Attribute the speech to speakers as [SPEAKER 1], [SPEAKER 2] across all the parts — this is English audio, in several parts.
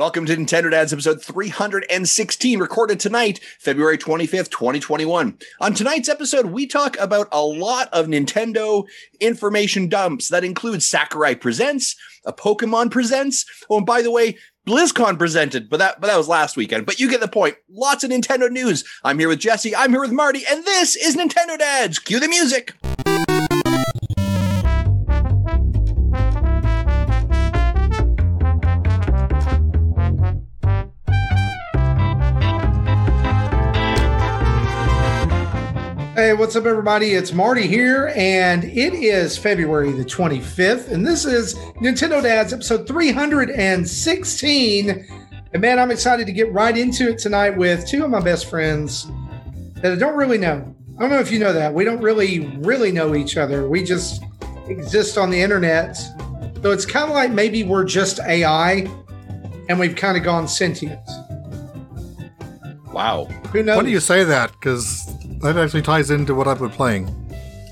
[SPEAKER 1] Welcome to Nintendo Dads episode 316, recorded tonight, February 25th, 2021. On tonight's episode, we talk about a lot of Nintendo information dumps that include Sakurai Presents, a Pokemon Presents. Oh, and by the way, BlizzCon presented, but that but that was last weekend. But you get the point. Lots of Nintendo news. I'm here with Jesse, I'm here with Marty, and this is Nintendo Dads. Cue the music.
[SPEAKER 2] Hey, what's up, everybody? It's Marty here, and it is February the 25th, and this is Nintendo Dads episode 316. And man, I'm excited to get right into it tonight with two of my best friends that I don't really know. I don't know if you know that. We don't really, really know each other. We just exist on the internet. So it's kind of like maybe we're just AI and we've kind of gone sentient.
[SPEAKER 1] Wow.
[SPEAKER 2] Who knows?
[SPEAKER 3] Why do you say that? Because that actually ties into what I've been playing.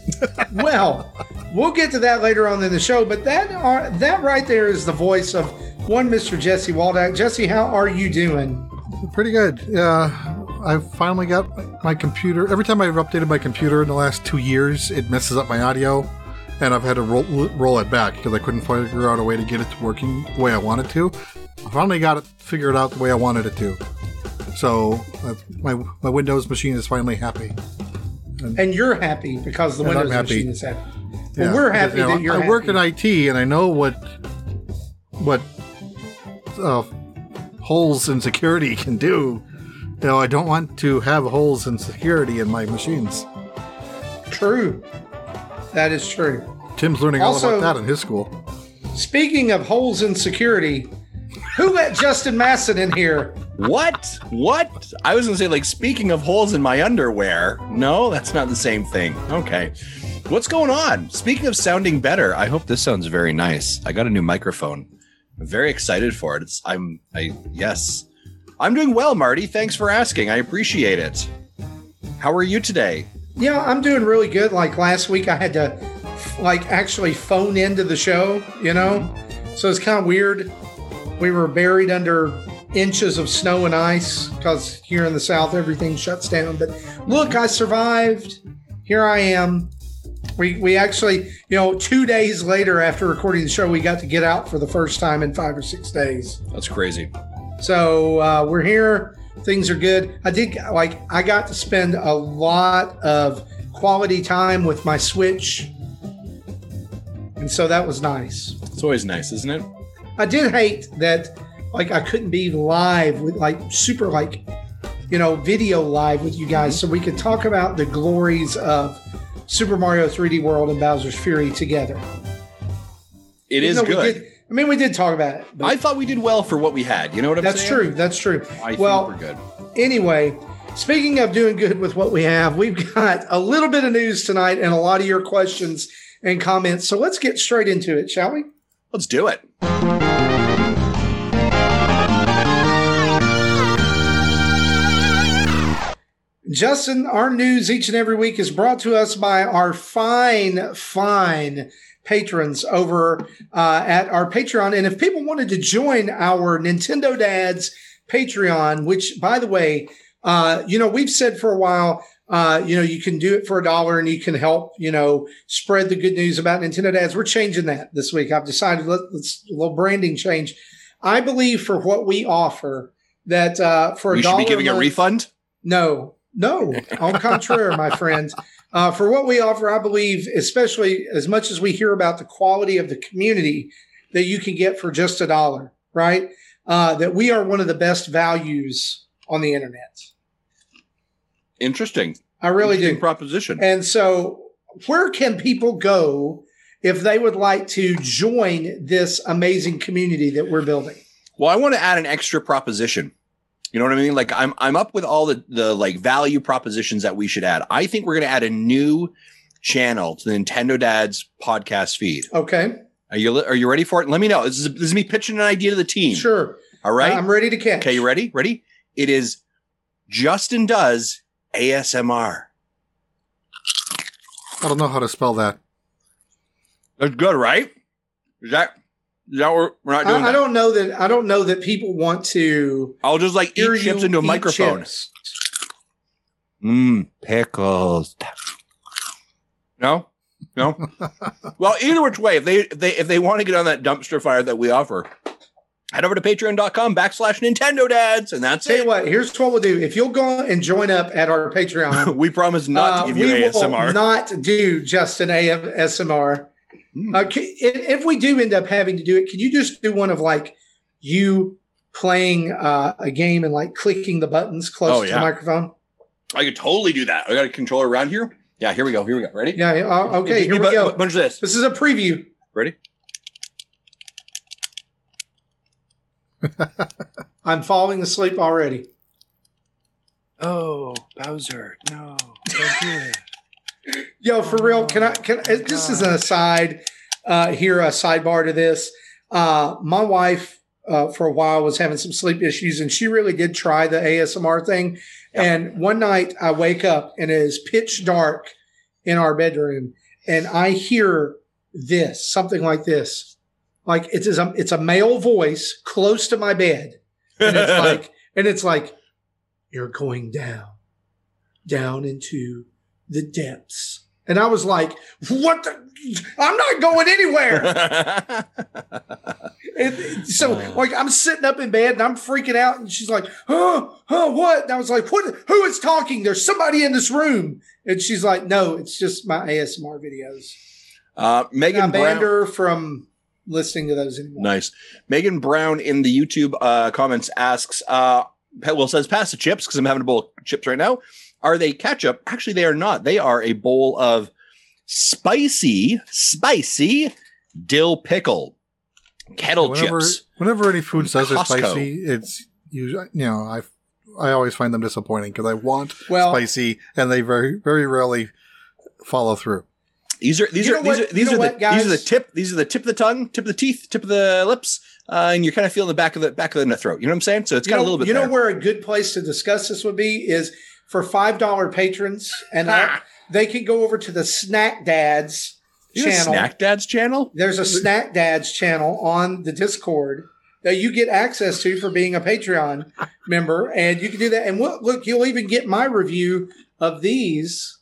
[SPEAKER 2] well, we'll get to that later on in the show, but that are, that right there is the voice of one Mr. Jesse Waldak. Jesse, how are you doing?
[SPEAKER 3] Pretty good. Yeah, I finally got my computer. Every time I've updated my computer in the last two years, it messes up my audio, and I've had to roll, roll it back because I couldn't figure out a way to get it to working the way I wanted to. I finally got it figured out the way I wanted it to. So uh, my my Windows machine is finally happy.
[SPEAKER 2] And you're happy because the Windows
[SPEAKER 3] happy.
[SPEAKER 2] machine is happy. Well, we're
[SPEAKER 3] because,
[SPEAKER 2] happy
[SPEAKER 3] you know,
[SPEAKER 2] that you're
[SPEAKER 3] I work in. IT and I know what what uh, holes in security can do. You know, I don't want to have holes in security in my machines.
[SPEAKER 2] True. That is true.
[SPEAKER 3] Tim's learning all about that in his school.
[SPEAKER 2] Speaking of holes in security, who let Justin Masson in here?
[SPEAKER 1] What? What? I was gonna say, like, speaking of holes in my underwear. No, that's not the same thing. Okay. What's going on? Speaking of sounding better, I hope this sounds very nice. I got a new microphone. I'm very excited for it. It's I'm I yes. I'm doing well, Marty. Thanks for asking. I appreciate it. How are you today?
[SPEAKER 2] Yeah, I'm doing really good. Like last week, I had to like actually phone into the show, you know? So it's kind of weird. We were buried under inches of snow and ice because here in the South, everything shuts down. But look, I survived. Here I am. We, we actually, you know, two days later after recording the show, we got to get out for the first time in five or six days.
[SPEAKER 1] That's crazy.
[SPEAKER 2] So uh, we're here. Things are good. I did like I got to spend a lot of quality time with my Switch, and so that was nice.
[SPEAKER 1] It's always nice, isn't it?
[SPEAKER 2] I did hate that like I couldn't be live with like super like you know video live with you guys, mm-hmm. so we could talk about the glories of Super Mario 3D World and Bowser's Fury together.
[SPEAKER 1] It
[SPEAKER 2] Even
[SPEAKER 1] is good.
[SPEAKER 2] did- I mean, we did talk about it.
[SPEAKER 1] I thought we did well for what we had. You know what I'm
[SPEAKER 2] that's
[SPEAKER 1] saying?
[SPEAKER 2] true. That's true.
[SPEAKER 1] I
[SPEAKER 2] well,
[SPEAKER 1] think we're good.
[SPEAKER 2] anyway, speaking of doing good with what we have, we've got a little bit of news tonight and a lot of your questions and comments. So let's get straight into it, shall we?
[SPEAKER 1] Let's do it.
[SPEAKER 2] Justin, our news each and every week is brought to us by our fine, fine patrons over uh, at our Patreon. And if people wanted to join our Nintendo Dads Patreon, which, by the way, uh, you know, we've said for a while, uh, you know, you can do it for a dollar and you can help, you know, spread the good news about Nintendo Dads. We're changing that this week. I've decided let, let's a little branding change. I believe for what we offer that uh, for a
[SPEAKER 1] dollar should be giving a
[SPEAKER 2] month-
[SPEAKER 1] refund.
[SPEAKER 2] no, no. On contrary, my friend. Uh, for what we offer, I believe, especially as much as we hear about the quality of the community that you can get for just a dollar, right? Uh, that we are one of the best values on the internet.
[SPEAKER 1] Interesting.
[SPEAKER 2] I really
[SPEAKER 1] Interesting
[SPEAKER 2] do.
[SPEAKER 1] proposition.
[SPEAKER 2] And so, where can people go if they would like to join this amazing community that we're building?
[SPEAKER 1] Well, I want to add an extra proposition. You know what I mean? Like I'm I'm up with all the the like value propositions that we should add. I think we're going to add a new channel to the Nintendo Dads podcast feed.
[SPEAKER 2] Okay,
[SPEAKER 1] Are you are you ready for it? Let me know. This is this is me pitching an idea to the team.
[SPEAKER 2] sure.
[SPEAKER 1] All right.
[SPEAKER 2] I'm ready to catch.
[SPEAKER 1] okay, you ready? Ready? It is Justin does ASMR.
[SPEAKER 3] I don't know how to spell that.
[SPEAKER 1] That's good, right? Is that is that we're, we're not doing
[SPEAKER 2] I,
[SPEAKER 1] that.
[SPEAKER 2] I don't know that. I don't know that people want to
[SPEAKER 1] I'll just like
[SPEAKER 2] hear
[SPEAKER 1] eat chips into a microphone.
[SPEAKER 2] chips.
[SPEAKER 1] Mmm, pickles. No, no. well, either which way, if they if they if they want to get on that dumpster fire that we offer, head over to patreon.com backslash Nintendo Dads, and that's
[SPEAKER 2] Tell you
[SPEAKER 1] it.
[SPEAKER 2] what, here's what we'll do. If you'll go and join up at our Patreon,
[SPEAKER 1] we promise not
[SPEAKER 2] uh,
[SPEAKER 1] to give you
[SPEAKER 2] we will not do just an ASMR.
[SPEAKER 1] Hmm.
[SPEAKER 2] Uh, ca- if we do end up having to do it, can you just do one of like you playing uh, a game and like clicking the buttons close
[SPEAKER 1] Oh,
[SPEAKER 2] to
[SPEAKER 1] yeah.
[SPEAKER 2] the microphone?
[SPEAKER 1] I could totally do that. I got a controller around here. Yeah, here we go. Here we go. Ready?
[SPEAKER 2] Yeah. Uh, okay.
[SPEAKER 1] You
[SPEAKER 2] Here we
[SPEAKER 1] bu-
[SPEAKER 2] go.
[SPEAKER 1] Bunch of this.
[SPEAKER 2] This is a preview.
[SPEAKER 1] Ready?
[SPEAKER 2] I'm falling asleep already.
[SPEAKER 1] Oh, Bowser, no, don't do it.
[SPEAKER 2] Yo, for real, can I? Can uh, just as an aside, uh, here a sidebar to this. Uh, my wife, uh, for a while, was having some sleep issues, and she really did try the ASMR thing.
[SPEAKER 1] Yeah.
[SPEAKER 2] And one night, I wake up and it is pitch dark in our bedroom, and I hear this, something like this, like it's a it's a male voice close to my bed, and it's like and it's like you're going down down into the depths. And i was like what the i'm not going anywhere. So like i'm sitting up in bed and i'm freaking out and she's like huh, huh, what? And i was like what who is talking? There's somebody in this room. And she's like no it's just my asmr videos.
[SPEAKER 1] Uh, Megan Brown.
[SPEAKER 2] her from listening to those anymore
[SPEAKER 1] Nice. Megan Brown in the YouTube uh, comments asks, uh, well, says, pass the chips because I'm having a bowl of chips right now. Are they ketchup? Actually, they are not. They are a bowl of spicy, spicy dill pickle kettle
[SPEAKER 3] whenever,
[SPEAKER 1] chips.
[SPEAKER 3] whenever any food says it's spicy, it's usually you know I I always find them disappointing because I want
[SPEAKER 2] well
[SPEAKER 3] spicy and they very very rarely follow through.
[SPEAKER 1] These are these
[SPEAKER 2] You
[SPEAKER 1] are these
[SPEAKER 2] what-
[SPEAKER 1] are these are the
[SPEAKER 2] guys?
[SPEAKER 1] these are the tip these are the tip of the tongue, tip of the teeth, tip of the lips, uh, and you're kind of feeling the back of the back of the throat. You know what I'm saying? So it's got a little bit.
[SPEAKER 2] You know where a good place to discuss this would be is for five dollar patrons, and up, they can go over to the Snack Dads channel.
[SPEAKER 1] Snack Dad's channel.
[SPEAKER 2] There's a Snack Dads channel on the Discord that you get access to for being a Patreon member, and you can do that. And look, you'll even get my review of these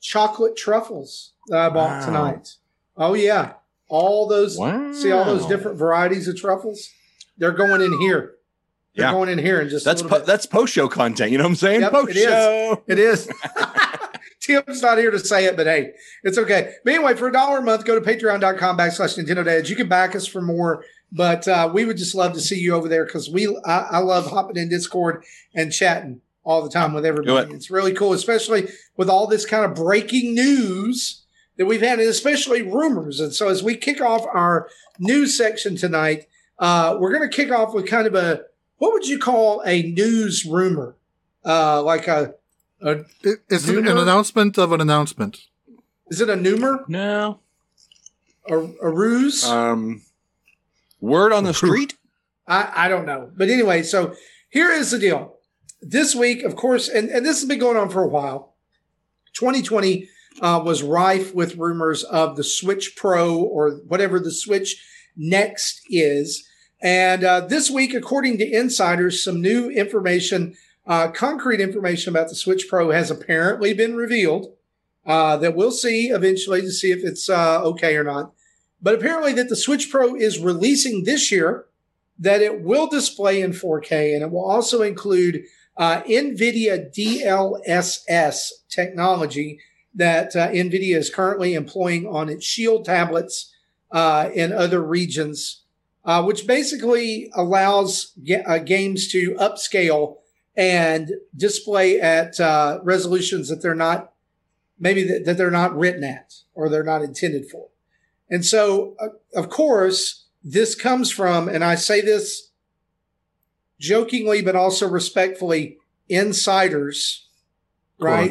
[SPEAKER 2] chocolate truffles that I bought
[SPEAKER 1] Wow.
[SPEAKER 2] tonight. Oh yeah, all those.
[SPEAKER 1] Wow.
[SPEAKER 2] See all those different varieties of truffles? They're going in here. They're
[SPEAKER 1] Yeah.
[SPEAKER 2] going in here in just
[SPEAKER 1] That's po- that's post show content. You know what I'm saying?
[SPEAKER 2] Yep,
[SPEAKER 1] post
[SPEAKER 2] it is.
[SPEAKER 1] show.
[SPEAKER 2] It is. Tim's not here to say it, but hey, it's okay. But anyway, for a dollar a month, go to patreon.com backslash Nintendo Dads. You can back us for more, but uh, we would just love to see you over there because we I, I love hopping in Discord and chatting all the time with everybody.
[SPEAKER 1] it.
[SPEAKER 2] It's really cool, especially with all this kind of breaking news that we've had, and especially rumors. And so as we kick off our news section tonight, uh, we're going to kick off with kind of a what would you call a news rumor? Uh, like a
[SPEAKER 3] It, it's an,
[SPEAKER 2] Numer?
[SPEAKER 3] an announcement of an announcement.
[SPEAKER 2] Is it a numer?
[SPEAKER 1] No.
[SPEAKER 2] A, a ruse?
[SPEAKER 1] Um, word on the street.
[SPEAKER 2] I, I don't know. But anyway, so here is the deal. This week, of course, and, and this has been going on for a while. 2020 uh, was rife with rumors of the Switch Pro or whatever the Switch Next is. And uh, this week, according to insiders, some new information, uh, concrete information about the Switch Pro has apparently been revealed uh, that we'll see eventually to see if it's uh, okay or not. But apparently, that the Switch Pro is releasing this year, that it will display in 4K, and it will also include uh, NVIDIA DLSS technology that uh, NVIDIA is currently employing on its Shield tablets uh, in other regions, uh, which basically allows ga- uh, games to upscale and display at uh, resolutions that they're not maybe that, that they're not written at or they're not intended for. And so, uh, of course, this comes from, and I say this jokingly, but also respectfully, insiders, right?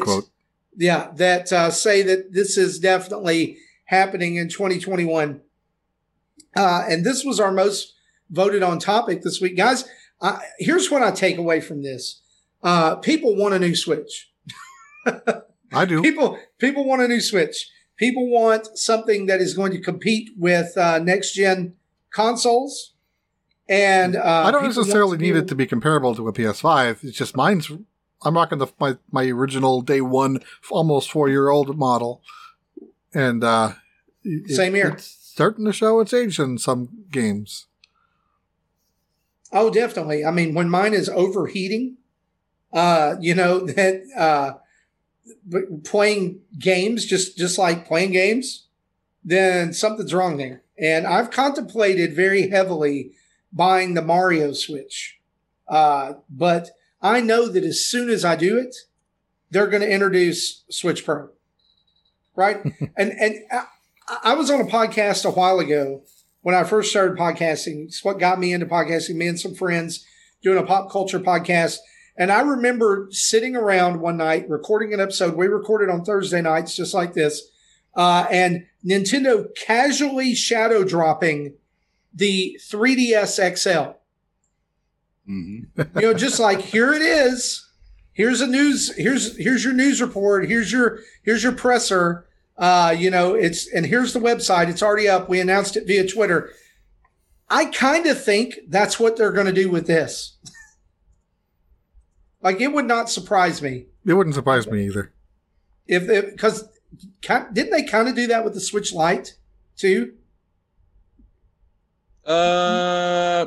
[SPEAKER 2] Yeah, that uh, say that this is definitely happening in 2021. Uh, and this was our most voted on topic this week, guys. Uh, here's what I take away from this: uh, people want a new Switch.
[SPEAKER 3] I do.
[SPEAKER 2] People, people want a new Switch. People want something that is going to compete with uh, next gen consoles. And uh,
[SPEAKER 3] I don't necessarily need it to be comparable to a PS5. It's just mine's. I'm rocking the my my original day one, almost four year old model, and uh, it-
[SPEAKER 2] Same here.
[SPEAKER 3] It's starting to show its age in some games.
[SPEAKER 2] Oh, definitely. I mean, when mine is overheating, uh, you know that uh, playing games just just like playing games, then something's wrong there. And I've contemplated very heavily buying the Mario Switch, uh, but I know that as soon as I do it, they're going to introduce Switch Pro, right? and and I, I was on a podcast a while ago when I first started podcasting. It's what got me into podcasting. Me and some friends doing a pop culture podcast. And I remember sitting around one night recording an episode. We recorded on Thursday nights, just like this. Uh, and Nintendo casually shadow dropping the 3DS XL.
[SPEAKER 1] Mm-hmm.
[SPEAKER 2] You know, just like here it is. Here's a news. Here's here's your news report. Here's your here's your presser. Uh, you know, it's and here's the website. It's already up. We announced it via Twitter. I kind of think that's what they're going to do with this. like, it would not surprise me
[SPEAKER 3] It wouldn't surprise me either.
[SPEAKER 2] if because didn't they kind of do that with the Switch Lite too?
[SPEAKER 1] Uh,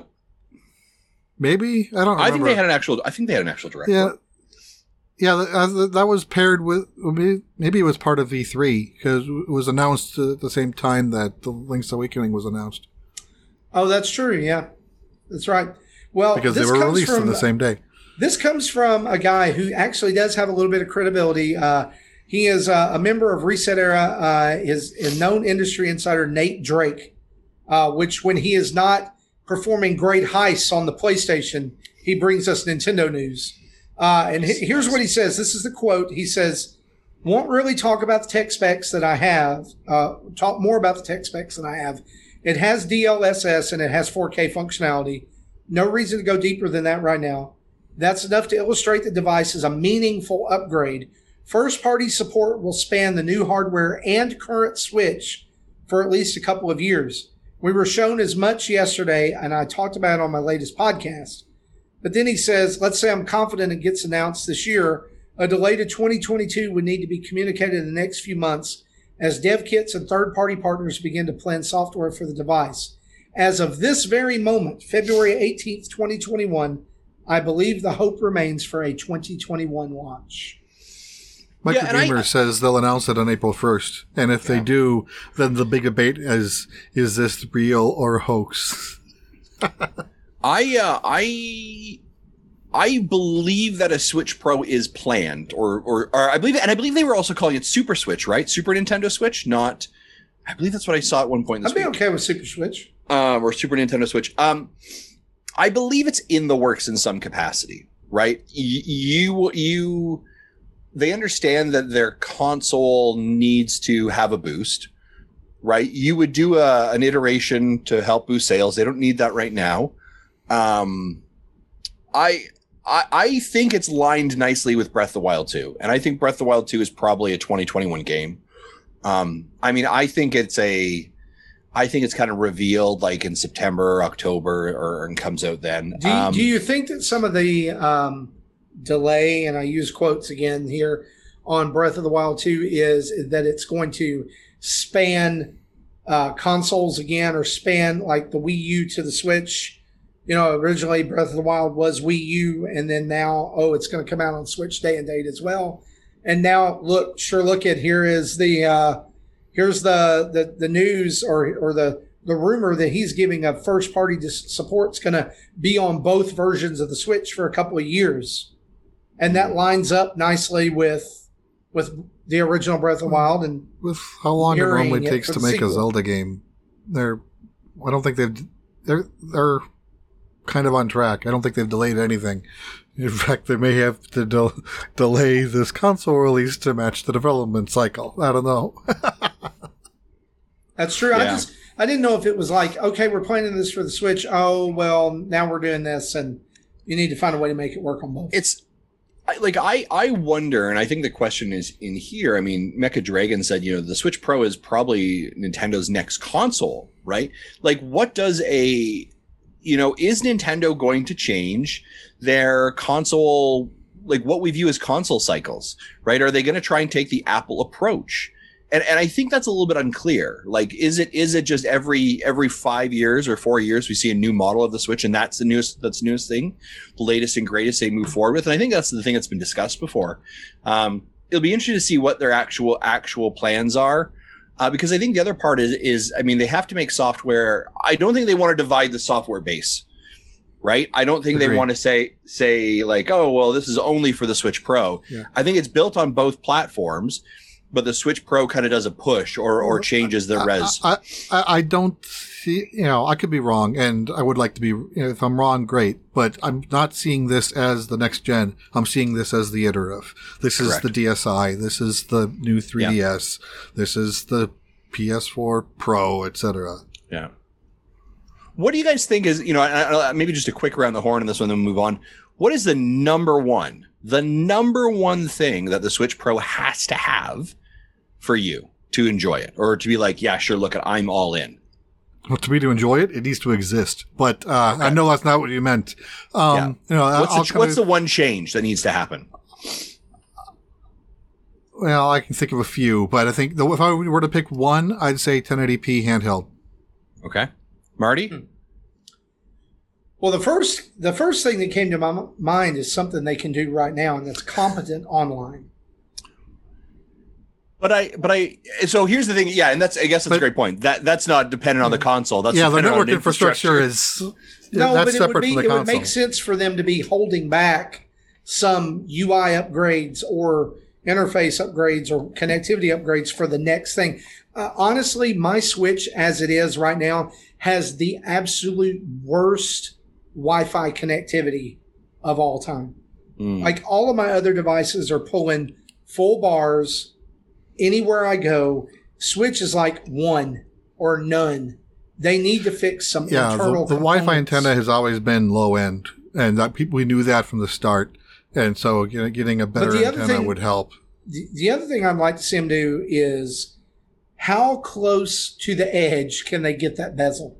[SPEAKER 3] Maybe I don't. Remember.
[SPEAKER 1] I think they had an actual. I think they had an actual director.
[SPEAKER 3] Yeah, yeah. th- uh, That was paired with maybe maybe it was part of V3 because it was announced at the same time that the Link's Awakening was announced
[SPEAKER 2] Oh, that's true. Yeah, that's right. Well,
[SPEAKER 3] because they
[SPEAKER 2] this
[SPEAKER 3] were
[SPEAKER 2] comes
[SPEAKER 3] released
[SPEAKER 2] from,
[SPEAKER 3] on the same day.
[SPEAKER 2] This comes from a guy who actually does have a little bit of credibility. Uh, he is uh, a member of ResetEra. Uh, is a known industry insider Nate Drake, uh, which when he is not performing great heists on the PlayStation, he brings us Nintendo news. Uh, and he- here's what he says. This is the quote. He says, "Won't really talk about the tech specs that I have. Uh, talk more about the tech specs that I have. It has DLSS and it has 4K functionality. No reason to go deeper than that right now." That's enough to illustrate the device is a meaningful upgrade. First party support will span the new hardware and current Switch for at least a couple of years. We were shown as much yesterday, and I talked about it on my latest podcast. But then he says, let's say I'm confident it gets announced this year. A delay to 2022 would need to be communicated in the next few months as dev kits and third party partners begin to plan software for the device. As of this very moment, February 18th, 2021, I believe the hope remains for a 2021 launch.
[SPEAKER 3] Michael
[SPEAKER 1] Yeah, and I-
[SPEAKER 3] Gamer says they'll announce it on April 1st, and if they do, then the big debate is: is this real or hoax?
[SPEAKER 1] I uh, I I believe that a Switch Pro is planned, or, or or I believe, and I believe they were also calling it Super Switch, right? Super Nintendo Switch, not. I believe that's what I saw at one point this
[SPEAKER 2] I'd be
[SPEAKER 1] week,
[SPEAKER 2] okay with Super Switch.
[SPEAKER 1] um, or Super Nintendo Switch. Um, I believe it's in the works in some capacity, right? Y- you you they understand that their console needs to have a boost, right? You would do a, an iteration to help boost sales. They don't need that right now. Um, I, I I think it's lined nicely with Breath of the Wild 2, and I think Breath of the Wild 2 is probably a 2021 game. Um, I mean, I think it's a, I think it's kind of revealed like in September, October, or and comes out then.
[SPEAKER 2] Do you,
[SPEAKER 1] Um,
[SPEAKER 2] do you think that some of the um, delay, and I use quotes again here on Breath of the Wild 2, is that it's going to span uh, consoles again or span like the Wii U to the Switch? You know, originally Breath of the Wild was Wii U, and then now, oh, it's going to come out on Switch day and date as well. And now, look, sure, look at here is the uh, here's the, the the news or or the the rumor that he's giving of first party dis- support's going to be on both versions of the Switch for a couple of years, and that lines up nicely with with the original Breath of the Wild. And
[SPEAKER 3] With how long it normally takes
[SPEAKER 2] for
[SPEAKER 3] to make
[SPEAKER 2] sequel.
[SPEAKER 3] a Zelda game, they're I don't think they've they're they're kind of on track. I don't think they've delayed anything. In fact, they may have to del delay this console release to match the development cycle. I don't know.
[SPEAKER 2] that's true. I just I didn't know if it was like okay, we're planning this for the Switch. Oh well, now we're doing this, and you need to find a way to make it work on both.
[SPEAKER 1] it's I, like I I wonder, and I think the question is in here. I mean, Mecha Dragon said, you know, the Switch Pro is probably Nintendo's next console, right? Like, what does a, you know, is Nintendo going to change their console, like what we view as console cycles, right? Are they going to try and take the Apple approach? And and I think that's a little bit unclear. Like, is it is it just every every five years or four years we see a new model of the Switch, and that's the newest that's the newest thing, the latest and greatest they move forward with. And I think that's the thing that's been discussed before. Um, it'll be interesting to see what their actual actual plans are. Uh, because I think the other part is is I mean they have to make software. I don't think they want to divide the software base, right? I don't think
[SPEAKER 3] Agreed.
[SPEAKER 1] they want to say say like oh well this is only for the Switch Pro.
[SPEAKER 3] Yeah.
[SPEAKER 1] I think it's built on both platforms but the Switch Pro kind of does a push or or changes the res.
[SPEAKER 3] I, I, I don't see, you know, I could be wrong, and I would like to be, you know, if I'm wrong, great, but I'm not seeing this as the next gen. I'm seeing this as the iterative. This is the DSi. This is the new 3DS. This is the PS4 Pro, etc.
[SPEAKER 1] yeah. What do you guys think is you know maybe just a quick around the horn on this one, then we'll move on. What is the number one, the number one thing that the Switch Pro has to have for you to enjoy it, or to be like, yeah, sure, look, at I'm all in.
[SPEAKER 3] Well, to me, to enjoy it, it needs to exist. But uh, I know that's not what you meant. Um, You know,
[SPEAKER 1] What's, the,
[SPEAKER 3] kinda-
[SPEAKER 1] the one change that needs to happen?
[SPEAKER 3] well, I can think of a few, but I think the, if I were to pick one, I'd say 1080p handheld.
[SPEAKER 1] Okay, Marty.
[SPEAKER 2] Hmm. Well, the first the first thing that came to my mind is something they can do right now, and that's competent online.
[SPEAKER 1] But I, but I, so here's the thing. Yeah, and that's, I guess that's a great point. That that's not dependent on the console. That's
[SPEAKER 3] yeah, the network infrastructure is
[SPEAKER 2] No,
[SPEAKER 3] that's
[SPEAKER 2] but it
[SPEAKER 3] separate
[SPEAKER 2] would be
[SPEAKER 3] from the
[SPEAKER 2] it would
[SPEAKER 3] console.
[SPEAKER 2] make sense for them to be holding back some UI upgrades or interface upgrades or connectivity upgrades for the next thing. Uh, honestly, my Switch as it is right now has the absolute worst Wi-Fi connectivity of all time.
[SPEAKER 1] Mm.
[SPEAKER 2] Like all of my other devices are pulling full bars anywhere I go. Switch is like one or none. They need to fix some
[SPEAKER 3] yeah, the,
[SPEAKER 2] internal.
[SPEAKER 3] the Wi-Fi antenna has always been low end, and that people we knew that from the start. And so getting a better
[SPEAKER 2] the other
[SPEAKER 3] antenna
[SPEAKER 2] thing-
[SPEAKER 3] would help.
[SPEAKER 2] The, the other thing I'd like to see them do is how close to the edge can they get that bezel?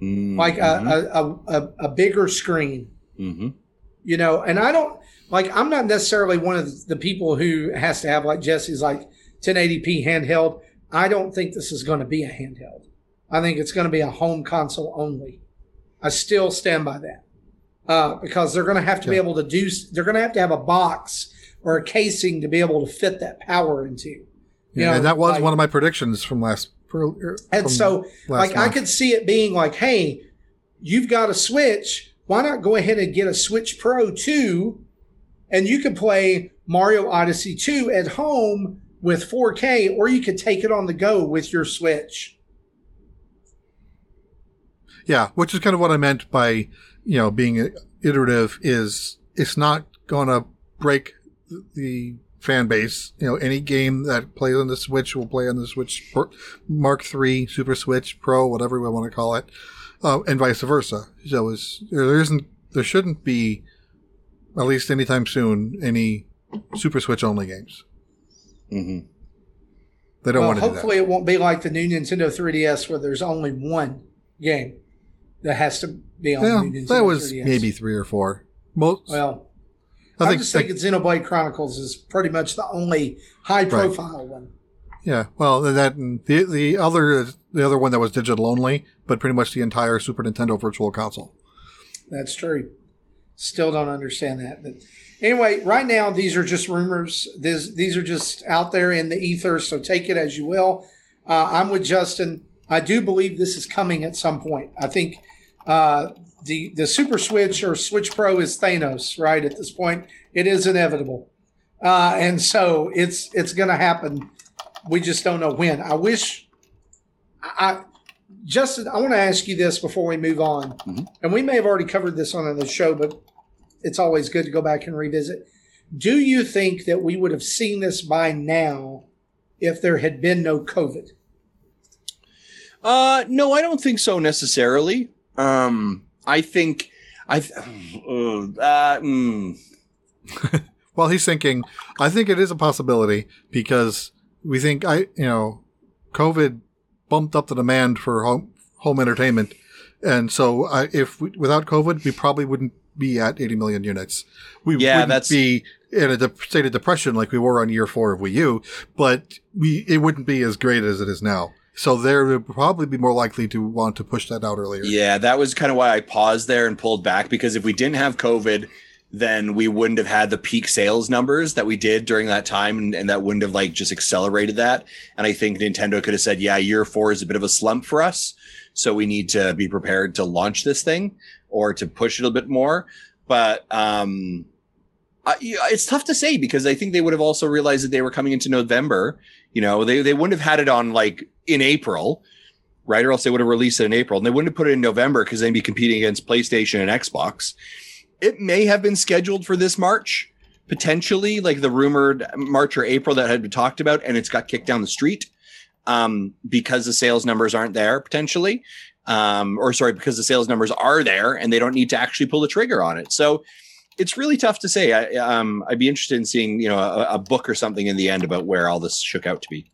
[SPEAKER 1] Mm,
[SPEAKER 2] Like a, a, a, a bigger screen,
[SPEAKER 1] mhm.
[SPEAKER 2] you know? And I don't like, I'm not necessarily one of the people who has to have like Jesse's like 1080p handheld. I don't think this is going to be a handheld. I think it's going to be a home console only. I still stand by that uh, because they're going to have to be able to do. They're going to have to have a box or a casing to be able to fit that power into. You
[SPEAKER 3] Yeah,
[SPEAKER 2] know,
[SPEAKER 3] and that was
[SPEAKER 2] like-
[SPEAKER 3] one of my predictions from last. Er,
[SPEAKER 2] And so, like, I could see it being like, hey, you've got a Switch. Why not go ahead and get a Switch Pro 2 and you can play Mario Odyssey 2 at home with 4K, or you could take it on the go with your Switch.
[SPEAKER 3] Yeah, which is kind of what I meant by, you know, being iterative is it's not going to break the fan base. You know, any game that plays on the Switch will play on the Switch Mark III, Super Switch, Pro, whatever we want to call it, uh, and vice versa. So it's, there isn't, there shouldn't be, at least anytime soon, any Super Switch only games.
[SPEAKER 1] Mhm.
[SPEAKER 3] They don't
[SPEAKER 2] well,
[SPEAKER 3] want to do that.
[SPEAKER 2] hopefully, it won't be like the new Nintendo 3DS where there's only one game that has to be on
[SPEAKER 3] Yeah,
[SPEAKER 2] the new Nintendo
[SPEAKER 3] that was
[SPEAKER 2] 3DS.
[SPEAKER 3] maybe three or four. Most,
[SPEAKER 2] Well,
[SPEAKER 3] I
[SPEAKER 2] I,
[SPEAKER 3] think,
[SPEAKER 2] just
[SPEAKER 3] like-
[SPEAKER 2] think Xenoblade Chronicles is pretty much the only high profile one.
[SPEAKER 3] Yeah, well, that the the other the other one that was digital only, but pretty much the entire Super Nintendo Virtual Console.
[SPEAKER 2] That's true. Still don't understand that. But anyway, right now these are just rumors. These these are just out there in the ether. So take it as you will. Uh, I'm with Justin. I do believe this is coming at some point. I think uh, the the Super Switch or Switch Pro is Thanos. Right at this point, it is inevitable, uh, and so it's it's going to happen. We just don't know when. I wish. I Justin, I want to ask you this before we move on and we may have already covered this on the show, but it's always good to go back and revisit. Do you think that we would have seen this by now if there had been no COVID?
[SPEAKER 1] Uh, no, I don't think so necessarily. Um, I think I. Uh, uh, mm,
[SPEAKER 3] Well, he's thinking. I think it is a possibility because we think I, you know, COVID bumped up the demand for home home entertainment, and so uh, if we, without COVID, we probably wouldn't be at 80 million units. We
[SPEAKER 1] Yeah,
[SPEAKER 3] wouldn't
[SPEAKER 1] that's-
[SPEAKER 3] be in a de- state of depression like we were on year four of Wii U, but we it wouldn't be as great as it is now. So there would probably be more likely to want to push that out earlier.
[SPEAKER 1] Yeah, that was kind of why I paused there and pulled back because if we didn't have COVID, then we wouldn't have had the peak sales numbers that we did during that time, and, and that wouldn't have like just accelerated that. And I think Nintendo could have said, "Yeah, year four is a bit of a slump for us, so we need to be prepared to launch this thing or to push it a bit more." But um, I, it's tough to say because I think they would have also realized that they were coming into November. You know, they they wouldn't have had it on like in April, right? Or else they would have released it in April, and they wouldn't have put it in November because they'd be competing against PlayStation and Xbox. It may have been scheduled for this March, potentially, like the rumored March or April that had been talked about, and it's got kicked down the street um, because the sales numbers aren't there, potentially. Um, or sorry, because the sales numbers are there and they don't need to actually pull the trigger on it. So it's really tough to say. I, um, I'd be interested in seeing, you know, a, a book or something in the end about where all this shook out to be.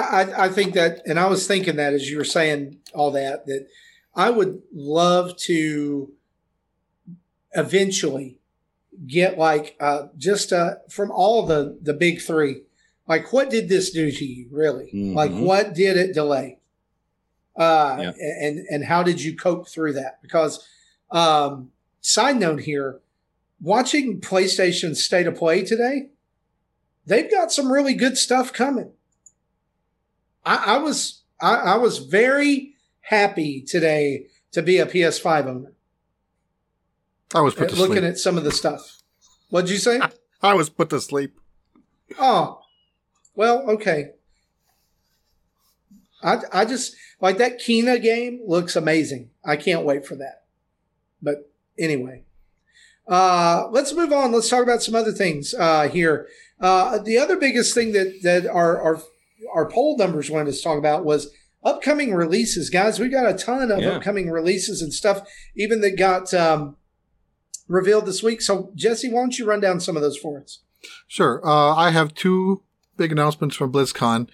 [SPEAKER 2] I, I, think that, and I was thinking that as you were saying all that, that I would love to eventually get like uh, just uh, from all the the big three, like what did this do to you really? Like
[SPEAKER 1] Mhm.
[SPEAKER 2] what did it delay? Uh,
[SPEAKER 1] Yeah.
[SPEAKER 2] and and how did you cope through that? Because um, side note here, watching PlayStation State of Play today, they've got some really good stuff coming. I, I was I, I was very happy today to be a PS5 owner.
[SPEAKER 3] I was put to
[SPEAKER 2] looking
[SPEAKER 3] sleep.
[SPEAKER 2] at some of the stuff. What'd you say?
[SPEAKER 3] I was put to sleep.
[SPEAKER 2] oh, well, okay. I I just like that Kena game looks amazing. I can't wait for that. But anyway, uh, let's move on. Let's talk about some other things uh, here. Uh, the other biggest thing that that our our our poll numbers wanted us to talk about was upcoming releases, guys. We got a ton of
[SPEAKER 1] Yeah.
[SPEAKER 2] upcoming releases and stuff, even that got um, revealed this week. So, Jesse, why don't you run down some of those for us?
[SPEAKER 3] Sure. Uh, I have two big announcements from BlizzCon.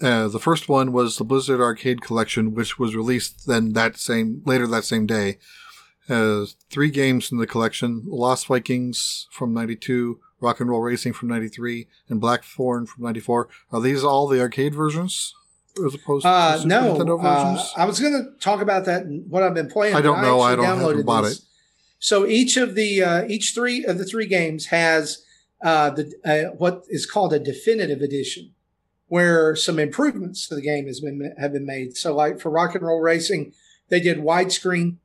[SPEAKER 3] Uh, the first one was the Blizzard Arcade Collection, which was released then that same later that same day. Uh, three games in the collection: Lost Vikings from '92, Rock and Roll Racing from '93, and Blackthorne from '94. Are these all the arcade versions, as opposed to
[SPEAKER 2] Uh, no,
[SPEAKER 3] Nintendo
[SPEAKER 2] uh,
[SPEAKER 3] versions?
[SPEAKER 2] I was going to talk about that and what I've been playing.
[SPEAKER 3] I don't know. I don't- haven't bought
[SPEAKER 2] this.
[SPEAKER 3] it.
[SPEAKER 2] So each of the uh, each three of the three games has uh, the uh, what is called a definitive edition, where some improvements to the game has been have been made. So, like for Rock and Roll Racing, they did widescreen,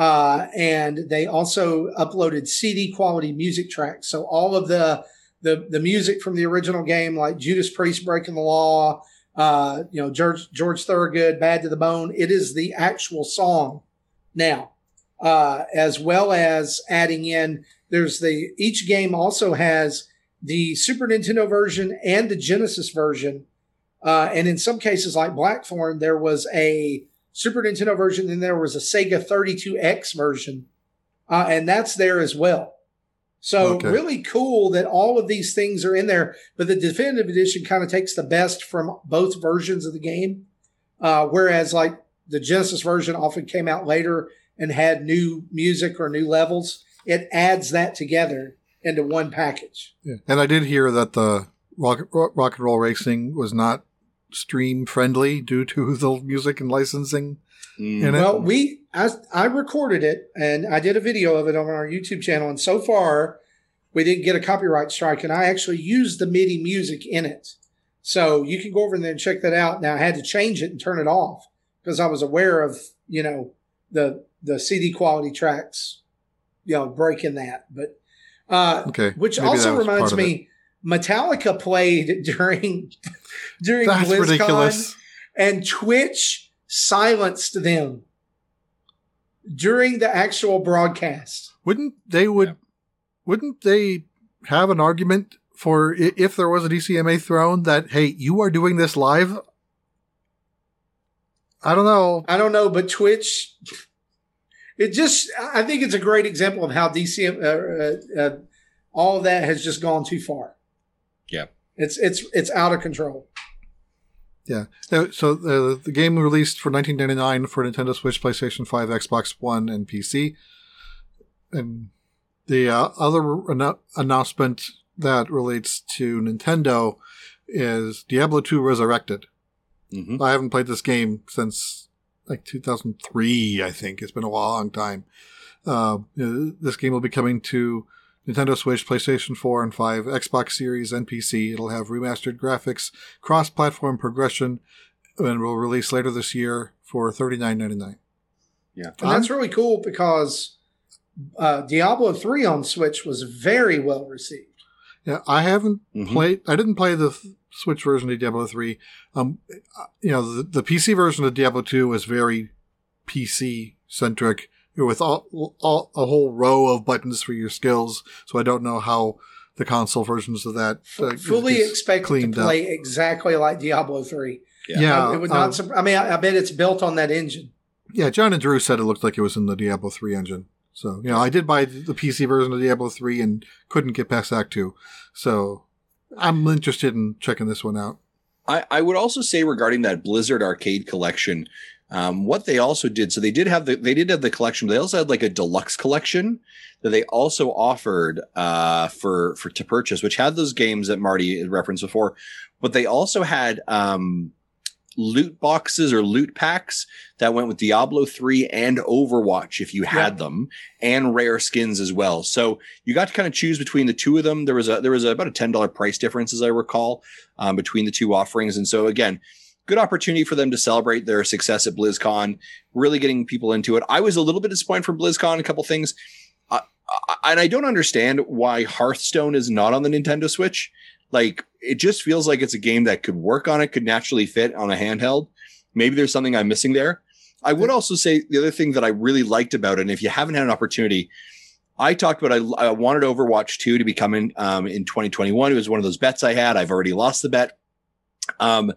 [SPEAKER 2] uh, and they also uploaded CD quality music tracks. So all of the the the music from the original game, like Judas Priest breaking the law, uh, you know George George Thorogood, Bad to the Bone. It is the actual song now, uh, as well as adding in. There's the each game also has the Super Nintendo version and the Genesis version, uh, and in some cases like Blackthorne, there was a Super Nintendo version Then there was a Sega 32X version, uh, and that's there as well. So
[SPEAKER 3] Okay.
[SPEAKER 2] really cool that all of these things are in there. But the definitive edition kind of takes the best from both versions of the game, uh, whereas like the Genesis version often came out later and had new music or new levels. It adds that together into one package.
[SPEAKER 3] Yeah. And I did hear that the Rock, Rock, Rock and Roll Racing was not stream friendly due to the music and licensing.
[SPEAKER 1] Mm.
[SPEAKER 3] In it?
[SPEAKER 2] Well, we I, I recorded it and I did a video of it on our YouTube channel, and so far we didn't get a copyright strike, and I actually used the MIDI music in it. So you can go over there and check that out. Now I had to change it and turn it off because I was aware of you know the the CD quality tracks, you know, breaking that. But uh,
[SPEAKER 3] Okay.
[SPEAKER 2] which
[SPEAKER 3] maybe
[SPEAKER 2] also reminds me, Metallica played during during
[SPEAKER 3] That's
[SPEAKER 2] BlizzCon
[SPEAKER 3] ridiculous.
[SPEAKER 2] and Twitch silenced them during the actual broadcast.
[SPEAKER 3] Wouldn't they would
[SPEAKER 1] Yeah.
[SPEAKER 3] wouldn't they have an argument for if there was a DCMA thrown that hey, you are doing this live? I don't know.
[SPEAKER 2] I don't know, but Twitch, it just, I think it's a great example of how DCM, uh, uh, uh, all that has just gone too far.
[SPEAKER 1] Yeah.
[SPEAKER 2] It's it's it's out of control.
[SPEAKER 3] Yeah. So the the game released for 1999 for Nintendo Switch, PlayStation 5, Xbox One, and PC. And the uh, other anno- announcement that relates to Nintendo is Diablo 2 Resurrected.
[SPEAKER 1] Mhm.
[SPEAKER 3] I haven't played this game since like 2003, I think. It's been a long time. Uh, this game will be coming to Nintendo Switch, PlayStation 4 and 5, Xbox Series, and PC. It'll have remastered graphics, cross platform progression, and will release later this year for $39.99.
[SPEAKER 1] Yeah.
[SPEAKER 2] And that's really cool because uh, Diablo 3 on Switch was very well received.
[SPEAKER 3] Yeah, I haven't
[SPEAKER 1] Mhm.
[SPEAKER 3] played. I didn't play the th- Switch version of Diablo three. Um, you know, the, the PC version of Diablo two was very PC centric, with all, all a whole row of buttons for your skills. So I don't know how the console versions of that uh,
[SPEAKER 2] Fully
[SPEAKER 3] expect
[SPEAKER 2] expected to
[SPEAKER 3] cleaned up.
[SPEAKER 2] play exactly like Diablo 3.
[SPEAKER 3] Yeah,
[SPEAKER 2] I, it would not.
[SPEAKER 3] um,
[SPEAKER 2] surp- I mean, I, I bet it's built on that engine.
[SPEAKER 3] Yeah, John and Drew said it looked like it was in the Diablo 3 engine. So, you know, I did buy the PC version of Diablo 3 and couldn't get past Act 2. So, I'm interested in checking this one out.
[SPEAKER 1] I, I would also say regarding that Blizzard Arcade collection, um, what they also did, so they did have the they did have the collection, but they also had like a deluxe collection that they also offered uh, for for to purchase, which had those games that Marty referenced before, but they also had um, loot boxes or loot packs that went with Diablo 3 and Overwatch if you had them and rare skins as well. So you got to kind of choose between the two of them. There was a there was a, about a $10 price difference as I recall um, between the two offerings. And so again, good opportunity for them to celebrate their success at BlizzCon, really getting people into it. I was a little bit disappointed from BlizzCon, a couple things. And I don't understand why Hearthstone is not on the Nintendo Switch. Like it just feels like it's a game that could work on it, could naturally fit on a handheld. Maybe there's something I'm missing there. I would also say the other thing that I really liked about it, and if you haven't had an opportunity, I talked about I, I wanted Overwatch 2 to be coming um, in 2021. It was one of those bets I had. I've already lost the bet. Um,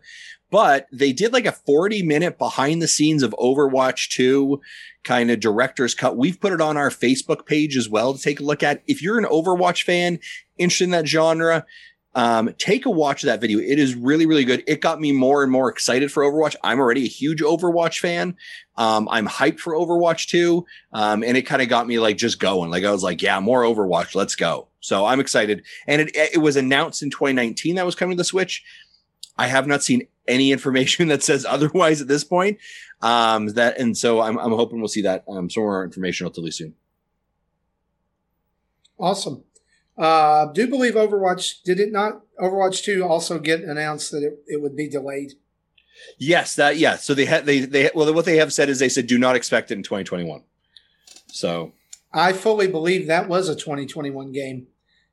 [SPEAKER 1] but they did like a 40 minute behind the scenes of Overwatch 2 kind of director's cut. We've put it on our Facebook page as well to take a look at. If you're an Overwatch fan, interested in that genre, um, take a watch of that video. It is really, really good. It got me more and more excited for Overwatch. I'm already a huge Overwatch fan. Um, I'm hyped for Overwatch 2. Um, and it kind of got me like just going. Like I was like, yeah, more Overwatch. Let's go. So I'm excited. And it, it was announced in 2019 that was coming to the Switch. I have not seen any information that says otherwise at this point. Um, that, and so I'm, I'm hoping we'll see that, um, some more information relatively soon.
[SPEAKER 2] Awesome. Uh, do believe Overwatch did it not? Overwatch two also get announced that it, it would be delayed.
[SPEAKER 1] Yes, that, yeah. So they had, they, they, well, what they have said is they said, do not expect it in 2021. So
[SPEAKER 2] I fully believe that was a 2021 game,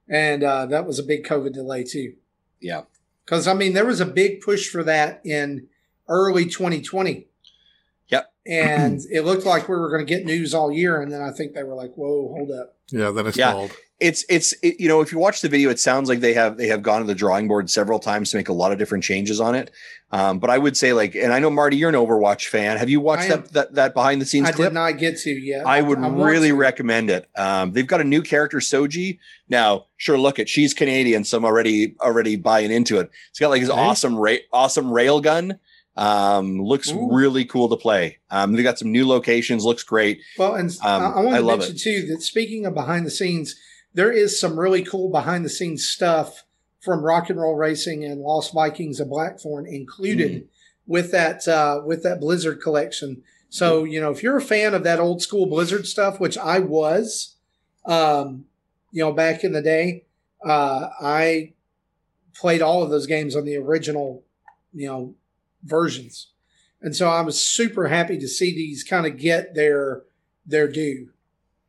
[SPEAKER 2] and uh, that was a big COVID delay too.
[SPEAKER 1] yeah.
[SPEAKER 2] Because I mean, there was a big push for that in early 2020.
[SPEAKER 1] Yep.
[SPEAKER 2] And it looked like we were going to get news all year, and then I think they were like, "Whoa, hold up."
[SPEAKER 3] Yeah, then it's
[SPEAKER 1] Yeah.
[SPEAKER 3] called.
[SPEAKER 1] It's it's it, you know if you watch the video it sounds like they have they have gone to the drawing board several times to make a lot of different changes on it um, but i would say like and i know marty you're an overwatch fan have you watched
[SPEAKER 2] am.
[SPEAKER 1] that, that that behind the scenes
[SPEAKER 2] I
[SPEAKER 1] clip
[SPEAKER 2] did not get to yet.
[SPEAKER 1] I would
[SPEAKER 2] want
[SPEAKER 1] really
[SPEAKER 2] to.
[SPEAKER 1] recommend it. Um, they've got a new character, Soji. Now, sure, look at she's Canadian, so I'm already already buying into it. It's got like his
[SPEAKER 3] Hey.
[SPEAKER 1] awesome ra- awesome rail gun. Um, looks
[SPEAKER 2] Ooh.
[SPEAKER 1] really cool to play. Um, they got some new locations. Looks great.
[SPEAKER 2] Well, and
[SPEAKER 1] Um,
[SPEAKER 2] I, I want to mention too that speaking of behind the scenes, there is some really cool behind the scenes stuff from Rock and Roll Racing and Lost Vikings of Blackthorne included
[SPEAKER 1] Mm.
[SPEAKER 2] with that uh, with that Blizzard collection. So you know, if you're a fan of that old school Blizzard stuff, which I was, um, you know, back in the day, uh, I played all of those games on the original, you know, versions. And so I was super happy to see these kind of get their their due,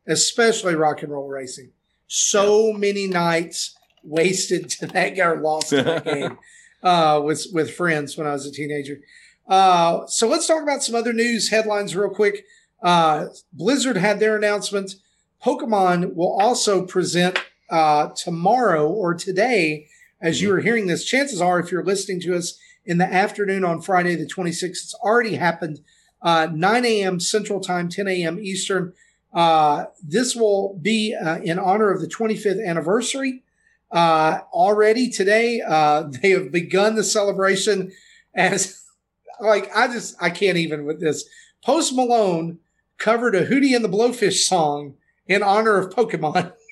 [SPEAKER 2] especially rock and roll racing. So many nights wasted to that guy lost in that game uh, with with friends when I was a teenager. Uh, so let's talk about some other news headlines real quick. Uh, Blizzard had their announcement. Pokemon will also present uh, tomorrow or today, as you are hearing this. Chances are, if you're listening to us in the afternoon on Friday the 26th, it's already happened. Uh, 9 a.m. Central Time, 10 a.m. Eastern. Uh, this will be uh, in honor of the 25th anniversary. Uh, already today, uh, they have begun the celebration as, like, I just, I can't even with this. Post Malone covered a Hootie and the Blowfish song in honor of Pokemon.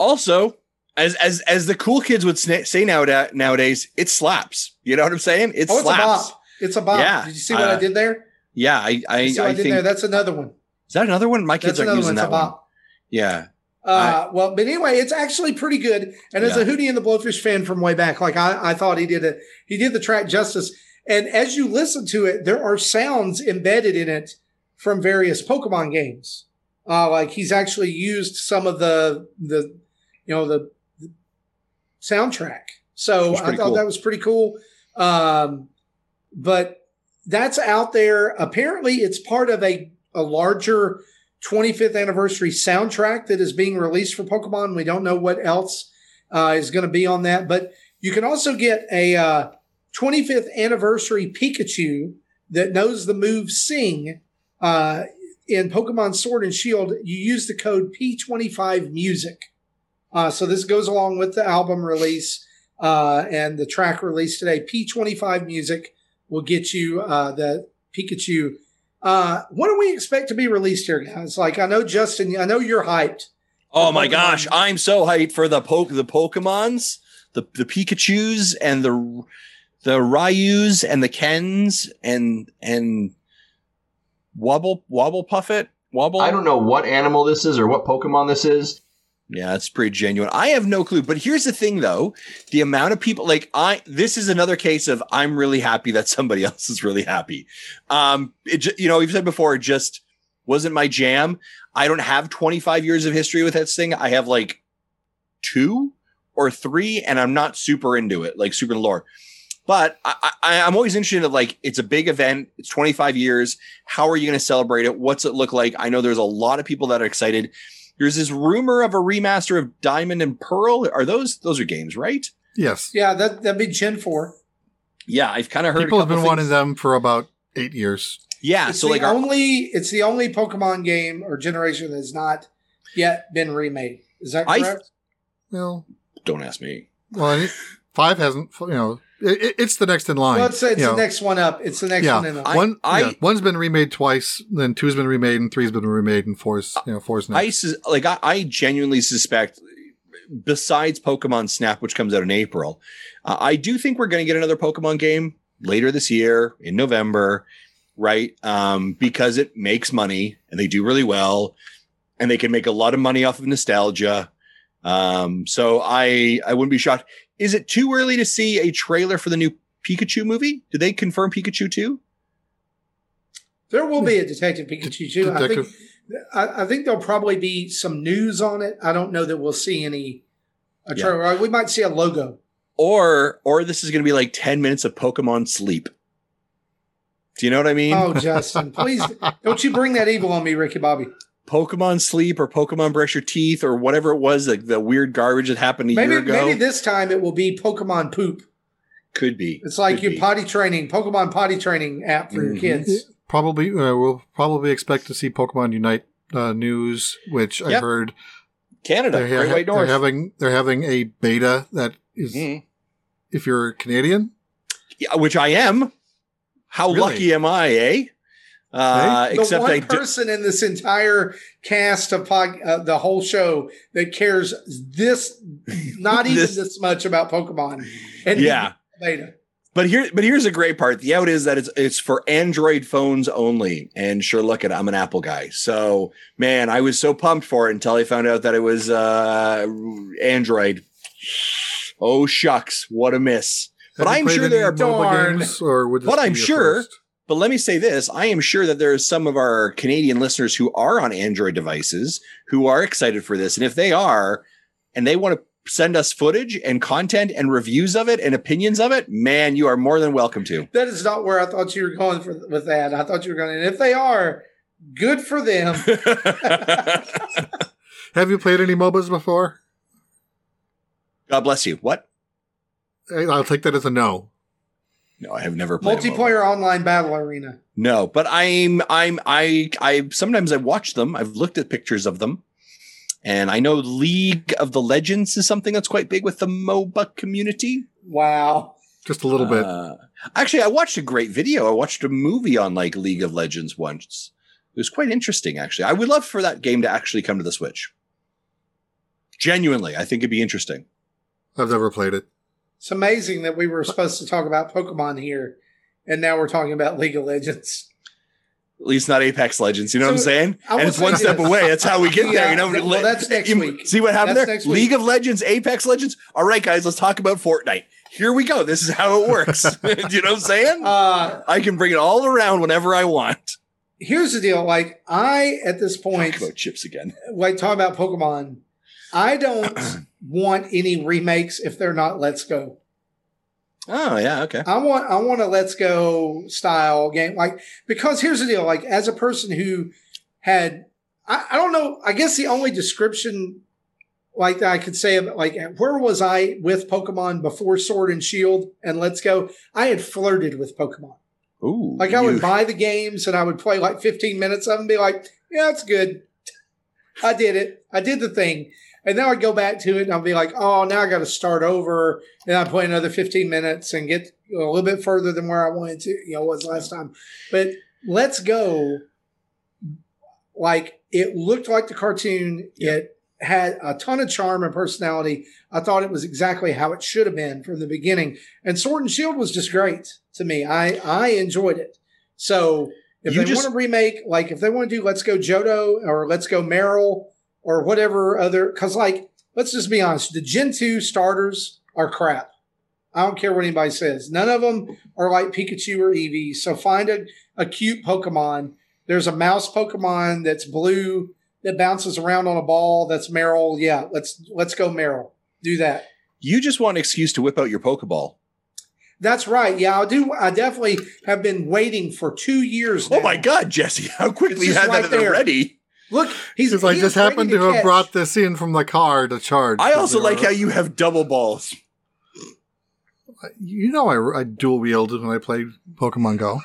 [SPEAKER 1] Also, as as as the cool kids would say nowadays, nowadays, it slaps. You know what I'm saying? It
[SPEAKER 2] Oh, it's a bop. It's a bop.
[SPEAKER 1] Yeah.
[SPEAKER 2] Did you see what I
[SPEAKER 1] Uh,
[SPEAKER 2] did there?
[SPEAKER 1] Yeah, I I,
[SPEAKER 2] You see what
[SPEAKER 1] I
[SPEAKER 2] I did
[SPEAKER 1] think
[SPEAKER 2] there? That's another one.
[SPEAKER 1] Is that another one. My kids aren't using that one. Yeah,
[SPEAKER 2] Uh, well, but anyway, it's actually pretty good. And as
[SPEAKER 1] Yeah.
[SPEAKER 2] a Hootie and the Blowfish fan from way back, like I, I thought he did it. He did the track justice. And as you listen to it, there are sounds embedded in it from various Pokemon games. Uh, like he's actually used some of the the you know the, the soundtrack. So I thought
[SPEAKER 1] cool.
[SPEAKER 2] that was pretty cool. Um, but that's out there. Apparently, it's part of a a larger 25th anniversary soundtrack that is being released for Pokemon. We don't know what else uh, is going to be on that, but you can also get a uh, 25th anniversary Pikachu that knows the move Sing. Uh, in Pokemon Sword and Shield, you use the code P25 Music. Uh, so this goes along with the album release uh, and the track release today. P25 Music will get you uh, the Pikachu. Uh, what do we expect to be released here, guys? Like, I know Justin, I know you're hyped.
[SPEAKER 1] Oh my
[SPEAKER 2] Pokemon.
[SPEAKER 1] gosh, I'm so hyped for the poke the Pokemons, the the Pikachu's and the the Ryus and the Kens and and Wobble Wobble Puffet Wobble.
[SPEAKER 4] I don't know what animal this is or what Pokemon this is.
[SPEAKER 1] Yeah, it's pretty genuine. I have no clue. But here's the thing though. The amount of people like I this is another case of I'm really happy that somebody else is really happy. Um it you know, you've said before it just wasn't my jam. I don't have 25 years of history with that thing. I have like 2 or 3 and I'm not super into it, like super lore. But I, I, I'm always interested in like it's a big event. It's 25 years. How are you going to celebrate it? What's it look like? I know there's a lot of people that are excited. There's this rumor of a remaster of Diamond and Pearl. Are those those are games, right?
[SPEAKER 3] Yes.
[SPEAKER 2] Yeah, that, that'd be Gen 4.
[SPEAKER 1] Yeah, I've kind of heard. a
[SPEAKER 3] People have
[SPEAKER 1] couple
[SPEAKER 3] been wanting
[SPEAKER 1] things.
[SPEAKER 3] them for about eight years.
[SPEAKER 1] Yeah,
[SPEAKER 2] It's
[SPEAKER 1] so
[SPEAKER 2] the
[SPEAKER 1] like, our-
[SPEAKER 2] only it's the only Pokemon game or generation that's not yet been remade. Is that
[SPEAKER 1] I-
[SPEAKER 2] correct?
[SPEAKER 3] Well,
[SPEAKER 1] don't ask me.
[SPEAKER 3] well, five hasn't. You know, it, it- it's the next in line.
[SPEAKER 2] well, it's, it's the
[SPEAKER 3] know.
[SPEAKER 2] next one up. It's the next
[SPEAKER 3] Yeah.
[SPEAKER 2] one in.
[SPEAKER 1] line.
[SPEAKER 3] one,
[SPEAKER 1] I-
[SPEAKER 3] yeah, one's been remade twice, then two's been remade, and three's been remade, and four's you know four's next.
[SPEAKER 1] I sus- like I, I genuinely suspect, besides Pokemon Snap, which comes out in April, uh, I do think we're going to get another Pokemon game later this year in November, right? Um, because it makes money and they do really well, and they can make a lot of money off of nostalgia. Um, so I I wouldn't be shocked. Is it too early to see a trailer for the new Pikachu movie? Did they confirm Pikachu too?
[SPEAKER 2] There will be a Detective Pikachu too. I think I, I think there'll probably be some news on it. I don't know that we'll see any. A
[SPEAKER 1] Yeah.
[SPEAKER 2] trailer. We might see a logo.
[SPEAKER 1] Or or this is going to be like ten minutes of Pokemon sleep. Do you know what I mean?
[SPEAKER 2] Oh, Justin, please don't you bring that evil on me, Ricky Bobby.
[SPEAKER 1] Pokemon sleep or Pokemon brush your teeth or whatever it was, like the weird garbage that happened a
[SPEAKER 2] Maybe
[SPEAKER 1] year ago.
[SPEAKER 2] maybe this time it will be Pokemon poop.
[SPEAKER 1] could be.
[SPEAKER 2] It's like your
[SPEAKER 1] be.
[SPEAKER 2] potty training, Pokemon potty training app for your
[SPEAKER 1] Mhm.
[SPEAKER 2] kids.
[SPEAKER 3] Probably, uh, we'll probably expect to see Pokemon Unite uh, news, which I
[SPEAKER 1] Yep.
[SPEAKER 3] heard
[SPEAKER 1] Canada,
[SPEAKER 3] they're,
[SPEAKER 1] Great
[SPEAKER 3] ha-
[SPEAKER 1] White
[SPEAKER 3] they're having they're having a beta that is,
[SPEAKER 1] Mhm.
[SPEAKER 3] if you're Canadian,
[SPEAKER 1] Yeah, which I am. How
[SPEAKER 3] Really?
[SPEAKER 1] lucky am I, eh? Uh,
[SPEAKER 2] The
[SPEAKER 1] except
[SPEAKER 2] one
[SPEAKER 1] I do,
[SPEAKER 2] person in this entire cast of pod, uh, the whole show that cares this, not even
[SPEAKER 1] This-
[SPEAKER 2] this, much about Pokemon. And
[SPEAKER 1] yeah.
[SPEAKER 2] beta.
[SPEAKER 1] But here, but here's a great part. The out is that it's it's for Android phones only. And sure, look at I'm an Apple guy, so man, I was so pumped for it until I found out that it was uh, Android. Oh shucks, what a miss! But
[SPEAKER 3] Have you
[SPEAKER 1] I'm sure there are.
[SPEAKER 3] mobile games, or would this
[SPEAKER 1] But
[SPEAKER 3] be
[SPEAKER 1] I'm sure-
[SPEAKER 3] first?
[SPEAKER 1] But let me say this: I am sure that there are some of our Canadian listeners who are on Android devices who are excited for this, and if they are, and they want to send us footage and content and reviews of it and opinions of it, man, you are more than welcome to.
[SPEAKER 2] That is not where I thought you were going for, with that. I thought you were going, and if they are, good for them.
[SPEAKER 3] Have you played any MOBAs before?
[SPEAKER 1] God bless you. What?
[SPEAKER 3] I- I'll take that as a no.
[SPEAKER 1] No, I have never played.
[SPEAKER 2] Multiplayer online battle arena.
[SPEAKER 1] No, but I'm I'm I I sometimes I watch them. I've looked at pictures of them. And I know League of the Legends is something that's quite big with the MOBA community.
[SPEAKER 2] Wow.
[SPEAKER 3] Just a little bit.
[SPEAKER 1] Uh, actually, I watched a great video. I watched a movie on like League of Legends once. It was quite interesting, actually. I would love for that game to actually come to the Switch. Genuinely, I think it'd be interesting.
[SPEAKER 3] I've never played it.
[SPEAKER 2] It's amazing that we were supposed to talk about Pokemon here, and now we're talking about League of Legends.
[SPEAKER 1] At least not Apex Legends. You know
[SPEAKER 2] So,
[SPEAKER 1] what I'm saying?
[SPEAKER 2] I
[SPEAKER 1] And it's one step away. That's how we get there. You know,
[SPEAKER 2] well, that's next
[SPEAKER 1] You-
[SPEAKER 2] week.
[SPEAKER 1] See what happened
[SPEAKER 2] That's
[SPEAKER 1] there? League of Legends, Apex Legends. All right, guys, let's talk about Fortnite. Here we go. This is how it works. Do you know what I'm saying?
[SPEAKER 2] Uh,
[SPEAKER 1] I can bring it all around whenever I want.
[SPEAKER 2] here's the deal: like I, at this point,
[SPEAKER 1] Talk about chips again.
[SPEAKER 2] like talking about Pokemon, I don't want any remakes if they're not Let's Go.
[SPEAKER 1] Oh yeah, okay.
[SPEAKER 2] I want I want a Let's Go style game, like because here's the deal: like as a person who had, I, I don't know, I guess the only description like that I could say about like where was I with Pokemon before Sword and Shield and Let's Go? I had flirted with Pokemon.
[SPEAKER 1] Ooh,
[SPEAKER 2] Like I
[SPEAKER 1] you-
[SPEAKER 2] would buy the games and I would play like 15 minutes of them and be like, yeah, it's good. I did it. I did the thing. And then I'd go back to it and I'll be like, oh, now I got to start over. And I play another 15 minutes and get a little bit further than where I wanted to, you know, was last time. But let's go. Like it looked like the cartoon. It had a ton of charm and personality. I thought it was exactly how it should have been from the beginning. And Sword and Shield was just great to me. I I enjoyed it. So if
[SPEAKER 1] You
[SPEAKER 2] they
[SPEAKER 1] just-
[SPEAKER 2] want to remake, like if they want to do Let's Go Johto or Let's Go Marill or whatever other, because like let's just be honest, the Gen two starters are crap. I don't care what anybody says. None of them are like Pikachu or Eevee. So find a, a cute Pokemon. There's a mouse Pokemon that's blue that bounces around on a ball. That's Marill. Yeah, let's let's go Marill. Do that.
[SPEAKER 1] you just want an excuse to whip out your Pokeball.
[SPEAKER 2] That's right. Yeah, I do. I definitely have been waiting for two years.
[SPEAKER 1] Oh my God, Jesse! How quickly you had that
[SPEAKER 2] right there.
[SPEAKER 1] already.
[SPEAKER 2] Look, he's
[SPEAKER 3] Because I
[SPEAKER 2] he
[SPEAKER 3] just happened to, have brought this in from the car to charge.
[SPEAKER 1] I also like how
[SPEAKER 3] how
[SPEAKER 1] you have double balls.
[SPEAKER 3] You know, I, I dual wielded when I played Pokemon Go.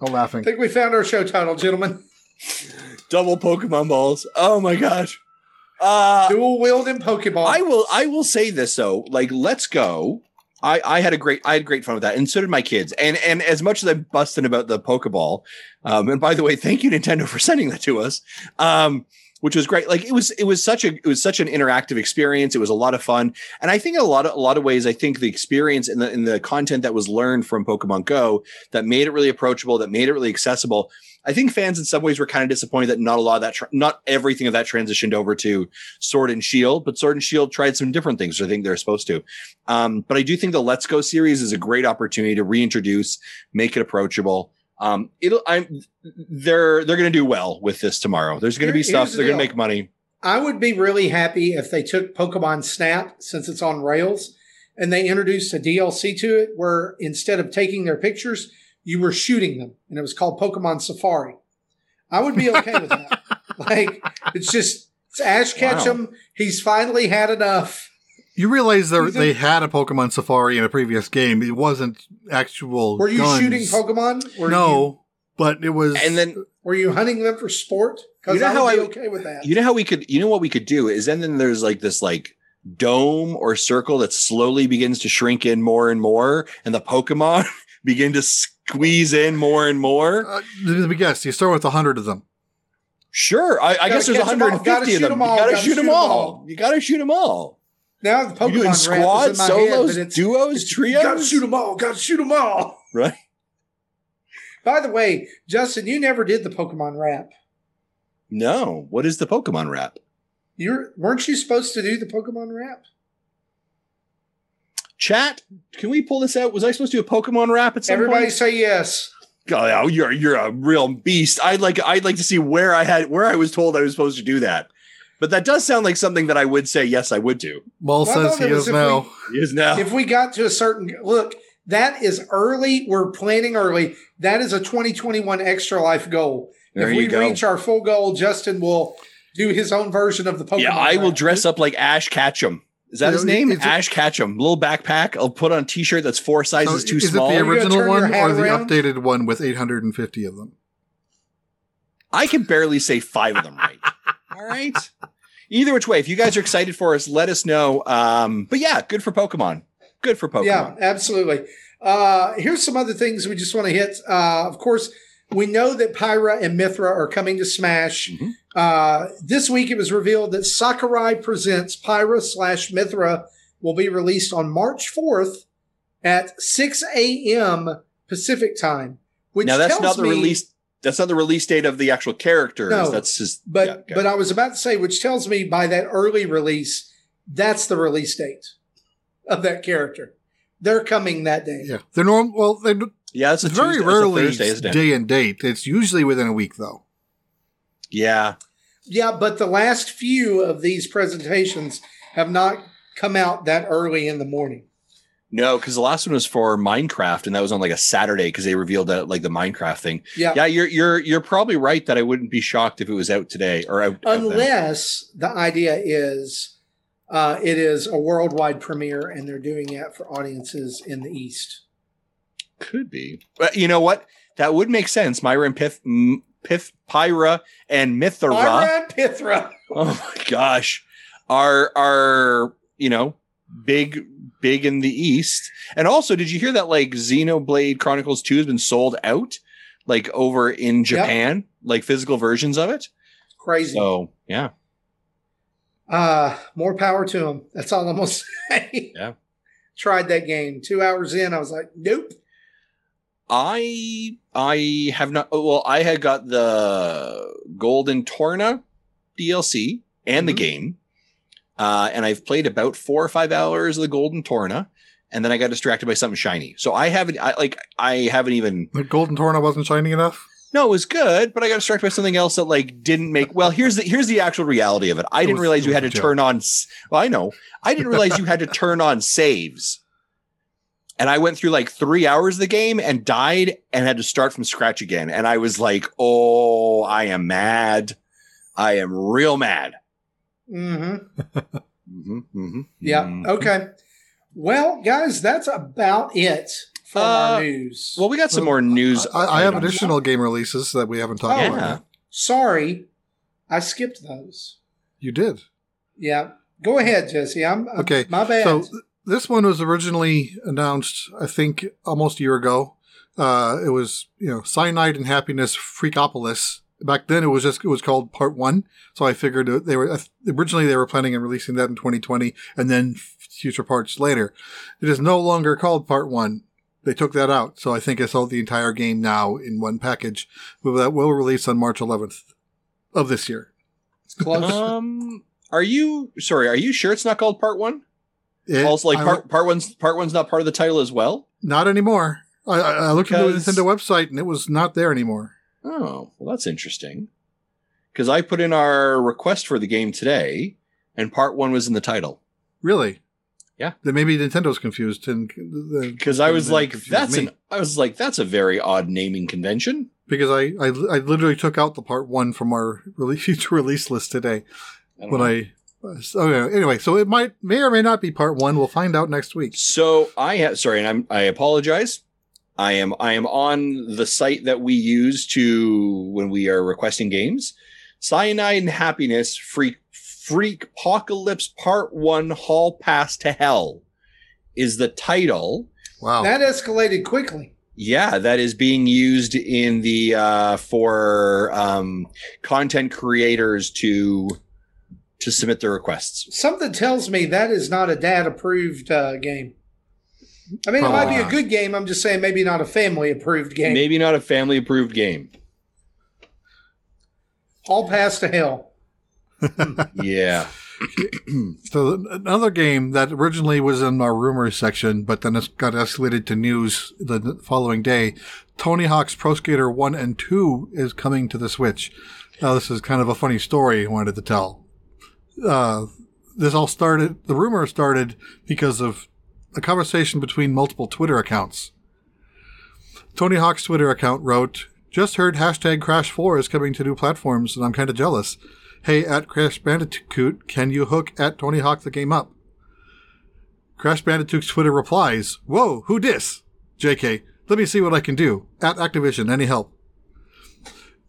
[SPEAKER 3] No
[SPEAKER 2] I
[SPEAKER 3] laughing.
[SPEAKER 2] think we found our show title, gentlemen.
[SPEAKER 1] Double Pokemon balls. Oh my gosh. Uh,
[SPEAKER 2] Dual wielding Pokemon.
[SPEAKER 1] I will. I will say this though. Like, let's go. I, I had a great I had great fun with that, and so did my kids. And and as much as I'm busting about the Pokeball, um, and by the way, thank you Nintendo for sending that to us, um, which was great. Like it was it was such a it was such an interactive experience. It was a lot of fun, and I think in a lot of a lot of ways, I think the experience and the in the content that was learned from Pokemon Go that made it really approachable, that made it really accessible. I think fans in some ways were kind of disappointed that not a lot of that, tra- not everything of that transitioned over to Sword and Shield, but Sword and Shield tried some different things. I think they're supposed to. Um, but I do think the Let's Go series is a great opportunity to reintroduce, make it approachable. Um, it'll, I'm, they're, they're going to do well with this tomorrow. There's going to be stuff.
[SPEAKER 2] the
[SPEAKER 1] They're going to make money.
[SPEAKER 2] I would be really happy if they took Pokemon Snap since it's on Rails and they introduced a DLC to it where instead of taking their pictures, you were shooting them and it was called Pokemon Safari. I would be okay with that. Like it's just it's Ash Ketchum. He's finally had enough.
[SPEAKER 3] You realize there, they had a Pokemon Safari in a previous game. It wasn't actual.
[SPEAKER 2] Were you
[SPEAKER 3] guns.
[SPEAKER 2] shooting Pokemon? Were
[SPEAKER 3] no, but it was.
[SPEAKER 1] And then,
[SPEAKER 2] were you hunting them for sport? Because
[SPEAKER 1] You know
[SPEAKER 2] I
[SPEAKER 1] how
[SPEAKER 2] would be
[SPEAKER 1] I-
[SPEAKER 2] okay with that.
[SPEAKER 1] you know how we could, you know what we could do is then, then there's like this like dome or circle that slowly begins to shrink in more and more. And the Pokemon begin to squeeze in more and more.
[SPEAKER 3] uh, let me guess. You start with a hundred of them.
[SPEAKER 1] Sure. I, I guess there's
[SPEAKER 2] catch 'em
[SPEAKER 1] 150 of
[SPEAKER 2] them.
[SPEAKER 1] them.
[SPEAKER 2] 'em
[SPEAKER 1] You gotta,
[SPEAKER 2] Gotta
[SPEAKER 1] shoot them all.
[SPEAKER 2] all.
[SPEAKER 1] You gotta shoot them all.
[SPEAKER 2] now the Pokemon
[SPEAKER 1] You doing
[SPEAKER 2] rap is
[SPEAKER 1] squads,
[SPEAKER 2] in my head,
[SPEAKER 1] solos,
[SPEAKER 2] but it's-
[SPEAKER 1] duos,
[SPEAKER 2] it's-
[SPEAKER 1] trios?
[SPEAKER 2] Gotta shoot them all. Gotta shoot them all.
[SPEAKER 1] Right.
[SPEAKER 2] By the way, Justin, you never did the Pokemon rap.
[SPEAKER 1] No. What is the Pokemon rap?
[SPEAKER 2] You weren't you supposed to do the Pokemon rap?
[SPEAKER 1] Chat, can we pull this out? Was I supposed to do a Pokemon rap at some point?
[SPEAKER 2] Everybody
[SPEAKER 1] point?
[SPEAKER 2] say yes.
[SPEAKER 1] Oh, you're you're a real beast. I'd like I'd like to see where I had where I was told I was supposed to do that. But that does sound like something that I would say yes, I would do.
[SPEAKER 3] Maul
[SPEAKER 2] Well, I
[SPEAKER 3] says he is
[SPEAKER 2] if
[SPEAKER 3] now.
[SPEAKER 1] He is now.
[SPEAKER 2] If we got to a certain look, that is early. We're planning early. That is a 2021 extra life goal.
[SPEAKER 1] There
[SPEAKER 2] if we
[SPEAKER 1] go.
[SPEAKER 2] reach our full goal, Justin will do his own version of the Pokemon.
[SPEAKER 1] yeah, I will dress up like Ash Ketchum. Is that
[SPEAKER 3] You
[SPEAKER 1] his
[SPEAKER 3] know,
[SPEAKER 1] name?
[SPEAKER 3] is it-
[SPEAKER 1] Ash Ketchum. Little backpack. I'll put on a t-shirt that's four sizes
[SPEAKER 3] So
[SPEAKER 1] too
[SPEAKER 3] is
[SPEAKER 1] small.
[SPEAKER 3] Is it the original one
[SPEAKER 2] hat
[SPEAKER 3] or the
[SPEAKER 2] around?
[SPEAKER 3] updated one with 850 of them?
[SPEAKER 1] I can barely say five of them right. All right. Either which way, if you guys are excited for us, let us know. Um, but yeah, good for Pokemon. Good for Pokemon.
[SPEAKER 2] Yeah, absolutely. Uh, here's some other things we just want to hit. Uh, of course, we know that Pyra and Mythra are coming to Smash.
[SPEAKER 1] Mhm.
[SPEAKER 2] Uh, this week, it was revealed that Sakurai Presents Pyra slash Mythra will be released on March 4th at 6 a.m. Pacific time. Which
[SPEAKER 1] now that's
[SPEAKER 2] tells
[SPEAKER 1] not the
[SPEAKER 2] me,
[SPEAKER 1] release. That's not the release date of the actual characters.
[SPEAKER 2] No,
[SPEAKER 1] that's just.
[SPEAKER 2] But
[SPEAKER 1] yeah, okay.
[SPEAKER 2] but I was about to say, which tells me by that early release, that's the release date of that character. They're coming that day.
[SPEAKER 3] Yeah, they're normal. Well, they
[SPEAKER 1] yeah, it's
[SPEAKER 3] very
[SPEAKER 1] Tuesday, that's a
[SPEAKER 3] rarely
[SPEAKER 1] Thursday,
[SPEAKER 3] day and date. It's usually within a week, though.
[SPEAKER 1] Yeah,
[SPEAKER 2] Yeah, but the last few of these presentations have not come out that early in the morning.
[SPEAKER 1] no, because the last one was for Minecraft, and that was on like a Saturday because they revealed that like the Minecraft thing.
[SPEAKER 2] Yeah.
[SPEAKER 1] Yeah, you're you're you're probably right that I wouldn't be shocked if it was out today or out.
[SPEAKER 2] Unless the idea is uh, it is a worldwide premiere and they're doing it for audiences in the East.
[SPEAKER 1] Could be. But you know what? That would make sense. Myra and Pith, Pyra, and Mythra.
[SPEAKER 2] Pyra and Pithra.
[SPEAKER 1] Oh my gosh, are are you know big big in the East? And also, did you hear that like Xenoblade Chronicles Two has been sold out, like over in Japan, like physical versions of it?
[SPEAKER 2] Crazy.
[SPEAKER 1] So yeah,
[SPEAKER 2] Uh, more power to them. That's all I'm going to say.
[SPEAKER 1] Yeah.
[SPEAKER 2] Tried that game. Two hours in, I was like, nope.
[SPEAKER 1] I I have not. oh, Well, I had got the Golden Torna DLC and the
[SPEAKER 2] Mhm.
[SPEAKER 1] game, uh, and I've played about four or five hours of the Golden Torna, and then I got distracted by something shiny. So I haven't. I like. I haven't even.
[SPEAKER 3] The golden torna wasn't shiny enough.
[SPEAKER 1] No, it was good, but I got distracted by something else that like didn't make. Well, here's the here's the actual reality of it. I
[SPEAKER 3] It
[SPEAKER 1] didn't
[SPEAKER 3] was-
[SPEAKER 1] realize you had to turn on. s- Well, I know. I didn't realize you had to turn on saves. And I went through like three hours of the game and died and had to start from scratch again. And I was like, "Oh, I am mad. I am real mad."
[SPEAKER 2] Mm-hmm.
[SPEAKER 1] hmm hmm
[SPEAKER 2] Yeah. Okay. Well, guys, that's about it for
[SPEAKER 1] Uh,
[SPEAKER 2] our news.
[SPEAKER 1] Well, we got some more news.
[SPEAKER 3] I, I have additional game releases that we haven't talked
[SPEAKER 2] Oh.
[SPEAKER 3] about.
[SPEAKER 1] Yeah.
[SPEAKER 2] Sorry, I skipped those.
[SPEAKER 3] You did.
[SPEAKER 2] Yeah. Go ahead, Jesse. I'm I'm-
[SPEAKER 3] Okay,
[SPEAKER 2] My bad.
[SPEAKER 3] So th- this one was originally announced, I think, almost a year ago. Uh, it was, you know, Cyanide and Happiness Freakpocalypse. Back then, it was just it was called Part One. So I figured they were uh, originally they were planning on releasing that in 2020, and then future parts later. It is no longer called Part One. They took that out, so I think it's all the entire game now in one package. But that will release on March 11th of this year.
[SPEAKER 2] Close.
[SPEAKER 1] Um, are you sorry? Are you sure it's not called Part One?
[SPEAKER 3] It-
[SPEAKER 1] also, like part part one's part one's not part of the title as well.
[SPEAKER 3] not anymore. I, I looked at the Nintendo website and it was not there anymore.
[SPEAKER 1] Oh, well, that's interesting. Because I put in our request for the game today, and part one was in the title.
[SPEAKER 3] Really?
[SPEAKER 1] Yeah.
[SPEAKER 3] Then maybe Nintendo's confused and
[SPEAKER 1] Because I was like, that's
[SPEAKER 3] me.
[SPEAKER 1] an I was like, that's a very odd naming convention.
[SPEAKER 3] because I, I I literally took out the part one from our release release list today
[SPEAKER 1] I
[SPEAKER 3] when
[SPEAKER 1] know.
[SPEAKER 3] I. So anyway, so it might may or may not be part one. We'll find out next week.
[SPEAKER 1] So I have sorry, and I'm I apologize. I am I am on the site that we use to when we are requesting games. Cyanide and Happiness Freak Freak Apocalypse Part One Hall Pass to Hell is the title.
[SPEAKER 3] Wow.
[SPEAKER 2] that escalated quickly.
[SPEAKER 1] Yeah, that is being used in the uh, for um, content creators to to submit their requests.
[SPEAKER 2] Something tells me that is not a dad approved uh, game. I mean, it might be
[SPEAKER 3] Probably
[SPEAKER 2] a good game. I'm just saying, maybe not a family approved game.
[SPEAKER 1] Maybe not a family approved game.
[SPEAKER 2] All pass to hell.
[SPEAKER 1] Yeah.
[SPEAKER 3] So another game that originally was in our rumors section, but then it got escalated to news the following day. Tony Hawk's Pro Skater 1 and 2 is coming to the Switch. Now, this is kind of a funny story I wanted to tell. Uh, this all started, the rumor started because of a conversation between multiple Twitter accounts. Tony Hawk's Twitter account wrote, Just heard hashtag Crash 4 is coming to new platforms, and I'm kind of jealous. Hey, at Crash Bandicoot, can you hook at Tony Hawk the game up? Crash Bandicoot's Twitter replies, Whoa, who dis? JK, let me see what I can do. At Activision, any help?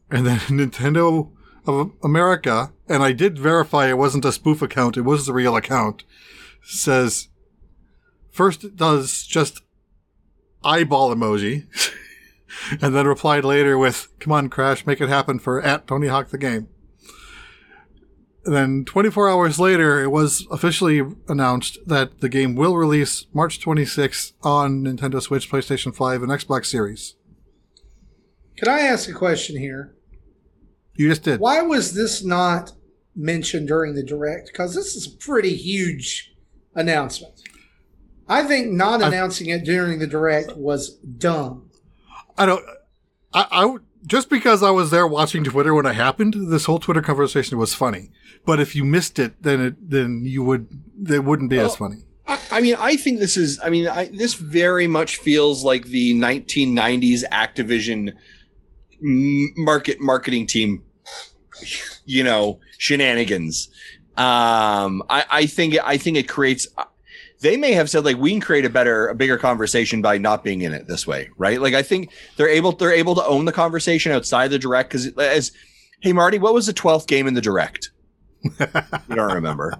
[SPEAKER 3] And then Nintendo of America, and I did verify it wasn't a spoof account, it was the real account, says, first it does just eyeball emoji, and then replied later with, come on, Crash, make it happen for at Tony Hawk the game. And then 24 hours later, it was officially announced that the game will release March 26th on Nintendo Switch, PlayStation 5, and Xbox Series.
[SPEAKER 2] Can I ask a question here?
[SPEAKER 3] You just did.
[SPEAKER 2] Why was this not mentioned during the direct? Because this is a pretty huge announcement. I think not
[SPEAKER 3] I-
[SPEAKER 2] announcing it during the direct was dumb.
[SPEAKER 3] I don't. I, I just because I was there watching Twitter when it happened, this whole Twitter conversation was funny. But if you missed it, then it then you would it wouldn't be as funny.
[SPEAKER 1] I, I mean, I think this is. I mean, I, this very much feels like the 1990s Activision m- market marketing team. You know, shenanigans. Um, I, I think I think it creates. They may have said like we can create a better, a bigger conversation by not being in it this way, right? Like I think they're able they're able to own the conversation outside the direct because as hey Marty, what was the 12th game in the direct? you don't remember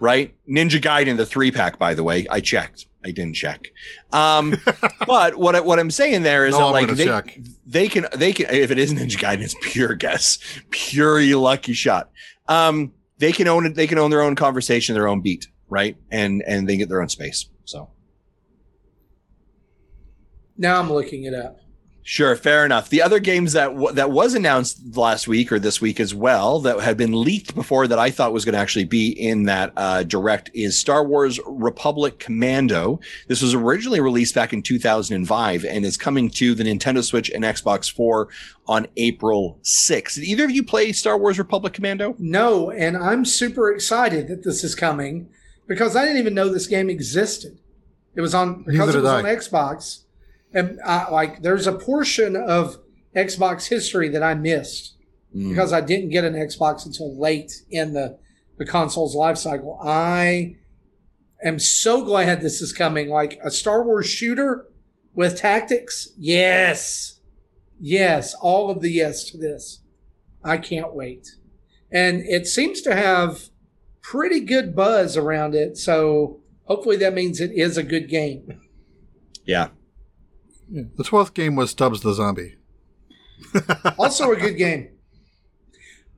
[SPEAKER 1] right? Ninja Gaiden, the three pack, by the way. I checked. I didn't check. Um, but what I, what I'm saying there is
[SPEAKER 3] No,
[SPEAKER 1] that
[SPEAKER 3] I'm
[SPEAKER 1] like they,
[SPEAKER 3] check.
[SPEAKER 1] they can they can if it is Ninja Gaiden, it's pure guess, pure lucky shot. Um, they can own it. They can own their own conversation, their own beat, right? And and they get their own space. So
[SPEAKER 2] Now I'm looking it up.
[SPEAKER 1] Sure, fair enough. The other games that w- that was announced last week or this week as well that had been leaked before that I thought was going to actually be in that uh, direct is Star Wars Republic Commando. This was originally released back in 2005 and is coming to the Nintendo Switch and Xbox 4 on April 6th. Did either of you play Star Wars Republic Commando?
[SPEAKER 2] No, and I'm super excited that this is coming because I didn't even know this game existed. It was on because
[SPEAKER 3] Neither
[SPEAKER 2] it was on Xbox, and I, like there's a portion of Xbox history that I missed
[SPEAKER 1] Mm.
[SPEAKER 2] because I didn't get an Xbox until late in the the console's life cycle. I am so glad this is coming. Like a Star Wars shooter with tactics. Yes. Yes. All of the yes to this. I can't wait. And it seems to have pretty good buzz around it. So hopefully that means it is a good game.
[SPEAKER 1] Yeah.
[SPEAKER 3] The twelfth game was Stubbs the Zombie.
[SPEAKER 2] also a good game.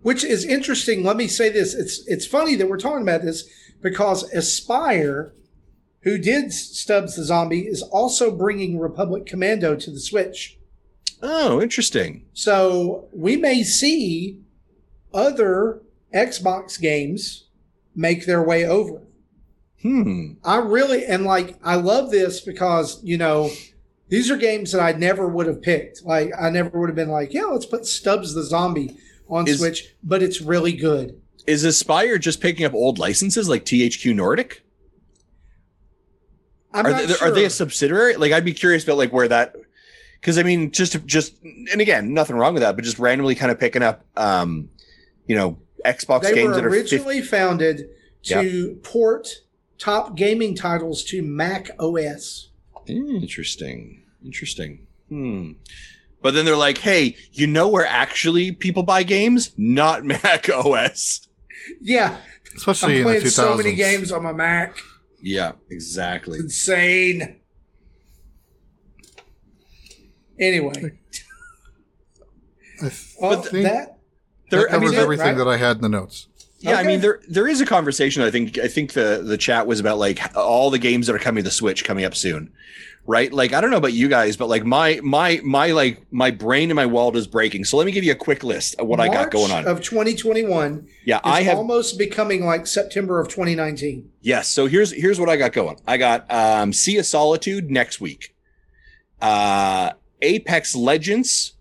[SPEAKER 2] Which is interesting. Let me say this. It's it's funny that we're talking about this because Aspyr, who did Stubbs the Zombie, is also bringing Republic Commando to the Switch.
[SPEAKER 1] Oh, interesting.
[SPEAKER 2] So we may see other Xbox games make their way over.
[SPEAKER 1] Hmm.
[SPEAKER 2] I really and like I love this because you know these are games that I never would have picked. Like I never would have been like, yeah, let's put Stubbs the Zombie on
[SPEAKER 1] Is-
[SPEAKER 2] Switch, but it's really good.
[SPEAKER 1] Is Aspyr just picking up old licenses like THQ Nordic?
[SPEAKER 2] I'm
[SPEAKER 1] are
[SPEAKER 2] not
[SPEAKER 1] they,
[SPEAKER 2] sure.
[SPEAKER 1] are they a subsidiary? Like, I'd be curious about like where that, because I mean, just just and again, nothing wrong with that, but just randomly kind of picking up, um, you know, Xbox
[SPEAKER 2] they
[SPEAKER 1] games that are 50,
[SPEAKER 2] originally founded to port top gaming titles to Mac OS.
[SPEAKER 1] interesting, interesting. Hmm. But then they're like, hey, you know where actually people buy games? Not Mac OS.
[SPEAKER 2] Yeah,
[SPEAKER 3] Especially
[SPEAKER 2] I'm
[SPEAKER 3] in the
[SPEAKER 2] playing
[SPEAKER 3] 2000s.
[SPEAKER 2] so many games on my Mac.
[SPEAKER 1] Yeah, exactly.
[SPEAKER 2] It's insane. Anyway,
[SPEAKER 3] I th-
[SPEAKER 2] well,
[SPEAKER 1] But
[SPEAKER 2] that
[SPEAKER 3] that
[SPEAKER 1] There, I
[SPEAKER 3] covers
[SPEAKER 1] mean,
[SPEAKER 3] everything
[SPEAKER 2] right?
[SPEAKER 3] that I had in the notes.
[SPEAKER 1] Yeah, I mean there there is a conversation. I think I think the the chat was about like all the games that are coming to the Switch coming up soon, right? Like I don't know about you guys, but like my my my like my brain and my wallet is breaking. So let me give you a quick list of what I got going on.
[SPEAKER 2] of 2021
[SPEAKER 1] yeah, I have
[SPEAKER 2] almost becoming like September of 2019.
[SPEAKER 1] yes. So here's here's what I got going. I got um Sea of Solitude next week, uh Apex Legends,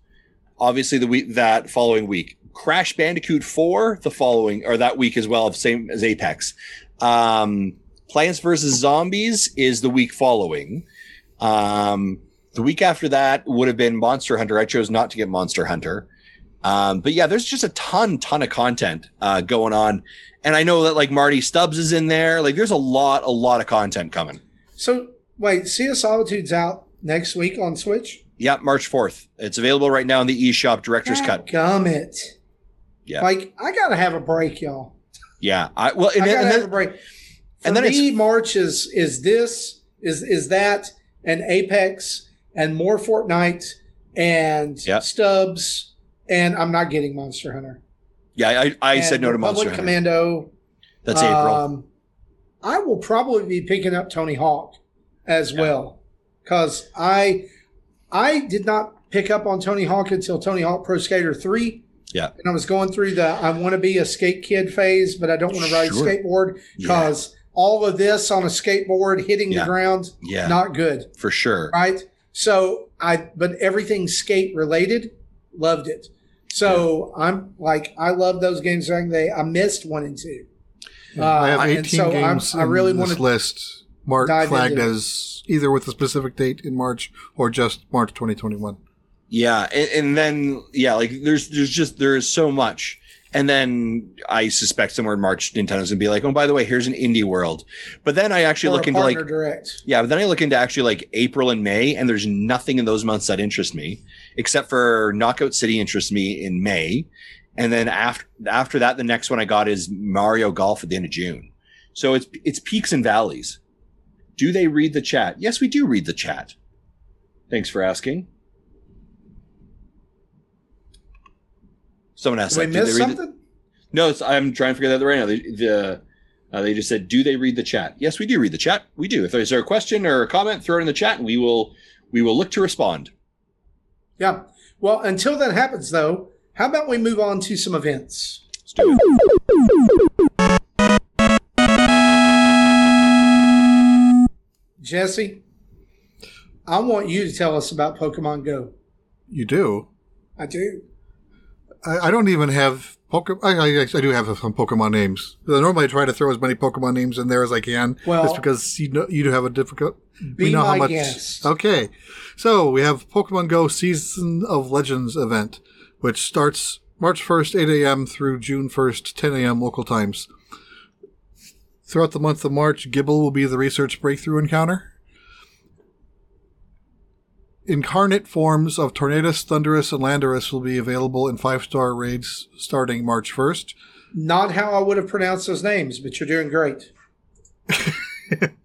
[SPEAKER 1] obviously the week that following week. Crash Bandicoot 4 the following or that week as well, same as Apex. Um, Plants vs. Zombies is the week following. Um, the week after that would have been Monster Hunter. I chose not to get Monster Hunter. Um, but yeah, there's just a ton, ton of content uh, going on, and I know that like Marty Stubbs is in there. Like, there's a lot, a lot of content coming.
[SPEAKER 2] So wait, Sea of Solitude's out next week on Switch.
[SPEAKER 1] Yeah, March 4th. It's available right now in the eShop Director's Cut.
[SPEAKER 2] Gummit.
[SPEAKER 1] Yeah.
[SPEAKER 2] Like I gotta have a break, y'all.
[SPEAKER 1] Yeah. I well, and
[SPEAKER 2] I
[SPEAKER 1] then,
[SPEAKER 2] gotta
[SPEAKER 1] and
[SPEAKER 2] have a break. For
[SPEAKER 1] and then
[SPEAKER 2] me, March is is this is is that and Apex and more Fortnite and
[SPEAKER 1] Yeah.
[SPEAKER 2] Stubbs and I'm not getting Monster Hunter.
[SPEAKER 1] yeah, I, I
[SPEAKER 2] And
[SPEAKER 1] said no to Monster Hunter.
[SPEAKER 2] Commando.
[SPEAKER 1] That's April.
[SPEAKER 2] Um, I will probably be picking up Tony Hawk as
[SPEAKER 1] Yeah.
[SPEAKER 2] well because I I did not pick up on Tony Hawk until Tony Hawk Pro Skater three.
[SPEAKER 1] Yeah.
[SPEAKER 2] and I was going through the I want to be a skate kid phase, but I don't want to ride
[SPEAKER 1] Sure.
[SPEAKER 2] skateboard because all of this on a skateboard hitting
[SPEAKER 1] Yeah.
[SPEAKER 2] the ground
[SPEAKER 1] Yeah,
[SPEAKER 2] not good,
[SPEAKER 1] for sure.
[SPEAKER 2] right? So I but everything skate related, loved it. So I'm like I love those games. They I missed one and two. Uh,
[SPEAKER 3] I have 18
[SPEAKER 2] so I'm-
[SPEAKER 3] games
[SPEAKER 2] I really
[SPEAKER 3] in this
[SPEAKER 2] want to
[SPEAKER 3] list marked flagged
[SPEAKER 2] into
[SPEAKER 3] as either with a specific date in March or just March 2021.
[SPEAKER 1] Yeah, and, and then yeah, like there's there's just there is so much, and then I suspect somewhere in March Nintendo's gonna be like, oh by the way, here's an indie world, but then I actually
[SPEAKER 2] or
[SPEAKER 1] look into like
[SPEAKER 2] direct.
[SPEAKER 1] yeah, but then I look into actually like April and May, and there's nothing in those months that interests me, except for Knockout City interests me in May, and then after after that, the next one I got is Mario Golf at the end of June. So it's it's peaks and valleys. Do they read the chat? Yes, we do read the chat. Thanks for asking. Someone asked
[SPEAKER 2] Did we
[SPEAKER 1] that. Do they
[SPEAKER 2] miss
[SPEAKER 1] read the-
[SPEAKER 2] something?
[SPEAKER 1] no, it's, I'm trying to figure that out right now. The, the uh, they just said, "Do they read the chat?" Yes, we do read the chat. We do. If there's a question or a comment, throw it in the chat, and we will we will look to respond.
[SPEAKER 2] Yeah. Well, until that happens, though, how about we move on to some events?
[SPEAKER 1] Let's do it.
[SPEAKER 2] Jesse, I want you to tell us about Pokemon Go.
[SPEAKER 3] You do?
[SPEAKER 2] I do.
[SPEAKER 3] I, I don't even have Pokemon. I, I, I do have some Pokemon names. Normally, I try to throw as many Pokemon names in there as I can.
[SPEAKER 2] Well-
[SPEAKER 3] just because you know you do have a difficult.
[SPEAKER 2] Be
[SPEAKER 3] we know how much.
[SPEAKER 2] guest.
[SPEAKER 3] Okay, so we have Pokemon Go Season of Legends event, which starts March first, eight a.m. through June first, ten a.m. local times. Throughout the month of March, Gible will be the research breakthrough encounter. Incarnate forms of Tornadus, Thundurus, and Landorus will be available in five star raids starting March 1st.
[SPEAKER 2] Not how I would have pronounced those names, but you're doing great.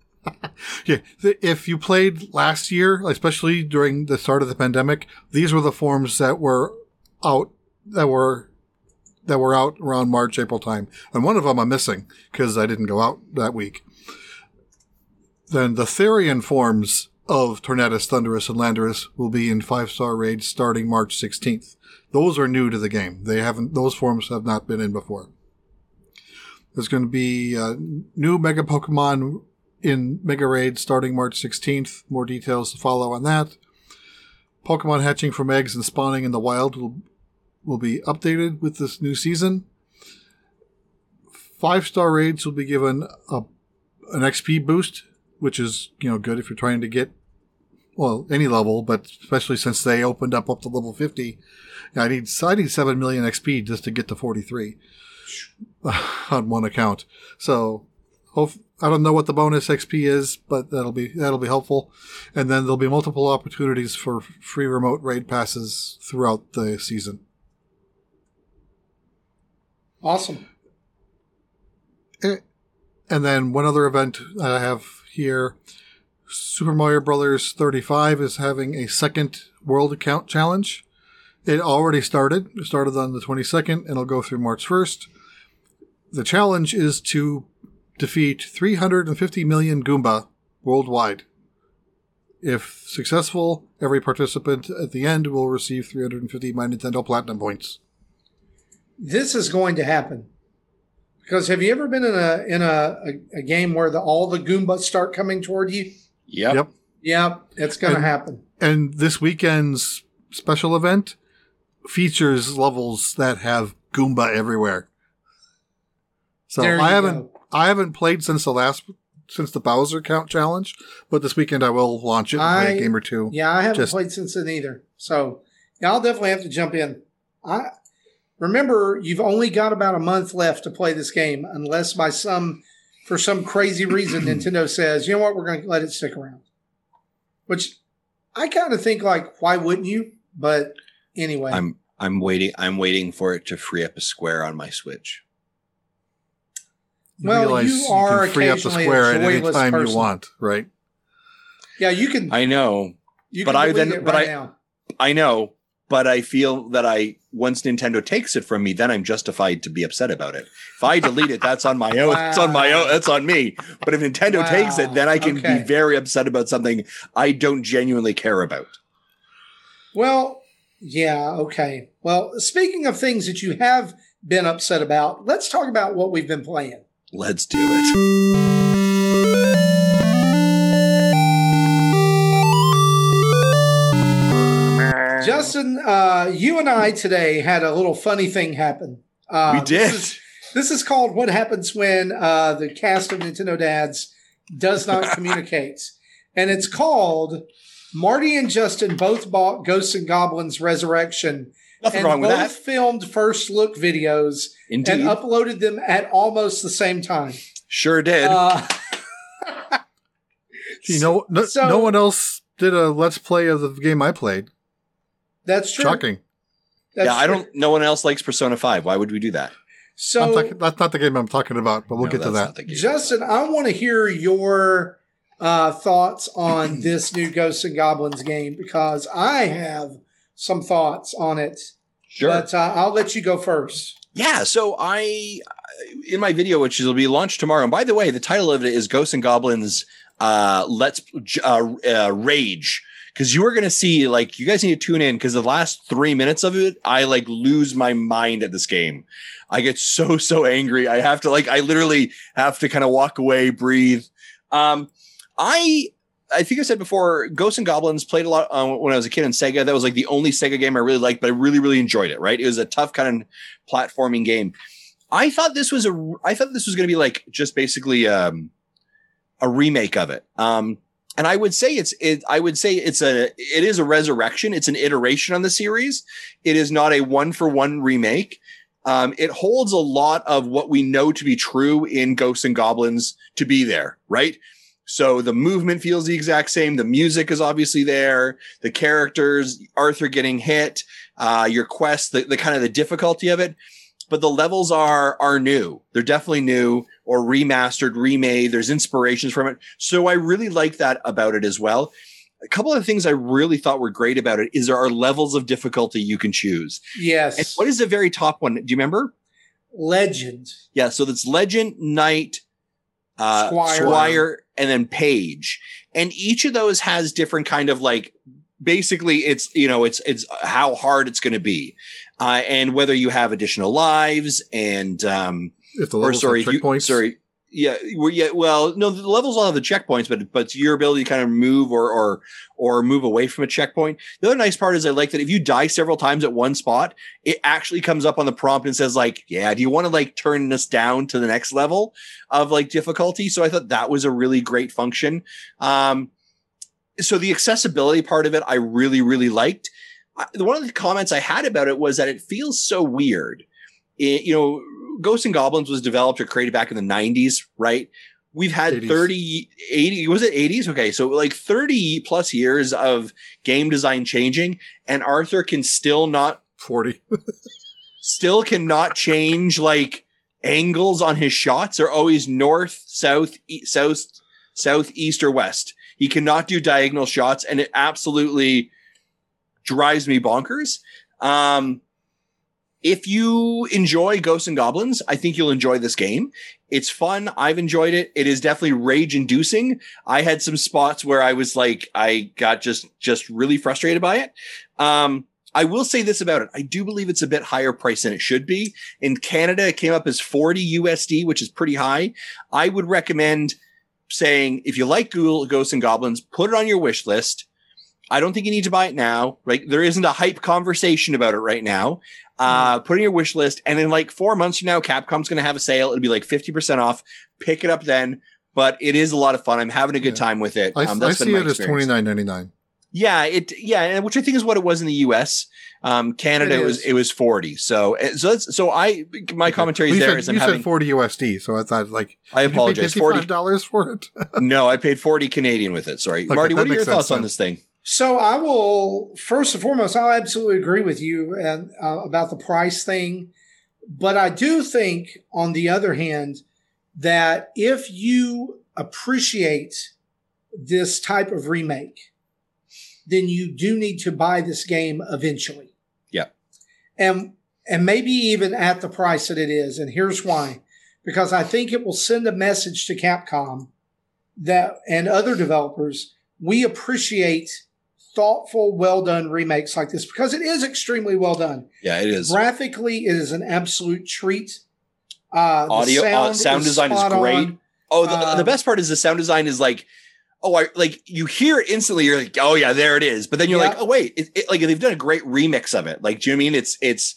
[SPEAKER 3] Yeah, if you played last year, especially during the start of the pandemic, these were the forms that were out that were that were out around March April time, and one of them I'm missing because I didn't go out that week. Then the Therian forms of Tornadus, Thundurus, and Landorus will be in five star raids starting March 16th. Those are new to the game. They haven't; those forms have not been in before. There's going to be uh, new Mega Pokemon in Mega Raid starting March 16th. More details to follow on that. Pokemon hatching from eggs and spawning in the wild will, will be updated with this new season. Five star raids will be given a, an XP boost, which is you know good if you're trying to get well any level, but especially since they opened up up to level 50. I need I need seven million XP just to get to 43 on one account. So hope I don't know what the bonus XP is, but that'll be that'll be helpful. And then there'll be multiple opportunities for free remote raid passes throughout the season.
[SPEAKER 2] Awesome.
[SPEAKER 3] Eh, And then one other event I have here Super Mario Brothers 35 is having a second world account challenge. It already started. It started on the 22nd and it'll go through March 1st. The challenge is to defeat 350 million Goomba worldwide. If successful, every participant at the end will receive 350 My Nintendo Platinum points.
[SPEAKER 2] This is going to happen. Because have you ever been in a in a, a, a game where the, all the Goombas start coming toward you?
[SPEAKER 1] Yep.
[SPEAKER 3] Yep.
[SPEAKER 2] Yeah, it's going to happen.
[SPEAKER 3] And this weekend's special event features levels that have Goomba everywhere. So
[SPEAKER 2] There
[SPEAKER 3] I haven't
[SPEAKER 2] go.
[SPEAKER 3] I haven't played since the last since the Bowser Count Challenge, but this weekend I will launch it and play
[SPEAKER 2] I-
[SPEAKER 3] a game or two.
[SPEAKER 2] Yeah, I haven't
[SPEAKER 3] Just-
[SPEAKER 2] played since then either. So yeah, I'll definitely have to jump in. I remember, you've only got about a month left to play this game, unless by some, for some crazy reason, Nintendo says, you know what, we're going to let it stick around. Which I kind of think like, why wouldn't you? But anyway,
[SPEAKER 1] I'm I'm waiting. I'm waiting for it to free up a square on my Switch.
[SPEAKER 3] You
[SPEAKER 2] Well,
[SPEAKER 3] realize
[SPEAKER 2] you are
[SPEAKER 3] can free up the
[SPEAKER 2] occasionally a
[SPEAKER 3] square at any time
[SPEAKER 2] person.
[SPEAKER 3] you want, right?
[SPEAKER 2] yeah, you can.
[SPEAKER 1] I know,
[SPEAKER 2] you
[SPEAKER 1] but
[SPEAKER 2] can
[SPEAKER 1] I then-
[SPEAKER 2] it
[SPEAKER 1] but
[SPEAKER 2] right
[SPEAKER 1] I-
[SPEAKER 2] now.
[SPEAKER 1] I know, but I feel that I once Nintendo takes it from me, then I'm justified to be upset about it. If I delete it, that's on my own. It's on my own. That's on me. But if Nintendo takes it, then I can
[SPEAKER 2] Okay.
[SPEAKER 1] be very upset about something I don't genuinely care about.
[SPEAKER 2] Well, yeah, okay. Well, speaking of things that you have been upset about, let's talk about what we've been playing.
[SPEAKER 1] Let's do it.
[SPEAKER 2] Justin, uh, you and I today had a little funny thing happen. Uh,
[SPEAKER 1] we
[SPEAKER 2] this
[SPEAKER 1] did.
[SPEAKER 2] is- This is called What Happens When uh, the Cast of Nintendo Dads Does Not Communicate. And it's called Marty and Justin both bought Ghosts and Goblins Resurrection.
[SPEAKER 1] Nothing
[SPEAKER 2] and
[SPEAKER 1] wrong with
[SPEAKER 2] both
[SPEAKER 1] that.
[SPEAKER 2] filmed first look videos
[SPEAKER 1] Indeed.
[SPEAKER 2] and uploaded them at almost the same time.
[SPEAKER 1] sure did.
[SPEAKER 2] Uh,
[SPEAKER 3] Gee, no, no,
[SPEAKER 2] So-
[SPEAKER 3] no one else did a let's play of the game I played.
[SPEAKER 2] That's true.
[SPEAKER 3] Shocking.
[SPEAKER 2] That's
[SPEAKER 1] yeah, I don't. No one else likes Persona Five. Why would we do that?
[SPEAKER 2] So,
[SPEAKER 3] talking, that's not the game I'm talking about, but we'll
[SPEAKER 1] No,
[SPEAKER 3] get to that.
[SPEAKER 1] not.
[SPEAKER 2] Justin, I want to hear your uh, thoughts on this new Ghosts and Goblins game because I have some thoughts on it.
[SPEAKER 1] Sure.
[SPEAKER 2] But uh, I'll let you go first.
[SPEAKER 1] Yeah, so I in my video, which will be launched tomorrow. And by the way, the title of it is Ghosts and Goblins. Uh, let's uh, uh, rage because you are going to see like you guys need to tune in because the last three minutes of it, I like lose my mind at this game. I get so so angry. I have to like I literally have to kind of walk away, breathe. Um, I I think I said before, Ghosts and Goblins played a lot uh, when I was a kid on Sega. That was like the only Sega game I really liked, but I really, really enjoyed it. Right? It was a tough kind of platforming game. I thought this was a. I thought this was going to be like just basically um, a remake of it. Um, and I would say it's. It, I would say it's a. It is a resurrection. It's an iteration on the series. It is not a one for one remake. Um, it holds a lot of what we know to be true in Ghosts and Goblins to be there, right? So the movement feels the exact same. The music is obviously there. The characters, Arthur getting hit, uh, your quest, the, the kind of the difficulty of it. But the levels are are new. They're definitely new or remastered, remade. There's inspirations from it. So I really like that about it as well. A couple of things I really thought were great about it is there are levels of difficulty you can choose. And
[SPEAKER 2] Yes.
[SPEAKER 1] what is the very top one? Do you remember?
[SPEAKER 2] Legend.
[SPEAKER 1] Yeah, so that's legend, knight, uh,
[SPEAKER 2] Squire.
[SPEAKER 1] squire. and then page. And each of those has different kind of like basically it's you know it's it's how hard it's going to be, uh, and whether you have additional lives and um
[SPEAKER 3] If the
[SPEAKER 1] or sorry you, sorry yeah well, yeah well no the levels all have the checkpoints but but your ability to kind of move or or or move away from a checkpoint. The other nice part is i like that if you die several times at one spot it actually comes up on the prompt and says like yeah do you want to like turn this down to the next level of like difficulty? So i thought that was a really great function. Um so the accessibility part of it i really really liked one of the comments i had about it was that it feels so weird. It, you know ghosts and goblins was developed or created back in the 90s right? We've had
[SPEAKER 3] 80s.
[SPEAKER 1] 30 80 was it 80s okay so like 30 plus years of game design changing and arthur can still not
[SPEAKER 3] forty.
[SPEAKER 1] still cannot change like angles on his shots. Are always north south e- south south east or west. He cannot do diagonal shots and it absolutely drives me bonkers um if you enjoy ghosts and goblins i think you'll enjoy this game it's fun i've enjoyed it it is definitely rage inducing i had some spots where i was like i got just just really frustrated by it um I will say this about it. I do believe it's a bit higher price than it should be. In Canada, it came up as 40 USD, which is pretty high. I would recommend saying if you like Google Ghosts and Goblins, put it on your wish list. I don't think you need to buy it now, right? There isn't a hype conversation about it right now. Uh, put it in your wish list. And in like four months from now, Capcom's going to have a sale. It'll be like 50% off. Pick it up then. But it is a lot of fun. I'm having a good
[SPEAKER 3] Yeah.
[SPEAKER 1] time with it.
[SPEAKER 3] I,
[SPEAKER 1] Um,
[SPEAKER 3] I
[SPEAKER 1] that's been
[SPEAKER 3] see
[SPEAKER 1] my
[SPEAKER 3] it as twenty nine ninety nine.
[SPEAKER 1] Yeah, it yeah, which I think is what it was in the U.S. Um, Canada
[SPEAKER 2] It
[SPEAKER 1] it was it was forty. So uh, so that's, so I my commentary is there
[SPEAKER 3] said,
[SPEAKER 1] is I'm
[SPEAKER 3] you
[SPEAKER 1] having
[SPEAKER 3] said 40 USD, so I thought like
[SPEAKER 1] I apologize forty
[SPEAKER 3] forty dollars for it.
[SPEAKER 1] no I paid forty Canadian with it. Sorry,
[SPEAKER 3] Okay,
[SPEAKER 1] Marty. What are your
[SPEAKER 3] makes sense
[SPEAKER 1] thoughts on this thing?
[SPEAKER 2] So I will first and foremost, I'll absolutely agree with you and uh, about the price thing, but I do think, on the other hand, that if you appreciate this type of remake, then you do need to buy this game eventually.
[SPEAKER 1] Yeah.
[SPEAKER 2] and and maybe even at the price that it is. And here's why: because I think it will send a message to Capcom that and other developers we appreciate thoughtful, well done remakes like this because it is extremely well done.
[SPEAKER 1] Yeah, it is.
[SPEAKER 2] Graphically, it is an absolute treat. Uh, the
[SPEAKER 1] Audio uh, sound design is great.
[SPEAKER 2] on.
[SPEAKER 1] Oh, the, the
[SPEAKER 2] Um,
[SPEAKER 1] best part is the sound design is like, oh, I like you hear it instantly. You're like, oh yeah, there it is. But then you're
[SPEAKER 2] Yeah.
[SPEAKER 1] like, oh wait, it, it, like they've done a great remix of it. Like, do you know I mean it's it's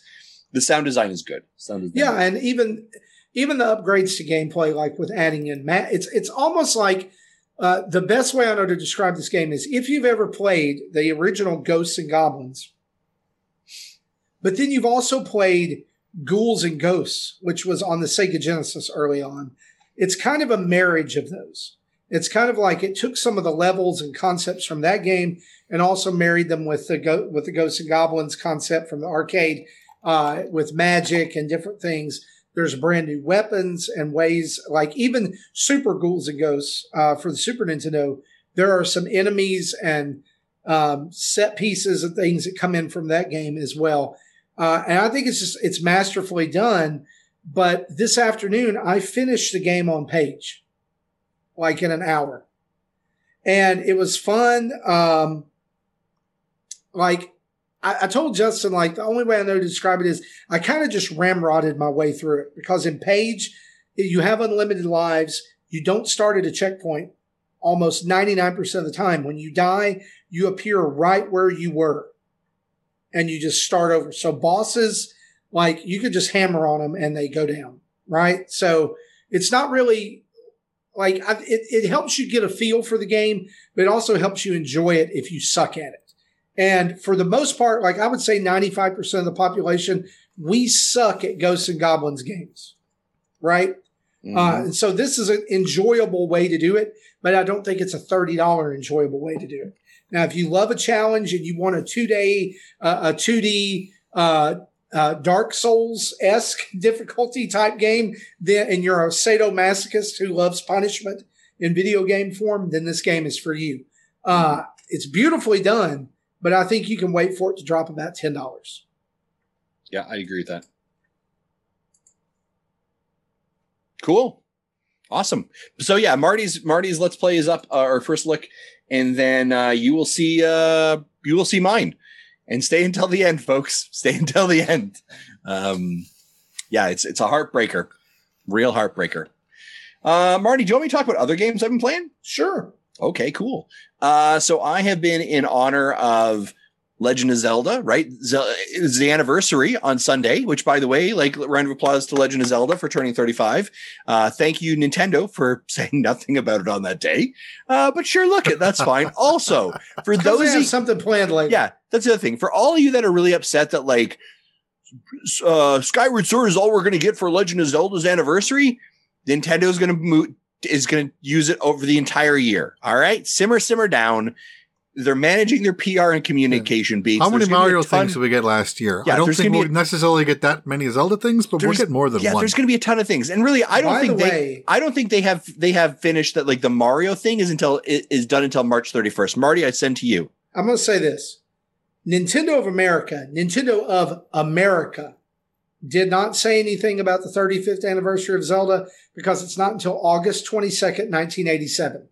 [SPEAKER 1] the sound design is good. Sound design.
[SPEAKER 2] Yeah, and even even the upgrades to gameplay, like with adding in mat, it's it's almost like uh, the best way I know to describe this game is if you've ever played the original Ghosts and Goblins, but then you've also played Ghouls and Ghosts, which was on the Sega Genesis early on. It's kind of a marriage of those. It's kind of like it took some of the levels and concepts from that game and also married them with the go- with the Ghosts and Goblins concept from the arcade uh, with magic and different things. There's brand new weapons and ways, like even Super Ghouls and Ghosts uh, for the Super Nintendo. There are some enemies and um, set pieces and things that come in from that game as well. Uh, and I think it's just it's masterfully done. But this afternoon, I finished the game on page, like in an hour, and it was fun. Um, like I, I told Justin, like the only way I know to describe it is I kind of just ramrodded my way through it because in Page, you have unlimited lives. You don't start at a checkpoint almost 99% of the time. When you die, you appear right where you were and you just start over. So bosses, like you could just hammer on them and they go down, right? So it's not really like it, it helps you get a feel for the game, but it also helps you enjoy it if you suck at it. And for the most part, like I would say 95% of the population, we suck at Ghosts and Goblins games, right?
[SPEAKER 1] Mhm.
[SPEAKER 2] Uh, and so this is an enjoyable way to do it, but I don't think it's a $30 enjoyable way to do it. Now, if you love a challenge and you want a two day, uh, a 2D, uh, uh, Dark Souls esque difficulty type game, then, and you're a sadomasochist who loves punishment in video game form, then this game is for you. Uh, it's beautifully done, but I think you can wait for it to drop about $10.
[SPEAKER 1] yeah, I agree with that. Cool. Awesome. So yeah, Marty's Marty's let's play is up uh, our first look, and then uh, you will see uh, you will see mine, and stay until the end, folks. Stay until the end. Um, yeah, it's it's a heartbreaker, real heartbreaker. Uh, Marty, do you want me to talk about other games I've been playing?
[SPEAKER 2] Sure.
[SPEAKER 1] Okay, cool. Uh, so I have been in honor of Legend of Zelda, right? Ze- it was the anniversary on Sunday, which, by the way, like round of applause to Legend of Zelda for turning 35. Uh, thank you, Nintendo, for saying nothing about it on that day. Uh, but sure, look it, that's fine. also, for
[SPEAKER 2] Those
[SPEAKER 1] of-
[SPEAKER 2] something planned later.
[SPEAKER 1] yeah, that's the other thing. For all of you that are really upset that like uh, Skyward Sword is all we're going to get for Legend of Zelda's anniversary, Nintendo's going to move is going to use it over the entire year. All right, simmer, simmer down. They're managing their PR and communication beats.
[SPEAKER 3] How many
[SPEAKER 1] There's gonna be a
[SPEAKER 3] Mario
[SPEAKER 1] ton-
[SPEAKER 3] things did we get last year?
[SPEAKER 1] Yeah,
[SPEAKER 3] I don't think we'll
[SPEAKER 1] be
[SPEAKER 3] necessarily get that many Zelda things, but we'll get more than
[SPEAKER 1] Yeah,
[SPEAKER 3] one.
[SPEAKER 1] there's going to be a ton of things, and really, I don't
[SPEAKER 2] By
[SPEAKER 1] think
[SPEAKER 2] the
[SPEAKER 1] they.
[SPEAKER 2] way-
[SPEAKER 1] I don't think they have they have finished that. Like the Mario thing is until it is done until March 31st. Marty, I send to you.
[SPEAKER 2] I'm going to say this Nintendo of America, Nintendo of America did not say anything about the 35th anniversary of Zelda because it's not until August 22nd, 1987.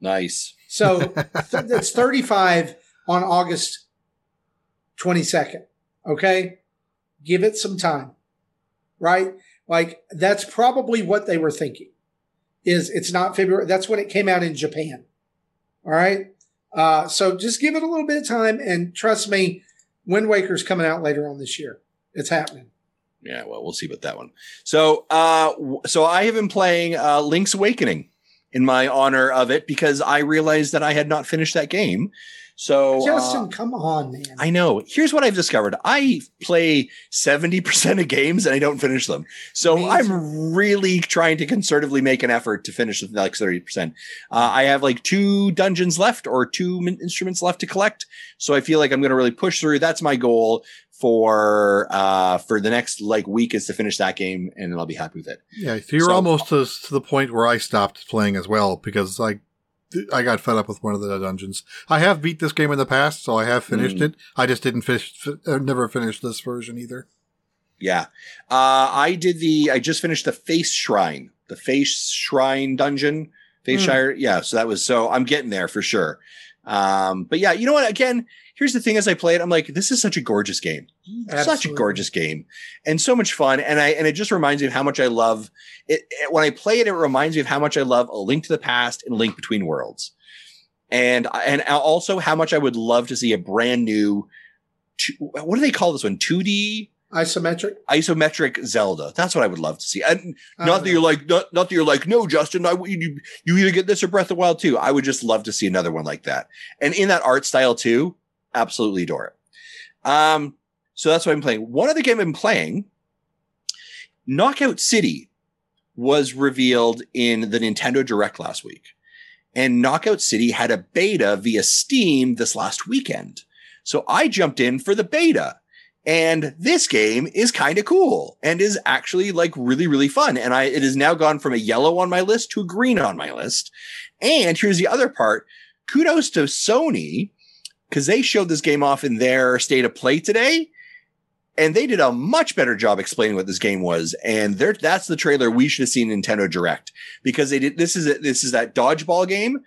[SPEAKER 1] Nice.
[SPEAKER 2] So th- that's 35 on August 22nd. Okay. Give it some time. Right. Like that's probably what they were thinking is it's not February. That's when it came out in Japan. All right. Uh, so just give it a little bit of time and trust me, Wind Waker's coming out later on this year. It's happening.
[SPEAKER 1] Yeah, well, we'll see about that one. So, uh, so I have been playing uh, Link's Awakening, in my honor of it because I realized that I had not finished that game. So
[SPEAKER 2] Justin,
[SPEAKER 1] uh,
[SPEAKER 2] come on, man.
[SPEAKER 1] I know. Here's what I've discovered. I play 70% of games and I don't finish them. So
[SPEAKER 2] Me
[SPEAKER 1] I'm really trying to conservatively make an effort to finish the next 30%. Uh, I have like two dungeons left or two instruments left to collect. So I feel like I'm going to really push through. That's my goal for uh for the next like week is to finish that game and then I'll be happy with it.
[SPEAKER 3] Yeah, so you're
[SPEAKER 1] So-
[SPEAKER 3] almost to, to the point where I stopped playing as well because I I got fed up with one of the dungeons. I have beat this game in the past, so I have finished
[SPEAKER 1] Mm.
[SPEAKER 3] it. I just didn't finish, fi- uh, never finished this version either.
[SPEAKER 1] Yeah. Uh, I did the, I just finished the face shrine, the face shrine dungeon, face
[SPEAKER 2] Hmm.
[SPEAKER 1] shire. Yeah. So that was, so I'm getting there for sure. Um, but yeah, you know what? Again, here's the thing as I play it, I'm like, this is such a gorgeous game. Such a gorgeous game and so much fun. And I, and it just reminds me of how much I love it. it- When I play it, it reminds me of how much I love A Link to the Past and Link Between Worlds. And, and also how much I would love to see a brand new, two, what do they call this one? 2D
[SPEAKER 2] Isometric.
[SPEAKER 1] isometric Zelda. That's what I would love to see. And not
[SPEAKER 2] don't
[SPEAKER 1] that you're like, not, not that you're like, no, Justin, I, you, you either get this or Breath of the Wild too. I would just love to see another one like that. And in that art style too, absolutely adore it. Um, so that's what I'm playing. One other game I'm playing, Knockout City was revealed in the Nintendo Direct last week. And Knockout City had a beta via Steam this last weekend. So I jumped in for the beta. And this game is kind of cool and is actually like really, really fun. And I, it has now gone from a yellow on my list to a green on my list. And here's the other part. Kudos to Sony because they showed this game off in their state of play today. And they did a much better job explaining what this game was. And that's the trailer we should have seen Nintendo Direct because they did. This is it. This is that dodgeball game.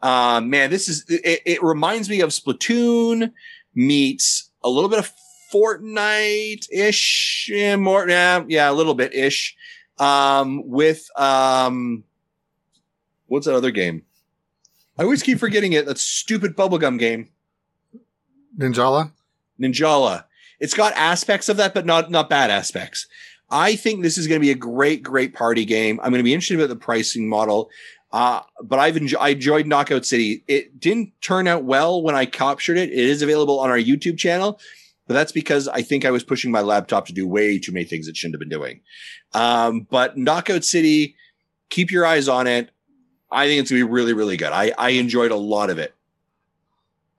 [SPEAKER 1] Uh, man, this is, it, it reminds me of Splatoon meets a little bit of Fortnite ish, yeah, more, yeah, yeah, a little bit ish. Um, with, um, what's that other game? I always keep forgetting it. That stupid bubblegum game,
[SPEAKER 3] Ninjala?
[SPEAKER 1] Ninjala. It's got aspects of that, but not, not bad aspects. I think this is going to be a great, great party game. I'm going to be interested about the pricing model. Uh, but I've I enjoyed Knockout City. It didn't turn out well when I captured it. It is available on our YouTube channel, but that's because I think I was pushing my laptop to do way too many things it shouldn't have been doing. Um, but Knockout City, keep your eyes on it. I think it's gonna be really, really good. I, I enjoyed a lot of it.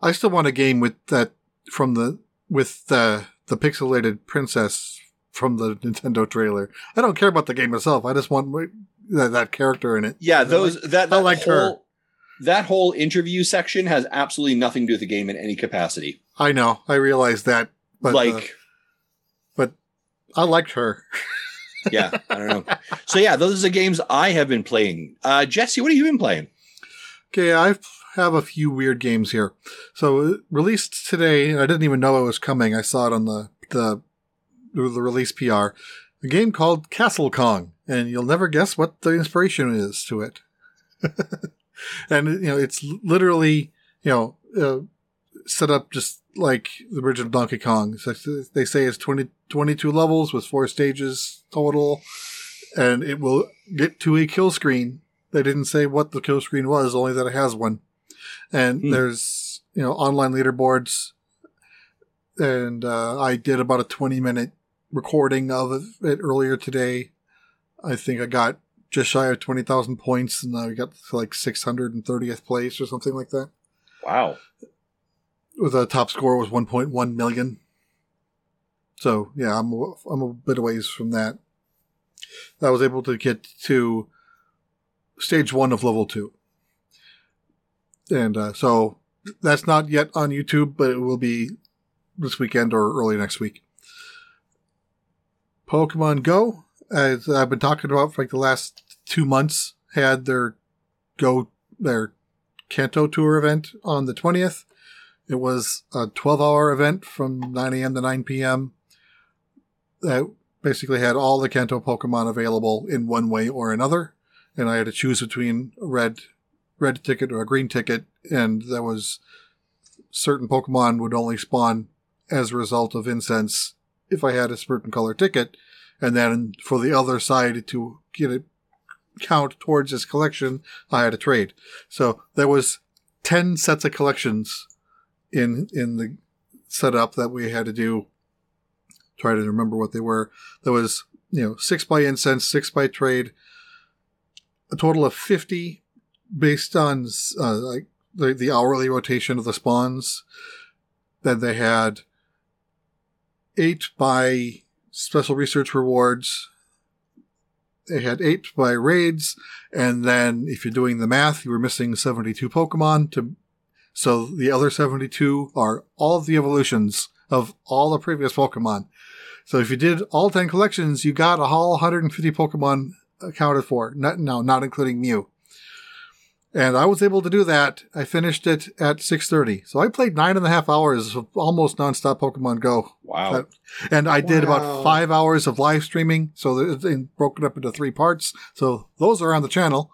[SPEAKER 3] I still want a game with that from the with the the pixelated princess from the Nintendo trailer. I don't care about the game itself. I just want that, that character in it.
[SPEAKER 1] Yeah,
[SPEAKER 3] I
[SPEAKER 1] those
[SPEAKER 3] like-
[SPEAKER 1] that,
[SPEAKER 3] I
[SPEAKER 1] that
[SPEAKER 3] liked
[SPEAKER 1] whole,
[SPEAKER 3] her.
[SPEAKER 1] That whole interview section has absolutely nothing to do with the game in any capacity.
[SPEAKER 3] I know. I realize that, but
[SPEAKER 1] like,
[SPEAKER 3] uh, but I liked her.
[SPEAKER 1] yeah, I don't know. So yeah, those are the games I have been playing. Uh, Jesse, what have you been playing?
[SPEAKER 3] Okay, I have a few weird games here. So uh, released today, and I didn't even know it was coming. I saw it on the the the release PR. A game called Castle Kong, and you'll never guess what the inspiration is to it. and you know, it's literally you know uh, set up just like the original Donkey Kong. So they say it's 20, 22 levels with four stages total, and it will get to a kill screen they didn't say what the kill screen was, only that it has one. And
[SPEAKER 1] Hmm.
[SPEAKER 3] there's, you know, online leaderboards. And uh, I did about a 20 minute recording of it earlier today. I think I got just shy of 20,000 points and I got to like 630th place or something like that.
[SPEAKER 1] Wow.
[SPEAKER 3] With a top score was 1.1 million. So yeah, I'm, I'm a bit away from that. I was able to get to stage one of level two. And uh, so that's not yet on YouTube, but it will be this weekend or early next week. Pokemon Go, as I've been talking about for like the last two months, had their Go, their Kanto Tour event on the 20th. It was a 12 hour event from 9 a.m. to 9 p.m. That basically had all the Kanto Pokemon available in one way or another and I had to choose between red red ticket or a green ticket, and there was certain Pokemon would only spawn as a result of incense if I had a certain color ticket, and then for the other side to get it count towards his collection, I had to trade. So there was 10 sets of collections in, in the setup that we had to do. Try to remember what they were. There was, you know, six by incense, six by trade, a total of 50 based on, uh, like the, the hourly rotation of the spawns. Then they had eight by special research rewards. They had eight by raids, and then if you're doing the math, you were missing 72 Pokemon to, so the other 72 are all of the evolutions of all the previous Pokemon. So if you did all 10 collections, you got a whole 150 Pokemon accounted for. Not, no, not including Mew and I was able to do that. I finished it at 6:30, so I played nine and a half hours of almost nonstop Pokemon Go.
[SPEAKER 1] Wow!
[SPEAKER 3] And I did about five hours of live streaming, so it's in- broken up into three parts. So those are on the channel,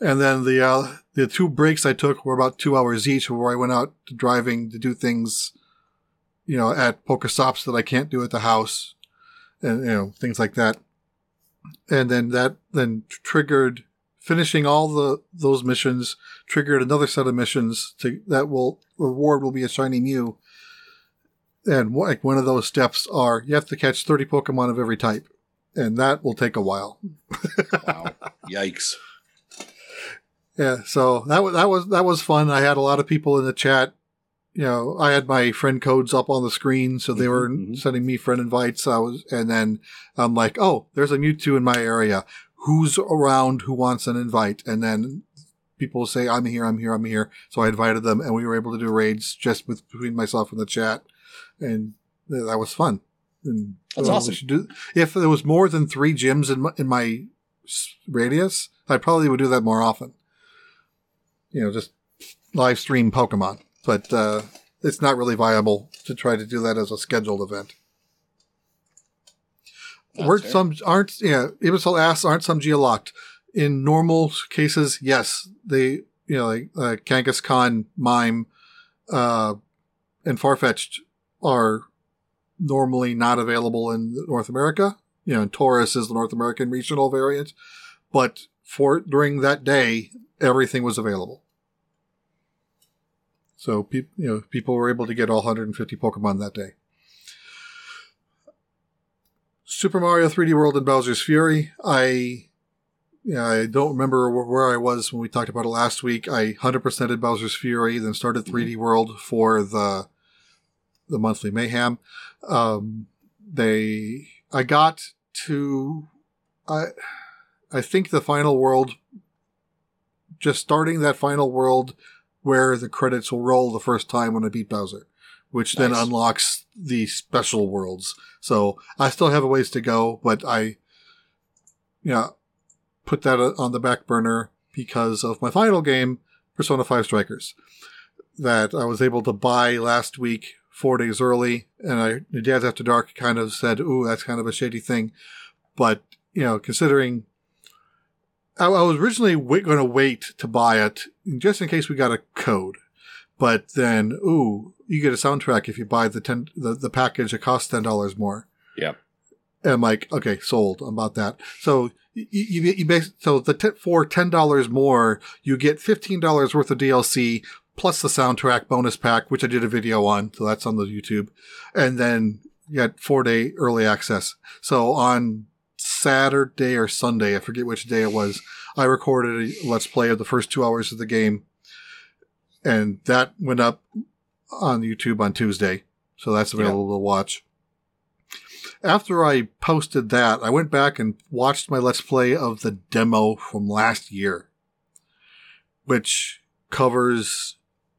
[SPEAKER 3] and then the uh, the two breaks I took were about two hours each, where I went out to driving to do things, you know, at Pokestops that I can't do at the house, and you know things like that. And then that then triggered finishing all the those missions triggered another set of missions to that will reward will be a shiny Mew. And like one of those steps are you have to catch 30 Pokemon of every type. And that will take a while.
[SPEAKER 1] Wow! Yikes!
[SPEAKER 3] Yeah, so that was that was that was fun. I had a lot of people in the chat. You know, I had my friend codes up on the screen, so they were
[SPEAKER 1] Mhm, mhm.
[SPEAKER 3] sending me friend invites. I was, and then I'm like, oh, there's a Mewtwo in my area. Who's around? Who wants an invite? And then people say, I'm here, I'm here, I'm here. So I invited them, and we were able to do raids just with between myself and the chat, and that was fun. And
[SPEAKER 1] That's
[SPEAKER 3] uh,
[SPEAKER 1] awesome.
[SPEAKER 3] do- if there was more than three gyms in my, in my radius, I probably would do that more often you know, just live stream Pokemon. But uh, it's not really viable to try to do that as a scheduled event. Weren't some aren't yeah? Imbecile asks aren't some geo locked In normal cases, yes. They you know like uh, Kangaskhan, Mime, uh, and Farfetch'd are normally not available in North America. You know, and Tauros is the North American regional variant, but for during that day, everything was available. So people, you know, people were able to get all 150 Pokemon that day. Super Mario 3D World and Bowser's Fury. I, yeah, I don't remember where I was when we talked about it last week. I 100%ed Bowser's Fury, then started 3D World for the the monthly mayhem. Um, they, I got to, I, I think the final world just starting that final world where the credits will roll the first time when I beat Bowser, which then unlocks the special worlds. So I still have a ways to go, but I, yeah, put that uh, on the back burner because of my final game, Persona 5 Strikers, that I was able to buy last week, four days early. And I, Dad's After Dark kind of said, ooh, that's kind of a shady thing. But, you know, considering I, I was originally wait, going to wait to buy it just in case we got a code, but then ooh, you get a soundtrack if you buy the ten the, the package. It costs ten dollars more.
[SPEAKER 1] Yep.
[SPEAKER 3] And I'm like, okay, sold. I'm about that. So you you, you bas- so the t- for ten dollars more, you get fifteen dollars worth of DLC plus the soundtrack bonus pack, which I did a video on. So that's on the YouTube, and then you got four day early access. So on Saturday or Sunday, I forget which day it was, I recorded a let's play of the first two hours of the game. And that went up on YouTube on Tuesday. So that's available to watch. After I posted that, I went back and watched my let's play of the demo from last year, which covers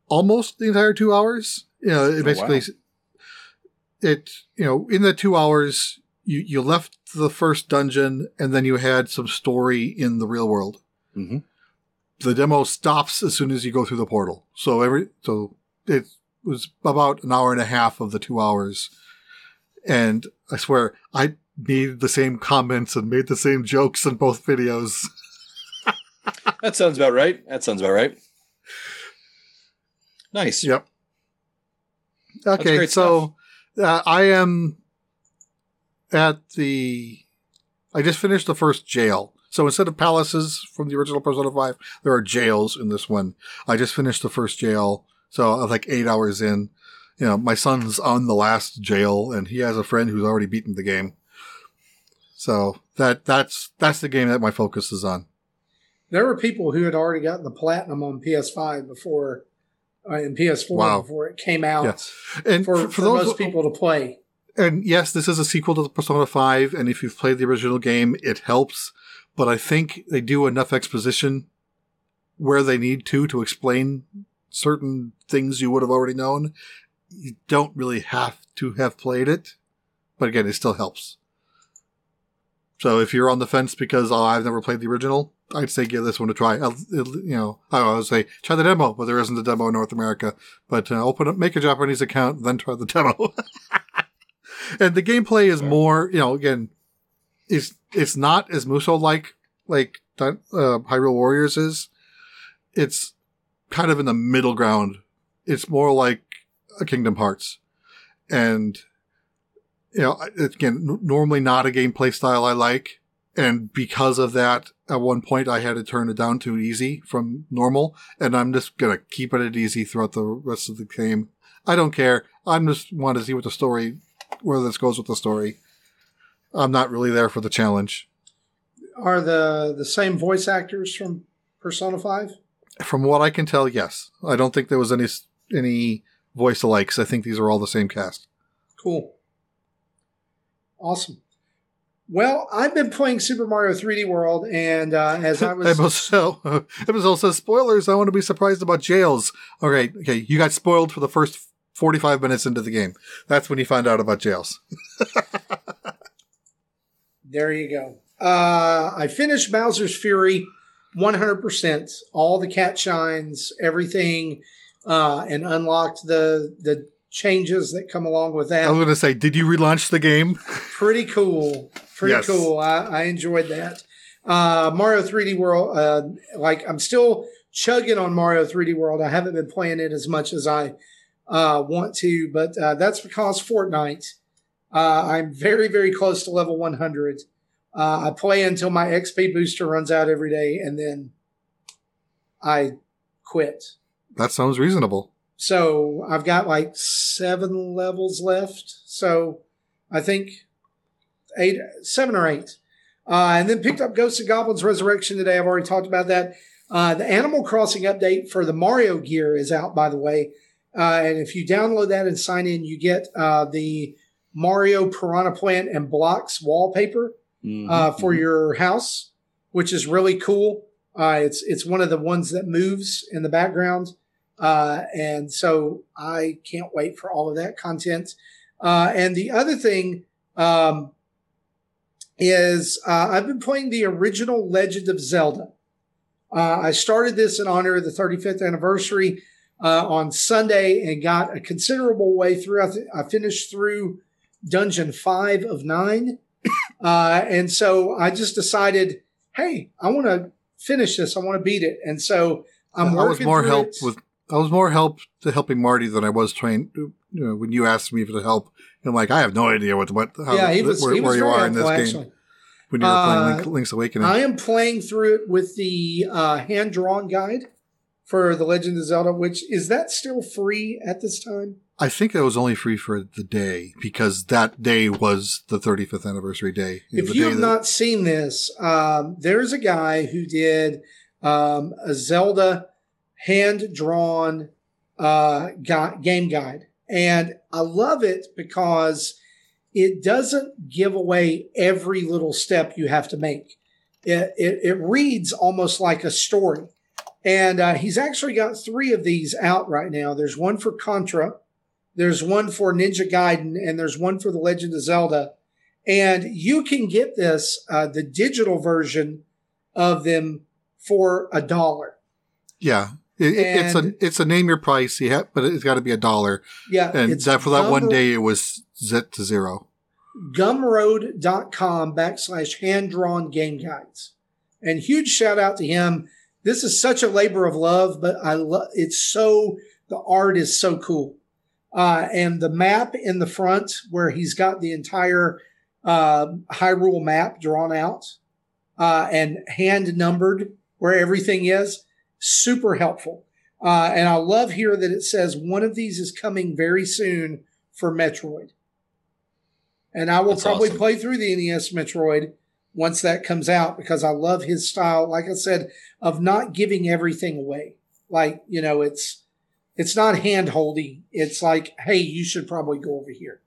[SPEAKER 3] almost the entire two hours. You know, it
[SPEAKER 1] Oh,
[SPEAKER 3] basically,
[SPEAKER 1] wow.
[SPEAKER 3] it, you know, in the two hours, you, you left the first dungeon and then you had some story in the real world.
[SPEAKER 1] hmm
[SPEAKER 3] The demo stops as soon as you go through the portal. So every, so it was about an hour and a half of the two hours. And I swear I made the same comments and made the same jokes in both videos.
[SPEAKER 1] That sounds about right. That sounds about right. Nice.
[SPEAKER 3] Yep. Okay, so uh, I am at the. I just finished the first jail, So instead of palaces from the original Persona 5, there are jails in this one. I just finished the first jail, so I was like eight hours in. You know, my son's on the last jail, and he has a friend who's already beaten the game. So that that's that's the game that my focus is on.
[SPEAKER 2] There were people who had already gotten the platinum on PS5 before uh, and PS4
[SPEAKER 3] Wow.
[SPEAKER 2] before it came out
[SPEAKER 3] Yeah. And
[SPEAKER 2] for,
[SPEAKER 3] for,
[SPEAKER 2] for,
[SPEAKER 3] those
[SPEAKER 2] most people to play.
[SPEAKER 3] and yes, this is a sequel to the Persona 5, and if you've played the original game, it helps. But I think they do enough exposition where they need to to explain certain things you would have already known. You don't really have to have played it, but again, it still helps. So if you're on the fence because oh, I've never played the original, I'd say give this one a try. I'll- you know, I would say try the demo, but there isn't a demo in North America. But uh, open up, make a Japanese account, then try the demo. and the gameplay is more, you know, again, it's it's not as Musou like like uh, Hyrule Warriors is. It's kind of in the middle ground. It's more like a Kingdom Hearts, and you know, it's, again, n- normally not a gameplay style I like, and because of that, at one point I had to turn it down to easy from normal, and I'm just gonna keep it at easy throughout the rest of the game. I don't care. I'm just want to see what the story, where this goes with the story. I'm not really there for the challenge.
[SPEAKER 2] Are the the same voice actors from Persona 5?
[SPEAKER 3] From what I can tell, yes. I don't think there was any any voice alikes. I think these are all the same cast.
[SPEAKER 2] Cool. Awesome. Well, I've been playing Super Mario 3D World, and uh, as I was
[SPEAKER 3] Episode, episode says spoilers. I want to be surprised about jails. Okay, okay, you got spoiled for the first forty-five minutes into the game. That's when you find out about jails.
[SPEAKER 2] There you go. Uh, I finished Bowser's Fury 100%, all the cat shines, everything, uh, and unlocked the the changes that come along with that.
[SPEAKER 3] I was going to say, did you relaunch the game?
[SPEAKER 2] Pretty cool. Pretty
[SPEAKER 3] Yes.
[SPEAKER 2] cool. I, I enjoyed that. Uh, Mario 3D World, uh, like I'm still chugging on Mario 3D World. I haven't been playing it as much as I uh, want to, but uh, that's because Fortnite. Uh, I'm very, very close to level 100. Uh, I play until my XP booster runs out every day, and then I quit.
[SPEAKER 3] That sounds reasonable.
[SPEAKER 2] So I've got like seven levels left. So I think eight, seven or eight. Uh, and then picked up Ghosts and Goblins Resurrection today. I've already talked about that. Uh, the Animal Crossing update for the Mario gear is out, by the way. Uh, and if you download that and sign in, you get uh, the Mario Piranha Plant and Blocks wallpaper uh, for your house, which is really cool. Uh, it's it's one of the ones that moves in the background, uh, and so I can't wait for all of that content. Uh, and the other thing um, is uh, I've been playing the original Legend of Zelda. Uh, I started this in honor of the 35th anniversary uh, on Sunday and got a considerable way through. I, th- I finished through Dungeon five of nine. Uh, and so I just decided, hey, I want to finish this. I want to beat it. And so I'm
[SPEAKER 3] I was more help
[SPEAKER 2] it.
[SPEAKER 3] with. I was more help to helping Marty than I was trying. You know, when you asked me for the help, I'm like, I have no idea what what how,
[SPEAKER 2] yeah, he was,
[SPEAKER 3] where,
[SPEAKER 2] he was
[SPEAKER 3] where you are in this
[SPEAKER 2] helpful,
[SPEAKER 3] game when you were playing
[SPEAKER 2] Uh,
[SPEAKER 3] Link, Link's Awakening.
[SPEAKER 2] I am playing through it with the uh, hand drawn guide for the Legend of Zelda. Which is that still free at this time?
[SPEAKER 3] I think it was only free for the day because that day was the 35th anniversary day.
[SPEAKER 2] If you
[SPEAKER 3] day
[SPEAKER 2] have
[SPEAKER 3] that-
[SPEAKER 2] not seen this, um, there's a guy who did um, a Zelda hand drawn uh, gu- game guide. And I love it because it doesn't give away every little step you have to make. It, it, it reads almost like a story. And uh, he's actually got three of these out right now. There's one for Contra, there's one for Ninja Gaiden, and there's one for The Legend of Zelda. And you can get this, uh, the digital version of them for a dollar.
[SPEAKER 3] yeah, it, it- it's a it's a name your price, yeah, but it's got to be a dollar,
[SPEAKER 2] Yeah.
[SPEAKER 3] and
[SPEAKER 2] it's
[SPEAKER 3] that for that one day it was zit to zero.
[SPEAKER 2] gumroad.com backslash hand drawn game guides. And huge shout out to him. This is such a labor of love, but I love it's so the art is so cool. Uh, and the map in the front where he's got the entire uh, Hyrule map drawn out. uh, and hand numbered where everything is. Super helpful. Uh, and I love here that it says one of these is coming very soon for Metroid. And I will
[SPEAKER 1] That's
[SPEAKER 2] probably
[SPEAKER 1] awesome.
[SPEAKER 2] play through the NES Metroid once that comes out because I love his style, like I said, of not giving everything away. Like, you know, it's it's not hand holdy. It's like, hey, you should probably go over here.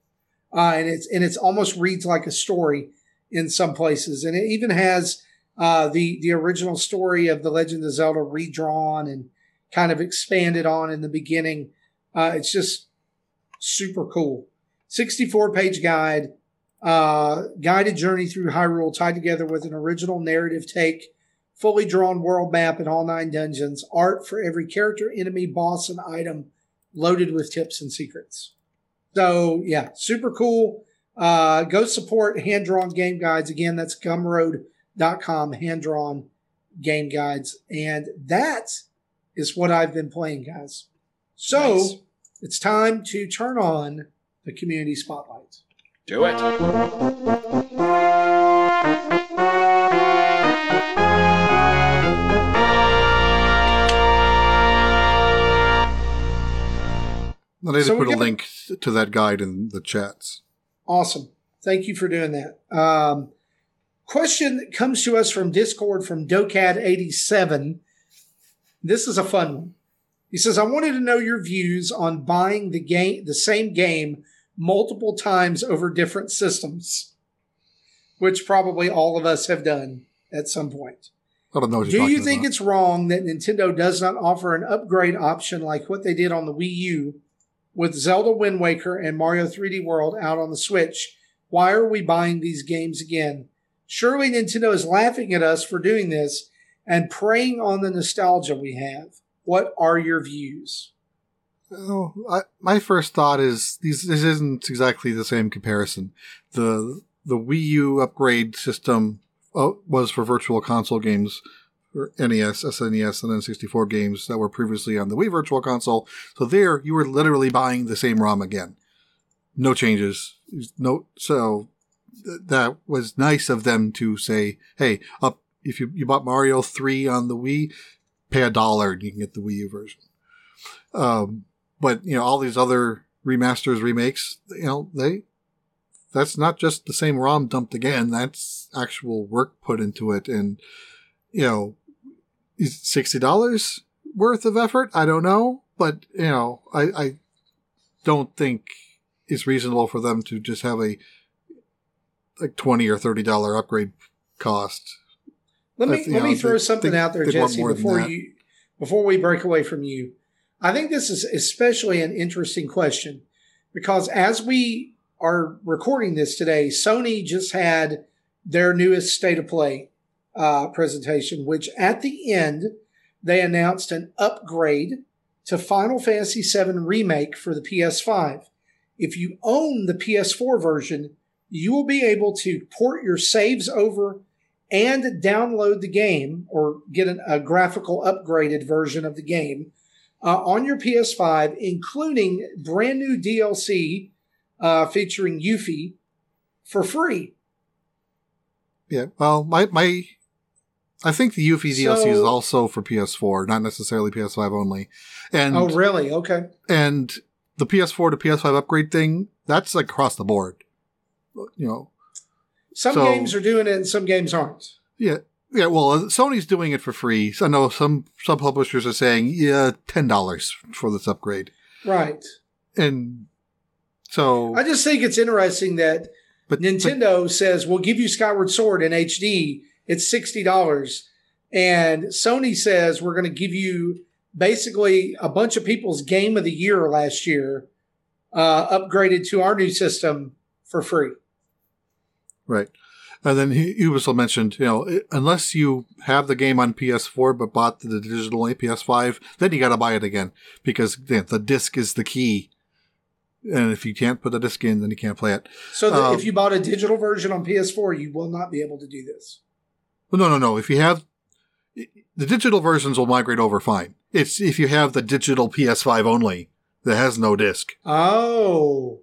[SPEAKER 2] Uh, and it's and it's almost reads like a story in some places. And it even has uh, the the original story of the Legend of Zelda redrawn and kind of expanded on in the beginning. Uh, it's just super cool. 64 page guide, uh, guided journey through Hyrule tied together with an original narrative take, fully drawn world map in all nine dungeons, art for every character, enemy, boss, and item, loaded with tips and secrets. So, yeah, super cool. Uh, go support hand drawn game guides. Again, that's gumroad.com, hand drawn game guides. And that is what I've been playing, guys. So,
[SPEAKER 1] Nice.
[SPEAKER 2] it's time to turn on the community spotlight.
[SPEAKER 1] Do it.
[SPEAKER 3] And I just
[SPEAKER 2] So we're
[SPEAKER 3] put a
[SPEAKER 2] gonna-
[SPEAKER 3] link to that guide in the chats.
[SPEAKER 2] Awesome. Thank you for doing that. Um, question that comes to us from Discord from Docad87. This is a fun one. He says, I wanted to know your views on buying the game, the same game multiple times over different systems, which probably all of us have done at some point.
[SPEAKER 3] I don't know
[SPEAKER 2] Do you think
[SPEAKER 3] about.
[SPEAKER 2] it's wrong that Nintendo does not offer an upgrade option like what they did on the Wii U with Zelda Wind Waker and Mario 3D World out on the Switch? Why are we buying these games again? Surely Nintendo is laughing at us for doing this and preying on the nostalgia we have. What are your views?
[SPEAKER 3] Oh, I, my first thought is these. This isn't exactly the same comparison. the The Wii U upgrade system uh, was for Virtual Console games, for E NES, SNES, and N64 games that were previously on the Wii Virtual Console. So there, you were literally buying the same ROM again, no changes. No, so th- that was nice of them to say, "Hey, up if you you bought Mario three on the Wii, pay a dollar and you can get the Wii U version." Um, but you know all these other remasters remakes you know they that's not just the same rom dumped again that's actual work put into it. And you know is $60 worth of effort? I don't know but you know i i don't think it's reasonable for them to just have a like 20 or 30 dollar upgrade cost.
[SPEAKER 2] Let me let me throw
[SPEAKER 3] they-
[SPEAKER 2] something
[SPEAKER 3] they-
[SPEAKER 2] out there, Jesse, before you before we break away from you. I think this is especially an interesting question because as we are recording this today, Sony just had their newest state of play uh, presentation, which at the end they announced an upgrade to Final Fantasy VII Remake for the PS5. If you own the PS4 version, you will be able to port your saves over and download the game or get an, a graphical upgraded version of the game uh, on your PS5, including brand new DLC uh, featuring Yuffie for free.
[SPEAKER 3] yeah well my my i think the Yuffie dlc is also for ps4 not necessarily ps5 only and
[SPEAKER 2] oh, really? Okay.
[SPEAKER 3] and the PS4 to PS5 upgrade thing, that's like across the board. You know,
[SPEAKER 2] Some
[SPEAKER 3] So-
[SPEAKER 2] games are doing it and some games aren't.
[SPEAKER 3] yeah, yeah. Well, uh, Sony's doing it for free. So I know some some publishers are saying, yeah, ten dollars for this upgrade,
[SPEAKER 2] Right.
[SPEAKER 3] and so
[SPEAKER 2] I just think it's interesting that
[SPEAKER 3] but
[SPEAKER 2] Nintendo says we'll give you Skyward Sword in HD. It's sixty dollars, and Sony says we're going to give you basically a bunch of people's game of the year last year, uh, upgraded to our new system for free.
[SPEAKER 3] Right. And then he, he also mentioned, you know, unless you have the game on PS4 but bought the digital only PS5, then you got to buy it again because yeah, the disc is the key. And if you can't put the disc in, then you can't play it.
[SPEAKER 2] So
[SPEAKER 3] Um,
[SPEAKER 2] if you bought a digital version on PS4, you will not be able to do this.
[SPEAKER 3] Well, no, no, no. If you have the digital versions, will migrate over fine. It's if you have the digital PS5 only that has no disc,
[SPEAKER 2] Oh,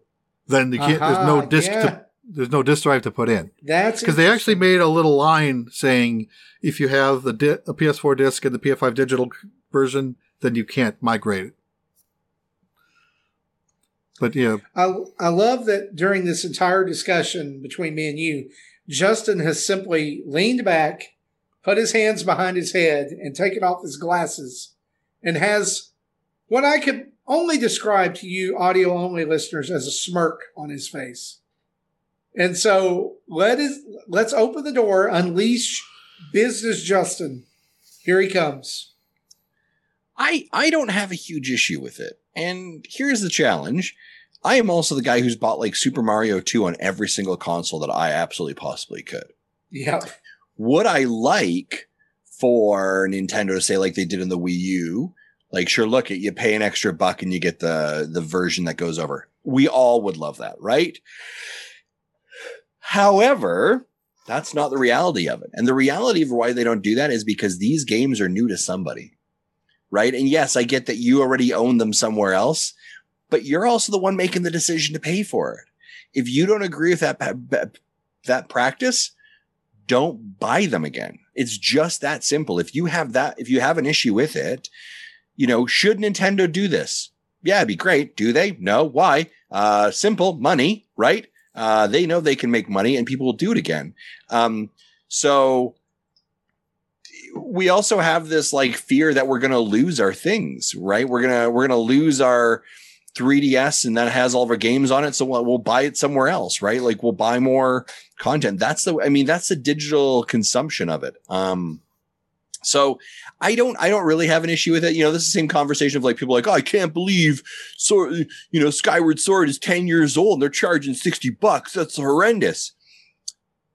[SPEAKER 3] then you can't. there's no disc
[SPEAKER 2] yeah.
[SPEAKER 3] to there's no disk drive to put in
[SPEAKER 2] That's
[SPEAKER 3] because they actually made a little line saying if you have the di- a PS4 disc and the PS5 digital version, then you can't migrate it. But yeah,
[SPEAKER 2] I, I love that during this entire discussion between me and you, Justin has simply leaned back, put his hands behind his head, and taken off his glasses, and has what I could only describe to you, audio only listeners, as a smirk on his face. And so let us let's open the door, unleash business Justin. Here he comes.
[SPEAKER 1] I I don't have a huge issue with it. And here's the challenge. I am also the guy who's bought like Super Mario 2 on every single console that I absolutely possibly could.
[SPEAKER 2] Yep.
[SPEAKER 1] Would I like for Nintendo to say like they did in the Wii U, like sure look at you pay an extra buck and you get the the version that goes over. We all would love that, right? However, that's not the reality of it. And the reality of why they don't do that is because these games are new to somebody. Right? And yes, I get that you already own them somewhere else, but you're also the one making the decision to pay for it. If you don't agree with that that practice, don't buy them again. It's just that simple. If you have that, if you have an issue with it, you know, should Nintendo do this? Yeah, it'd be great. Do they? No. Why? Uh, simple money, right? Uh, they know they can make money and people will do it again. Um, so we also have this like fear that we're going to lose our things, right? We're going to, we're going to lose our 3DS and that has all of our games on it. So we'll, we'll buy it somewhere else, right? Like we'll buy more content. That's the, I mean, that's the digital consumption of it. Um, so I don't I don't really have an issue with it. You know, this is the same conversation of like people like, oh, I can't believe sword, you know, Skyward Sword is 10 years old and they're charging 60 bucks. That's horrendous.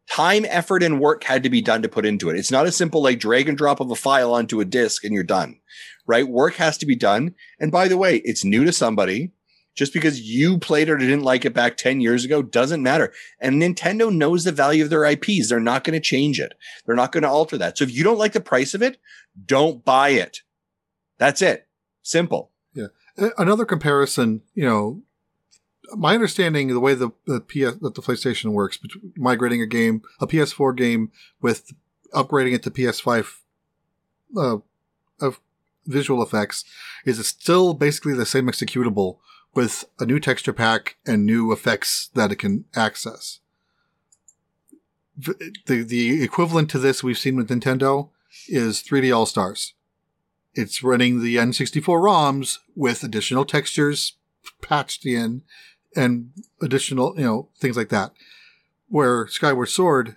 [SPEAKER 1] Time, effort, and work had to be done to put into it. It's not a simple like drag and drop of a file onto a disk and you're done. Right? Work has to be done. And by the way, it's new to somebody. Just because you played it or didn't like it back 10 years ago doesn't matter. And Nintendo knows the value of their IPs. They're not going to change it. They're not going to alter that. So if you don't like the price of it, don't buy it. That's it. Simple.
[SPEAKER 3] Yeah. Another comparison, you know, my understanding the way the, the PS that the PlayStation works, migrating a game, a PS4 game with upgrading it to PS5 uh, of visual effects, is it's still basically the same executable with a new texture pack and new effects that it can access. The, the equivalent to this we've seen with Nintendo is 3D All Stars. It's running the N64 ROMs with additional textures patched in and additional, you know, things like that. Where Skyward Sword,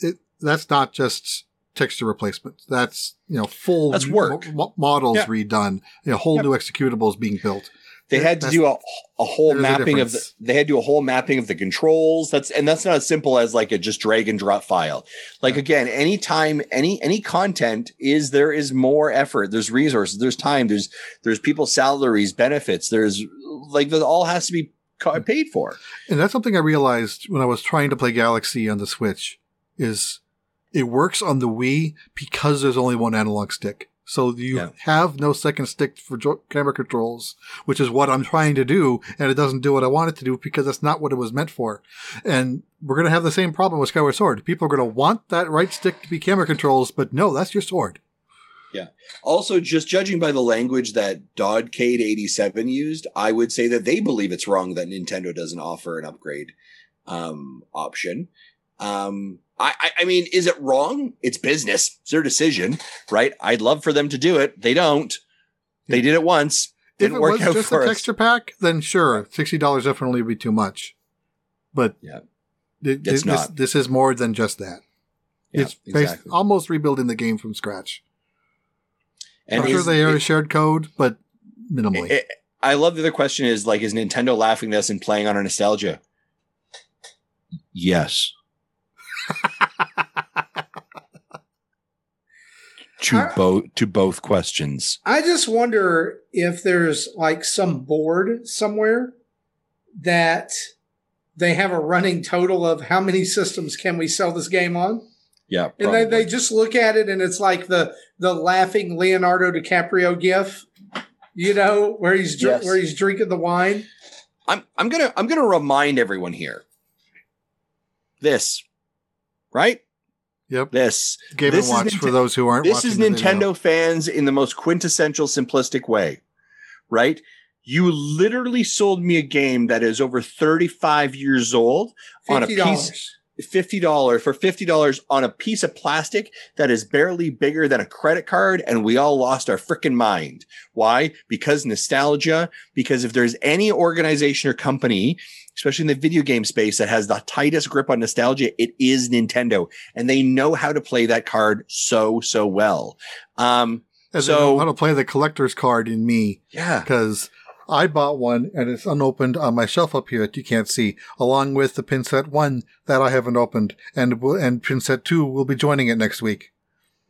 [SPEAKER 3] it, that's not just texture replacement. That's, you know, full
[SPEAKER 1] that's work.
[SPEAKER 3] Mo- models yeah. redone, you know, whole new executables being built.
[SPEAKER 1] They had to do a, a whole mapping a of the, they had to do a whole mapping of the controls. That's, and that's not as simple as like a just drag and drop file. Like again, anytime, any, any content is, there is more effort. There's resources, there's time, there's, there's people's salaries, benefits. There's like, that all has to be mm. paid for.
[SPEAKER 3] And that's something I realized when I was trying to play Galaxy on the Switch is it works on the Wii because there's only one analog stick. So you yeah. have no second stick for camera controls, which is what I'm trying to do. And it doesn't do what I want it to do because that's not what it was meant for. And we're going to have the same problem with Skyward Sword. People are going to want that right stick to be camera controls, but no, that's your sword.
[SPEAKER 1] Yeah. Also, just judging by the language that Dodcade87 used, I would say that they believe it's wrong that Nintendo doesn't offer an upgrade um, option. Um, I, I mean, is it wrong? It's business. It's their decision, right? I'd love for them to do it. They don't. They did it once. Didn't
[SPEAKER 3] if it
[SPEAKER 1] work
[SPEAKER 3] was
[SPEAKER 1] out
[SPEAKER 3] just
[SPEAKER 1] for
[SPEAKER 3] a
[SPEAKER 1] us.
[SPEAKER 3] texture pack, then sure, sixty dollars definitely would be too much. But
[SPEAKER 1] yeah,
[SPEAKER 3] th-
[SPEAKER 1] it's
[SPEAKER 3] this,
[SPEAKER 1] not.
[SPEAKER 3] This is more than just that.
[SPEAKER 1] Yeah,
[SPEAKER 3] it's based,
[SPEAKER 1] exactly.
[SPEAKER 3] almost rebuilding the game from scratch.
[SPEAKER 1] And
[SPEAKER 3] I'm sure they are
[SPEAKER 1] it-
[SPEAKER 3] shared code, but minimally.
[SPEAKER 1] it- I love the other question is like, is Nintendo laughing at us and playing on our nostalgia? Yes. to both to both questions.
[SPEAKER 2] I just wonder if there's like some board somewhere that they have a running total of how many systems can we sell this game on?
[SPEAKER 1] Yeah,
[SPEAKER 2] And they, they just look at it and it's like the the laughing Leonardo DiCaprio gif, you know, where he's dr-
[SPEAKER 1] Yes.
[SPEAKER 2] where he's drinking the wine.
[SPEAKER 1] I'm I'm gonna I'm gonna remind everyone here. this, right?
[SPEAKER 3] Yep.
[SPEAKER 1] This.
[SPEAKER 3] Game
[SPEAKER 1] This
[SPEAKER 3] and
[SPEAKER 1] is
[SPEAKER 3] watch for those who aren't.
[SPEAKER 1] This is
[SPEAKER 3] watching video.
[SPEAKER 1] Nintendo fans in the most quintessential simplistic way, right? You literally sold me a game that is over 35 years old on a
[SPEAKER 2] Fifty
[SPEAKER 1] piece
[SPEAKER 2] dollars.
[SPEAKER 1] $50 for $50 on a piece of plastic that is barely bigger than a credit card and we all lost our freaking mind. Why? Because nostalgia, because if there's any organization or company, especially in the video game space that has the tightest grip on nostalgia, it is Nintendo and they know how to play that card so so well. Um
[SPEAKER 3] And
[SPEAKER 1] So-
[SPEAKER 3] so, how to play the collector's card in me
[SPEAKER 1] yeah.
[SPEAKER 3] because I bought one and it's unopened on my shelf up here that you can't see, along with the pin set one that I haven't opened, and will- and pin set two will be joining it next week.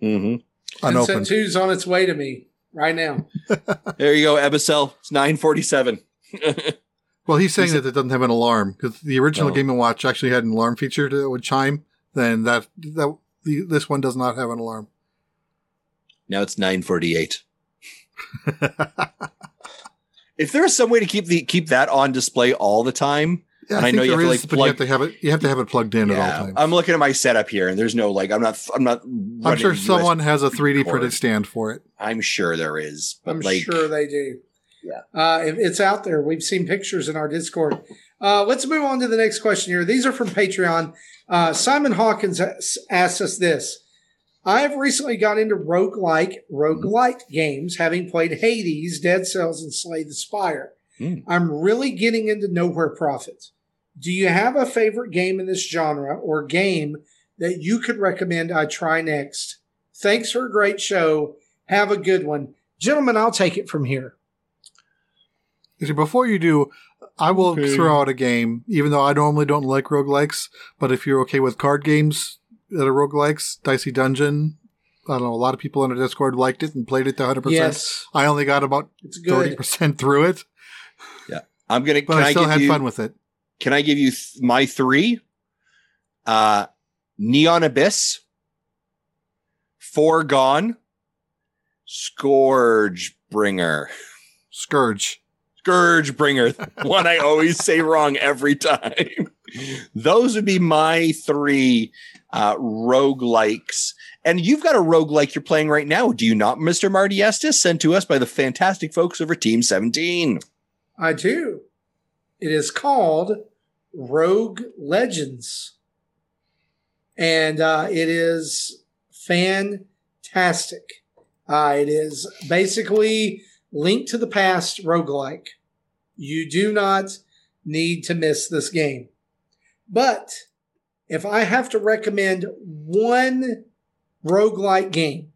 [SPEAKER 1] Mhm.
[SPEAKER 2] Set
[SPEAKER 3] Unopened.
[SPEAKER 2] two's on its way to me right now.
[SPEAKER 1] There you go, Ebicel. It's 947.
[SPEAKER 3] Well, he's saying
[SPEAKER 1] Is it-
[SPEAKER 3] that it doesn't have an alarm because the original
[SPEAKER 1] Oh.
[SPEAKER 3] Game and Watch actually had an alarm feature that would chime. Then that that the, this one does not have an alarm.
[SPEAKER 1] now it's 948. if there is some way to keep the keep that on display all the time,
[SPEAKER 3] Yeah,
[SPEAKER 1] And I
[SPEAKER 3] I,
[SPEAKER 1] know you
[SPEAKER 3] there
[SPEAKER 1] have to, like,
[SPEAKER 3] but you have to have it. You have to have it plugged in at all times.
[SPEAKER 1] I'm looking at my setup here, and there's no like I'm not I'm not.
[SPEAKER 3] I'm sure
[SPEAKER 1] a USB
[SPEAKER 3] someone has a 3D
[SPEAKER 1] cord.
[SPEAKER 3] printed stand for it.
[SPEAKER 1] I'm sure there is, but
[SPEAKER 2] I'm
[SPEAKER 1] like
[SPEAKER 2] sure they do.
[SPEAKER 1] Yeah.
[SPEAKER 2] Uh, it's out there. We've seen pictures in our Discord. Uh, let's move on to the next question here. These are from Patreon. Uh, Simon Hawkins as- asked us this. I have recently got into roguelike, roguelite games, having played Hades, Dead Cells, and Slay the Spire.
[SPEAKER 1] Hmm.
[SPEAKER 2] I'm really getting into Nowhere Prophet. Do you have a favorite game in this genre or game that you could recommend I try next? Thanks for a great show. Have a good one. Gentlemen, I'll take it from here.
[SPEAKER 3] You see, Before you do, I will
[SPEAKER 1] Okay.
[SPEAKER 3] throw out a game, even though I normally don't like roguelikes. But if you're okay with card games that are roguelikes, Dicey Dungeon, I don't know, a lot of people on the Discord liked it and played it to 100%.
[SPEAKER 2] Yes,
[SPEAKER 3] I only got about
[SPEAKER 2] it's
[SPEAKER 3] 30% through it, Yeah.
[SPEAKER 1] I'm gonna.
[SPEAKER 3] but
[SPEAKER 1] can
[SPEAKER 3] I
[SPEAKER 1] I,
[SPEAKER 3] still
[SPEAKER 1] give
[SPEAKER 3] had
[SPEAKER 1] you?
[SPEAKER 3] fun with it.
[SPEAKER 1] Can I give you th- my three? Uh, Neon Abyss, Foregone, Scourge Bringer.
[SPEAKER 3] Scourge.
[SPEAKER 1] Scourge Bringer, one I always say wrong every time. Those would be my three uh, roguelikes. And you've got a roguelike you're playing right now, do you not, Mr. Marty Estes? Sent to us by the fantastic folks over Team 17.
[SPEAKER 2] I do. It is called Rogue Legends. And uh, it is fantastic. Uh, it is basically Link to the Past roguelike. You do not need to miss this game. But if I have to recommend one roguelike game,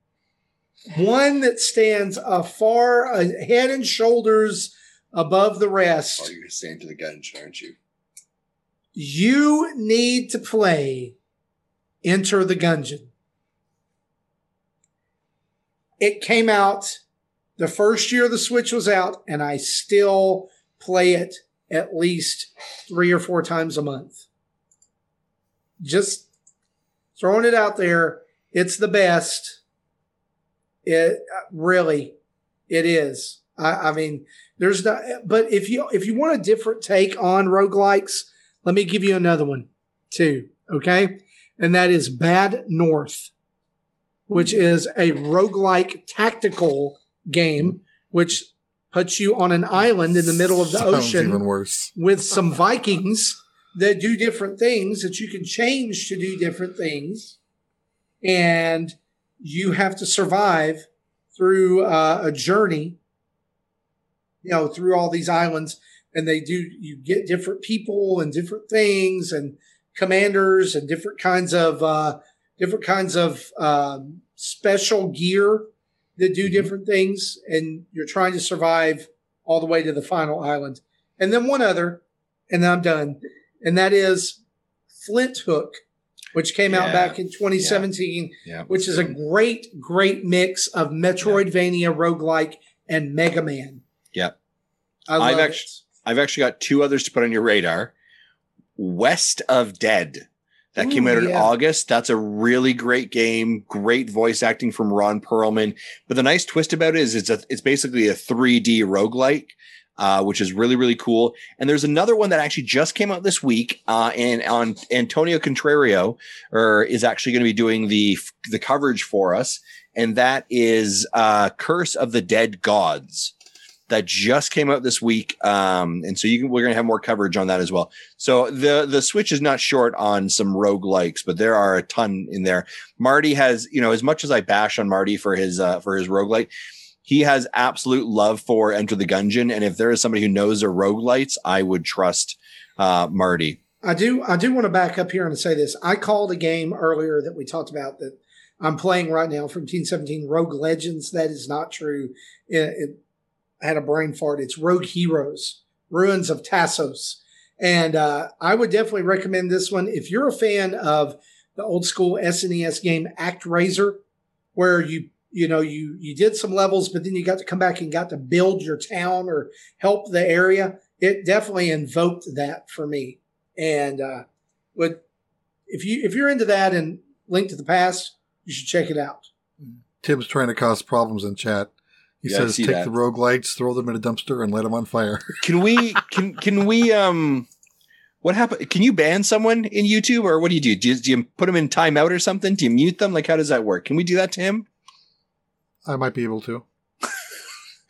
[SPEAKER 2] one that stands a far uh, head and shoulders above the rest, Oh,
[SPEAKER 1] you're saying to the gunge, aren't you?
[SPEAKER 2] you need to play Enter the Gungeon. It came out the first year the Switch was out, and I still play it at least three or four times a month. Just throwing it out there. It's the best. It really, it is. I, I mean, there's not, but if you if you want a different take on roguelikes, let me give you another one too. Okay. And that is Bad North, which is a roguelike tactical game, which puts you on an island in the middle of the
[SPEAKER 3] Sounds
[SPEAKER 2] ocean
[SPEAKER 3] even worse.
[SPEAKER 2] with some Vikings that do different things that you can change to do different things. And you have to survive through uh, a journey, you know, through all these islands. And they do, you get different people and different things and commanders and different kinds of, uh, different kinds of um, special gear that do different things. And you're trying to survive all the way to the final island. And then one other, and then I'm done. And that is Flinthook, which came out back in 2017,
[SPEAKER 1] Yeah.
[SPEAKER 2] which is a great, great mix of Metroidvania, roguelike, and Mega Man.
[SPEAKER 1] Yep.
[SPEAKER 2] I love
[SPEAKER 1] I've
[SPEAKER 2] it.
[SPEAKER 1] I've actually got two others to put on your radar. West of Dead. That came out in
[SPEAKER 2] yeah.
[SPEAKER 1] August. That's a really great game. Great voice acting from Ron Perlman. But the nice twist about it is it's a it's basically a 3D roguelike. Uh, which is really really cool. And there's another one that actually just came out this week, uh, and on Antonio Contrario or is actually going to be doing the the coverage for us, and that is uh, Curse of the Dead Gods that just came out this week. Um, and so you can, we're going to have more coverage on that as well. So the, the switch is not short on some rogue likes, but there are a ton in there. Marty has, you know, as much as I bash on Marty for his, uh, for his roguelite, he has absolute love for Enter the Gungeon. And if there is somebody who knows their roguelites, I would trust, uh, Marty.
[SPEAKER 2] I do. I do want to back up here and say this. I called a game earlier that we talked about that I'm playing right now from Team 17 Rogue Legends. That is not true. It, it, I had a brain fart. It's Rogue Heroes, Ruins of Tasos. And uh, I would definitely recommend this one. If you're a fan of the old school SNES game ActRaiser, where you you know you you did some levels, but then you got to come back and got to build your town or help the area, it definitely invoked that for me. And uh, would if you if you're into that and Link to the Past, you should check it out.
[SPEAKER 3] Tim's trying to cause problems in chat. He
[SPEAKER 1] Yeah,
[SPEAKER 3] says, "Take
[SPEAKER 1] that.
[SPEAKER 3] the rogue lights, throw them in a dumpster, and light them on fire."
[SPEAKER 1] Can we, can, can we, um, what happened? Can you ban someone in YouTube or what do you do? Do you, do you put them in timeout or something? Do you mute them? Like, how does that work? Can we do that to him?
[SPEAKER 3] I might be able to.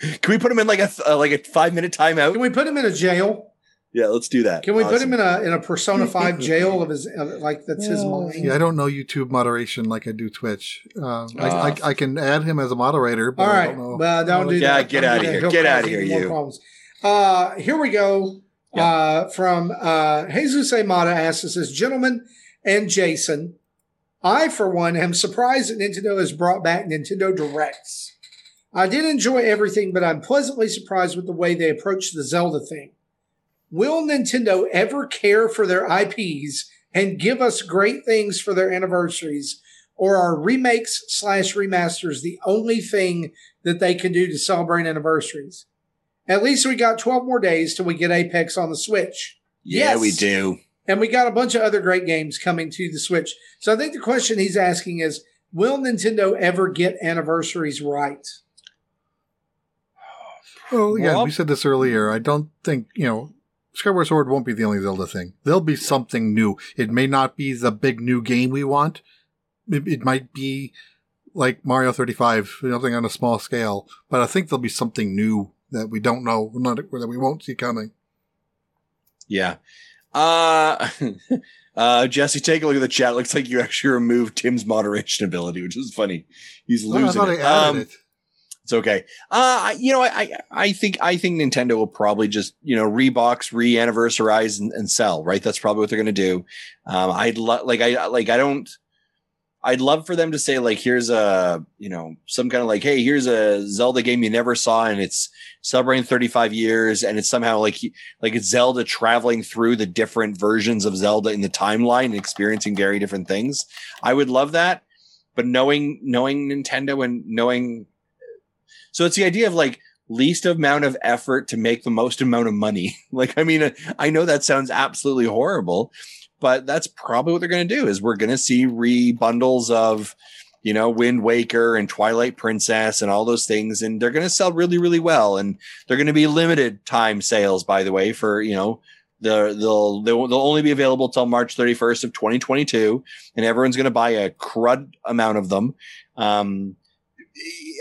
[SPEAKER 1] Can we put him in like a, uh, like a five minute timeout?
[SPEAKER 2] Can we put him in a jail?
[SPEAKER 1] Yeah, let's do that.
[SPEAKER 2] Can we put him in a in a Persona Five jail of his of, like that's his mind?
[SPEAKER 3] Yeah, I don't know YouTube moderation like I do Twitch. Uh, I,
[SPEAKER 1] Ah.
[SPEAKER 3] I, I can add him as a moderator, but
[SPEAKER 2] All
[SPEAKER 3] I don't know.
[SPEAKER 2] well, don't do
[SPEAKER 1] Yeah,
[SPEAKER 2] that.
[SPEAKER 1] get
[SPEAKER 2] Don't do
[SPEAKER 1] outta
[SPEAKER 2] that.
[SPEAKER 1] here.
[SPEAKER 2] He'll
[SPEAKER 1] Get
[SPEAKER 2] out
[SPEAKER 1] of here, you.
[SPEAKER 2] Problems. Uh, here we go.
[SPEAKER 1] Yeah.
[SPEAKER 2] Uh, from uh, Jesus Amata asks us, says, gentlemen and Jason, I for one am surprised that Nintendo has brought back Nintendo Directs. I did enjoy everything, but I'm pleasantly surprised with the way they approached the Zelda thing. Will Nintendo ever care for their IPs and give us great things for their anniversaries? Or are remakes slash remasters the only thing that they can do to celebrate anniversaries? At least we got 12 more days till we get Apex on the Switch.
[SPEAKER 1] Yeah,
[SPEAKER 2] Yes.
[SPEAKER 1] we do.
[SPEAKER 2] And we got a bunch of other great games coming to the Switch. So I think the question he's asking is Will Nintendo ever get anniversaries right?
[SPEAKER 3] Oh, well, yeah.
[SPEAKER 1] Well-
[SPEAKER 3] we said this earlier. I don't think, you know, Skyward Sword won't be the only Zelda thing. There'll be something new. It may not be the big new game we want. It, it might be like Mario 35, something on a small scale, but I think there'll be something new that we don't know, not that we won't see coming.
[SPEAKER 1] Yeah. Uh, uh, Jesse, take a look at the chat. Looks like you actually removed Tim's moderation ability, which is funny. He's
[SPEAKER 3] No,
[SPEAKER 1] losing
[SPEAKER 3] I
[SPEAKER 1] it. Um,
[SPEAKER 3] it.
[SPEAKER 1] It's okay. Uh, you know, I, I, I think, I think Nintendo will probably just, you know, rebox, re-anniversarize and, and sell, right? That's probably what they're going to do. Um, I'd lo- like, I, like, I don't, I'd love for them to say like, here's a, you know, some kind of like, Hey, here's a Zelda game you never saw and it's celebrating 35 years. And it's somehow like, like it's Zelda traveling through the different versions of Zelda in the timeline and experiencing very different things. I would love that. But knowing, knowing Nintendo and knowing so it's the idea of like least amount of effort to make the most amount of money. like, I mean, I know that sounds absolutely horrible, but that's probably what they're going to do is we're going to see rebundles of, you know, Wind Waker and Twilight Princess and all those things. And they're going to sell really, really well. And they're going to be limited time sales, by the way, for, you know, the, they'll, they'll, they'll only be available till March 31st of 2022. And everyone's going to buy a crud amount of them. Um,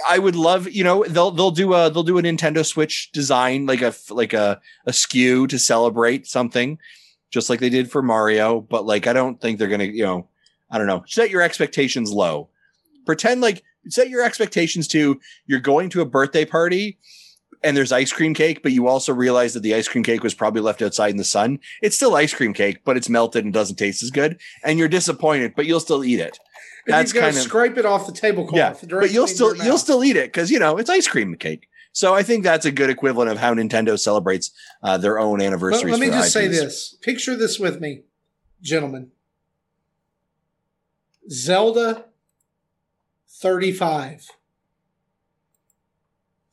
[SPEAKER 1] I would love, you know, they'll they'll do a they'll do a Nintendo Switch design like a like a a SKU to celebrate something, just like they did for Mario. But like, I don't think they're gonna, you know, I don't know. Set your expectations low. Pretend like set your expectations to you're going to a birthday party and there's ice cream cake, but you also realize that the ice cream cake was probably left outside in the sun. It's still ice cream cake, but it's melted and doesn't taste as good. And you're disappointed, but you'll still eat it. That's kind of-
[SPEAKER 2] scrape it off the tablecloth.
[SPEAKER 1] Yeah, but you'll still you'll still eat it because you know it's ice cream cake. So I think that's a good equivalent of how Nintendo celebrates uh, their own
[SPEAKER 2] Let,
[SPEAKER 1] anniversaries.
[SPEAKER 2] let me
[SPEAKER 1] for
[SPEAKER 2] just say this. Picture this with me, gentlemen. Zelda 35.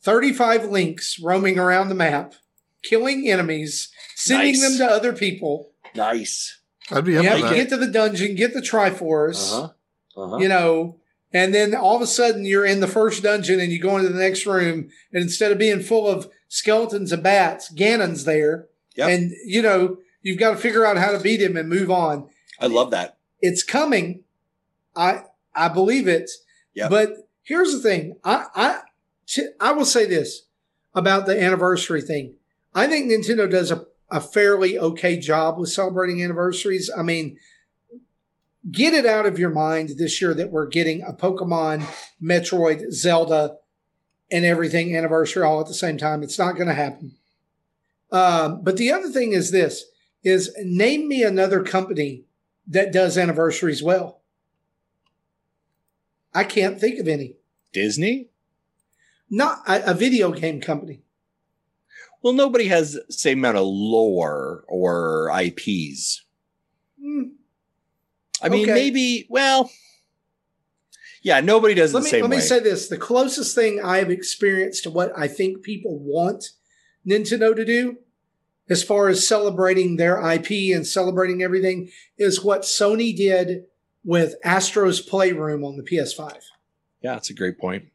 [SPEAKER 2] 35 links roaming around the map, killing enemies, sending
[SPEAKER 1] Nice.
[SPEAKER 2] them to other people.
[SPEAKER 1] Nice.
[SPEAKER 3] I'd be
[SPEAKER 2] You have to get to the dungeon, get the Triforce.
[SPEAKER 1] Uh-huh. Uh-huh.
[SPEAKER 2] You know, And then all of a sudden you're in the first dungeon and you go into the next room and instead of being full of skeletons and bats, Ganon's there.
[SPEAKER 1] Yep.
[SPEAKER 2] And you know, you've got to figure out how to beat him and move on.
[SPEAKER 1] I love that.
[SPEAKER 2] It's coming. I I believe it.
[SPEAKER 1] Yep.
[SPEAKER 2] But here's the thing. I I t- I will say this about the anniversary thing. I think Nintendo does a, a fairly okay job with celebrating anniversaries. I mean, get it out of your mind this year that we're getting a Pokemon, Metroid, Zelda, and everything anniversary all at the same time. It's not going to happen. Um, but the other thing is this: is name me another company that does anniversaries well. I can't think of any.
[SPEAKER 1] Disney?
[SPEAKER 2] Not a, a video game company.
[SPEAKER 1] Well, nobody has the same amount of lore or IPs. I mean,
[SPEAKER 2] Okay.
[SPEAKER 1] maybe, well, yeah, nobody does
[SPEAKER 2] let
[SPEAKER 1] the
[SPEAKER 2] me
[SPEAKER 1] same
[SPEAKER 2] let me say this: the closest thing I have experienced to what I think people want Nintendo to do, as far as celebrating their IP and celebrating everything, is what Sony did with Astro's Playroom on the PS5.
[SPEAKER 1] yeah, that's a great point.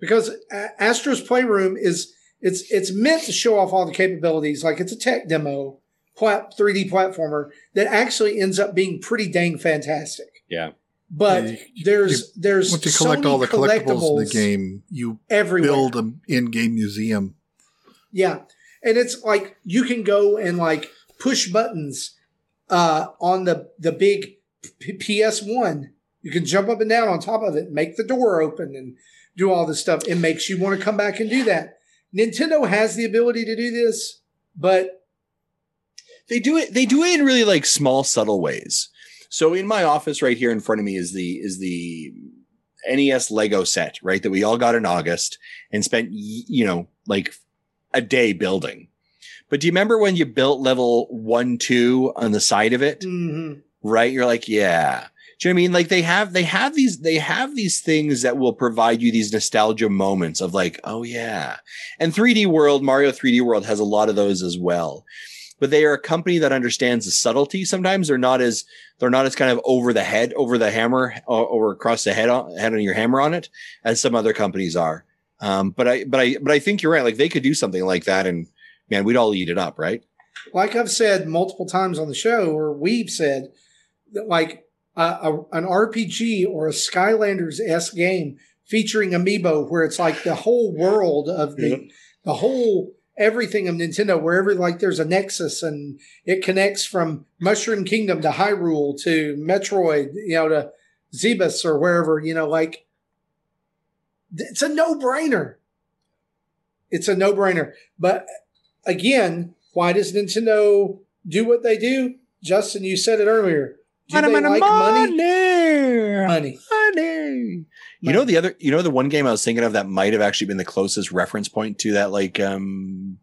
[SPEAKER 2] Because Astro's Playroom is it's it's meant to show off all the capabilities, like it's a tech demo, plat, 3D platformer that actually ends up being pretty dang fantastic.
[SPEAKER 1] Yeah.
[SPEAKER 2] But
[SPEAKER 3] Yeah, you-
[SPEAKER 2] there's there's
[SPEAKER 3] Once you collect
[SPEAKER 2] Sony
[SPEAKER 3] all the collectibles, in the game, you
[SPEAKER 2] everywhere.
[SPEAKER 3] build an in-game museum.
[SPEAKER 2] Yeah. And it's like you can go and like push buttons uh, on the, the big P- PS1. You can jump up and down on top of it, make the door open, and do all this stuff. It makes you want to come back and do that. Nintendo has the ability to do this, but
[SPEAKER 1] They do it. They do it in really like small, subtle ways. So in my office, right here in front of me, is the is the NES Lego set, right? That we all got in August and spent, you know, like a day building. But do you remember when you built level one, two on the side of it?
[SPEAKER 2] mhm.
[SPEAKER 1] right? You're like, yeah. Do you know what I mean? Like they have they have these they have these things that will provide you these nostalgia moments of like, oh yeah. And 3D World, Mario 3D World has a lot of those as well. But they are a company that understands the subtlety. Sometimes they're not as they're not as kind of over the head, over the hammer, or, or across the head on head on your hammer on it, as some other companies are. Um, but I but I but I think you're right. Like they could do something like that, and man, we'd all eat it up, right?
[SPEAKER 2] like I've said multiple times on the show, or we've said that like a, a, an RPG or a Skylanders s game featuring amiibo, where it's like the whole world of the
[SPEAKER 1] Yep.
[SPEAKER 2] the whole everything of Nintendo, wherever like there's a nexus and it connects from Mushroom Kingdom to Hyrule to Metroid, you know, to Zebes or wherever, you know, like it's a no brainer. It's a no brainer. But again, why does Nintendo do what they do? Justin, you said it earlier. Do they like money? Money.
[SPEAKER 1] Money. You know the other, you know the one game I was thinking of that might have actually been the closest reference point to that like um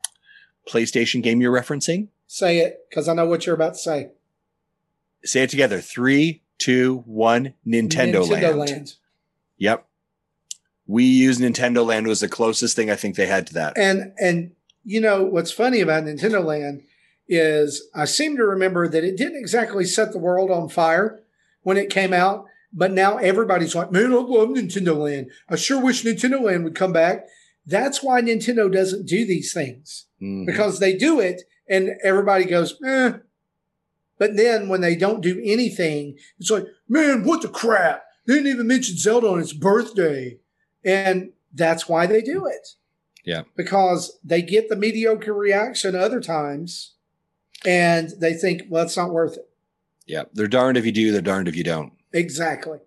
[SPEAKER 1] PlayStation game you're referencing.
[SPEAKER 2] Say it, because I know what you're about to say.
[SPEAKER 1] Say it together: three, two, one. Nintendo, Land.
[SPEAKER 2] Land.
[SPEAKER 1] Yep. We use Nintendo Land was the closest thing I think they had to that.
[SPEAKER 2] And and you know what's funny about Nintendo Land is I seem to remember that it didn't exactly set the world on fire when it came out, but now everybody's like, "Man, I love Nintendo Land. I sure wish Nintendo Land would come back." That's why Nintendo doesn't do these things
[SPEAKER 1] Mhm.
[SPEAKER 2] because they do it and everybody goes, "Eh." But then when they don't do anything, it's like, "Man, what the crap? They didn't even mention Zelda on its birthday," and that's why they do it
[SPEAKER 1] Yeah.
[SPEAKER 2] because they get the mediocre reaction other times and they think, well, it's not worth it.
[SPEAKER 1] Yeah. They're darned if you do, they're darned if you don't.
[SPEAKER 2] Exactly.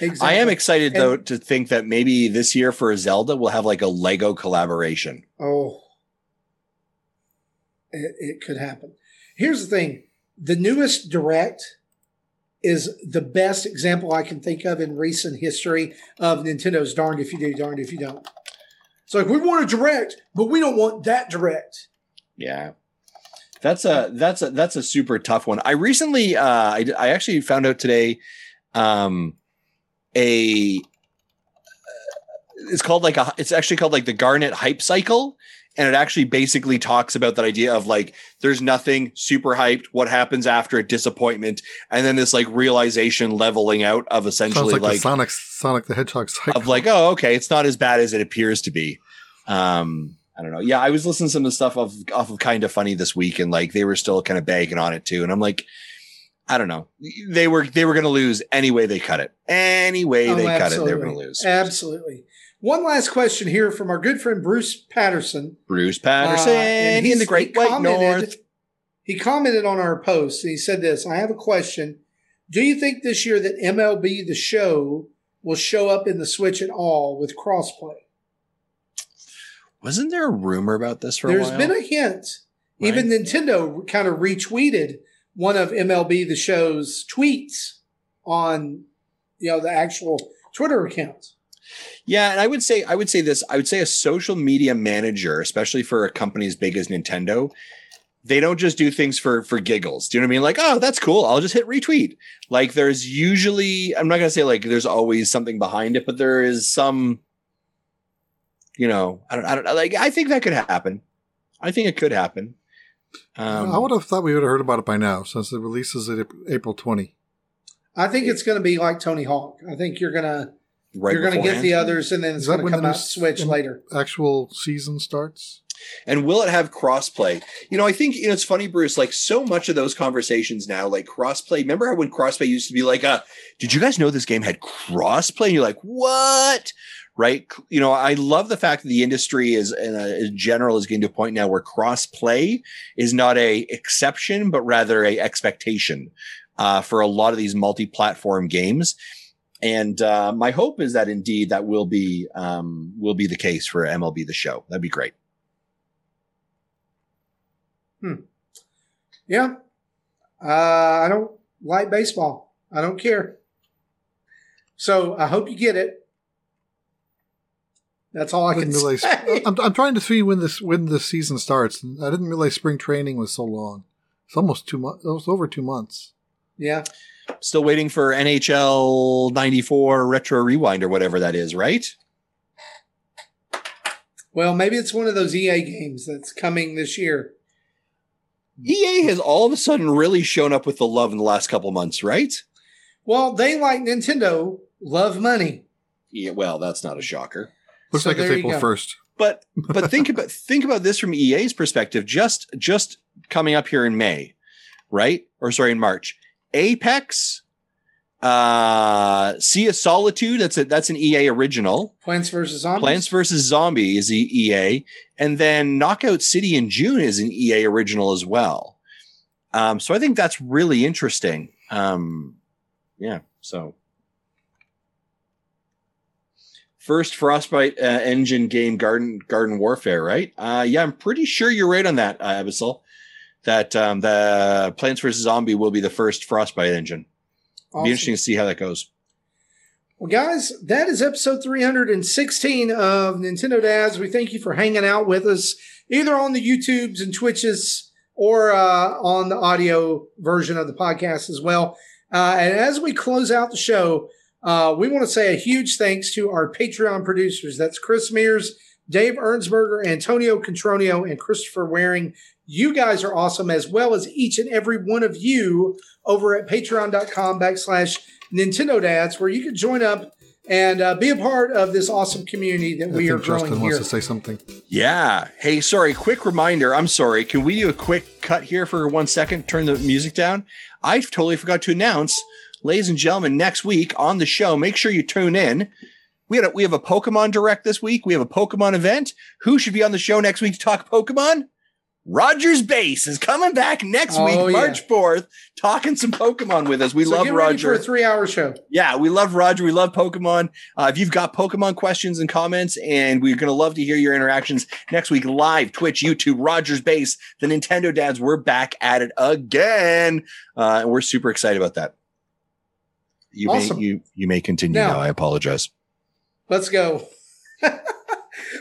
[SPEAKER 2] Exactly.
[SPEAKER 1] I am excited
[SPEAKER 2] And-
[SPEAKER 1] though to think that maybe this year for Zelda we'll have like a Lego collaboration.
[SPEAKER 2] Oh, it, it could happen. Here's the thing the newest Direct is the best example I can think of in recent history of Nintendo's darned if you do, darned if you don't. It's like, we want a Direct, but we don't want that Direct.
[SPEAKER 1] Yeah. That's a that's a that's a super tough one. I recently uh I, I actually found out today um a it's called like a it's actually called like the Gartner hype cycle. And it actually basically talks about that idea of like there's nothing super hyped. What happens after a disappointment? And then this like realization leveling out of
[SPEAKER 3] Sounds
[SPEAKER 1] essentially
[SPEAKER 3] like,
[SPEAKER 1] like,
[SPEAKER 3] Sonic Sonic the Hedgehog cycle.
[SPEAKER 1] of like oh okay it's not as bad as it appears to be. Um i don't know. Yeah i was listening to some of the stuff off, off of kind of funny this week and like they were still kind of bagging on it too. And i'm like i don't know they were they were going to lose any way they cut it any way
[SPEAKER 2] Oh,
[SPEAKER 1] they cut it they were going to lose
[SPEAKER 2] Absolutely. One last question here from our good friend Bruce Patterson.
[SPEAKER 1] bruce
[SPEAKER 2] Uh,
[SPEAKER 1] patterson
[SPEAKER 2] and
[SPEAKER 1] in the great white north
[SPEAKER 2] He commented on our post and he said this I have a question. Do you think this year that MLB the show will show up in the Switch at all with crossplay?
[SPEAKER 1] wasn't there a rumor about this for
[SPEAKER 2] There's
[SPEAKER 1] a while There's
[SPEAKER 2] been a hint. Even Nintendo kind of retweeted one of MLB the show's tweets on you know the actual Twitter account.
[SPEAKER 1] Yeah, and I would say I would say this. I would say a social media manager, especially for a company as big as Nintendo, they don't just do things for for giggles. Do you know what I mean? Like, oh, that's cool. I'll just hit retweet. Like, there's usually I'm not gonna say like there's always something behind it, but there is some. You know, I don't. I don't like. I think that could happen. I think it could happen. Um,
[SPEAKER 3] I would have thought we would have heard about it by now, since the release is at April 20.
[SPEAKER 2] I think it's going to be like Tony Hawk. I think you're gonna
[SPEAKER 1] right
[SPEAKER 2] you're going to get the others, and then it's going to come out Switch later.
[SPEAKER 3] Actual season starts.
[SPEAKER 1] And will it have crossplay? You know, I think you know it's funny, Bruce. Like so much of those conversations now, like crossplay. Remember how when crossplay used to be like, uh, did you guys know this game had crossplay? And you're like, what? Right? You know, I love the fact that the industry is in, general is getting to a point now where cross play is not a exception, but rather a expectation uh, for a lot of these multi-platform games. And uh, my hope is that indeed that will be um, will be the case for MLB the Show. That'd be great. Hmm.
[SPEAKER 2] Yeah, uh, I don't like baseball. I don't care. So I hope you get it. That's all I can
[SPEAKER 3] realize,
[SPEAKER 2] say.
[SPEAKER 3] I'm, I'm trying to see when this when the season starts. and I didn't realize spring training was so long. It's almost two months. It was over two months.
[SPEAKER 2] Yeah,
[SPEAKER 1] Still waiting for NHL 94 Retro Rewind or whatever that is, right?
[SPEAKER 2] well, maybe it's one of those EA games that's coming this year.
[SPEAKER 1] EA has all of a sudden really shown up with the love in the last couple months, right?
[SPEAKER 2] Well, they like Nintendo love money.
[SPEAKER 1] Yeah, well, that's not a shocker.
[SPEAKER 3] Looks
[SPEAKER 2] So
[SPEAKER 3] like it's April first.
[SPEAKER 1] But but think about think about this from EA's perspective. Just just coming up here in May, right? Or sorry, in March. Apex, uh, Sea of Solitude. That's a that's an EA original.
[SPEAKER 2] Plants vs Zombies.
[SPEAKER 1] Plants vs. Zombie is the EA, and then Knockout City in June is an EA original as well. Um, so I think that's really interesting. Um, yeah. So first Frostbite uh, engine game, Garden Garden Warfare, right? Uh, yeah, I'm pretty sure you're right on that, uh, Abyssal. That um, the Plants vs. Zombie will be the first Frostbite engine.
[SPEAKER 2] Awesome.
[SPEAKER 1] Be interesting to see how that goes.
[SPEAKER 2] Well, guys, that is episode 316 of Nintendo Dads. We thank you for hanging out with us, either on the YouTubes and Twitches or uh, on the audio version of the podcast as well. Uh, and as we close out the show, uh, we want to say a huge thanks to our Patreon producers. That's Chris Mears, Dave Ernsberger, Antonio Contronio, and Christopher Waring. You guys are awesome, as well as each and every one of you over at patreon.com backslash Nintendo Dads, where you can join up and uh, be a part of this awesome community that
[SPEAKER 3] I
[SPEAKER 2] we are
[SPEAKER 3] think
[SPEAKER 2] growing
[SPEAKER 3] Justin
[SPEAKER 2] here.
[SPEAKER 3] wants to say something.
[SPEAKER 1] Yeah. Hey, sorry. Quick reminder. I'm sorry. Can we do a quick cut here for one second? Turn the music down. I totally forgot to announce, ladies and gentlemen, next week on the show, make sure you tune in. We had a, we have a Pokemon Direct this week. We have a Pokemon event. Who should be on the show next week to talk Pokemon? Rogersbase is coming back next
[SPEAKER 2] Oh,
[SPEAKER 1] week,
[SPEAKER 2] yeah.
[SPEAKER 1] March 4th, talking some Pokemon with us. We
[SPEAKER 2] so
[SPEAKER 1] love Roger.
[SPEAKER 2] for a three-hour show.
[SPEAKER 1] Yeah, we love Roger. We love Pokemon. Uh, if you've got Pokemon questions and comments, and we're going to love to hear your interactions next week live, Twitch, YouTube, Rogersbase, the Nintendo Dads, we're back at it again. Uh, and we're super excited about that. You
[SPEAKER 2] Awesome.
[SPEAKER 1] may you you may continue
[SPEAKER 2] Now-
[SPEAKER 1] now. I apologize.
[SPEAKER 2] Let's go.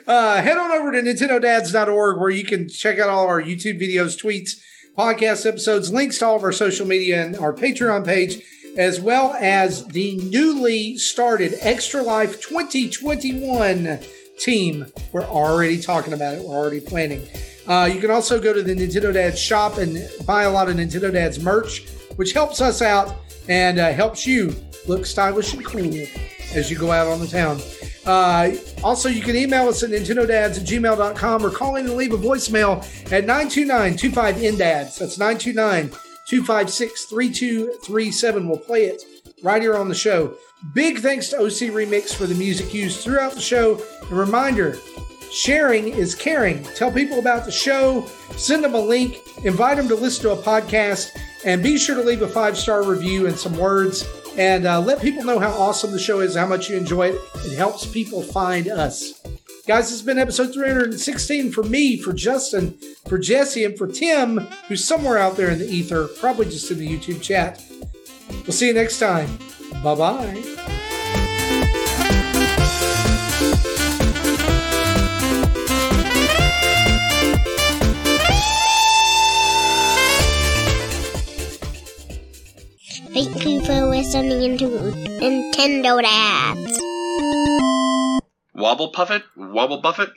[SPEAKER 2] uh, head on over to nintendodads.org where you can check out all our YouTube videos, tweets, podcast episodes, links to all of our social media and our Patreon page, as well as the newly started Extra Life 2021 team. We're already talking about it. We're already planning. Uh, you can also go to the Nintendo Dads shop and buy a lot of Nintendo Dads merch, which helps us out and uh, helps you look stylish and cool as you go out on the town. Uh, also, you can email us at nintendodads at gmail.com or call in and leave a voicemail at 929-25-NDADS. That's 929-256-3237. We'll play it right here on the show. Big thanks to OC Remix for the music used throughout the show. A reminder, sharing is caring. Tell people about the show, send them a link, invite them to listen to a podcast, and be sure to leave a five-star review and some words and uh, let people know how awesome the show is, how much you enjoy it. It helps people find us. Guys, this has been episode 316 for me, for Justin, for Jesse, and for Tim, who's somewhere out there in the ether, probably just in the YouTube chat. We'll see you next time. Bye bye.
[SPEAKER 5] Thank you for listening to Nintendo Dads.
[SPEAKER 1] Wobble Puffet, Wobble Buffet.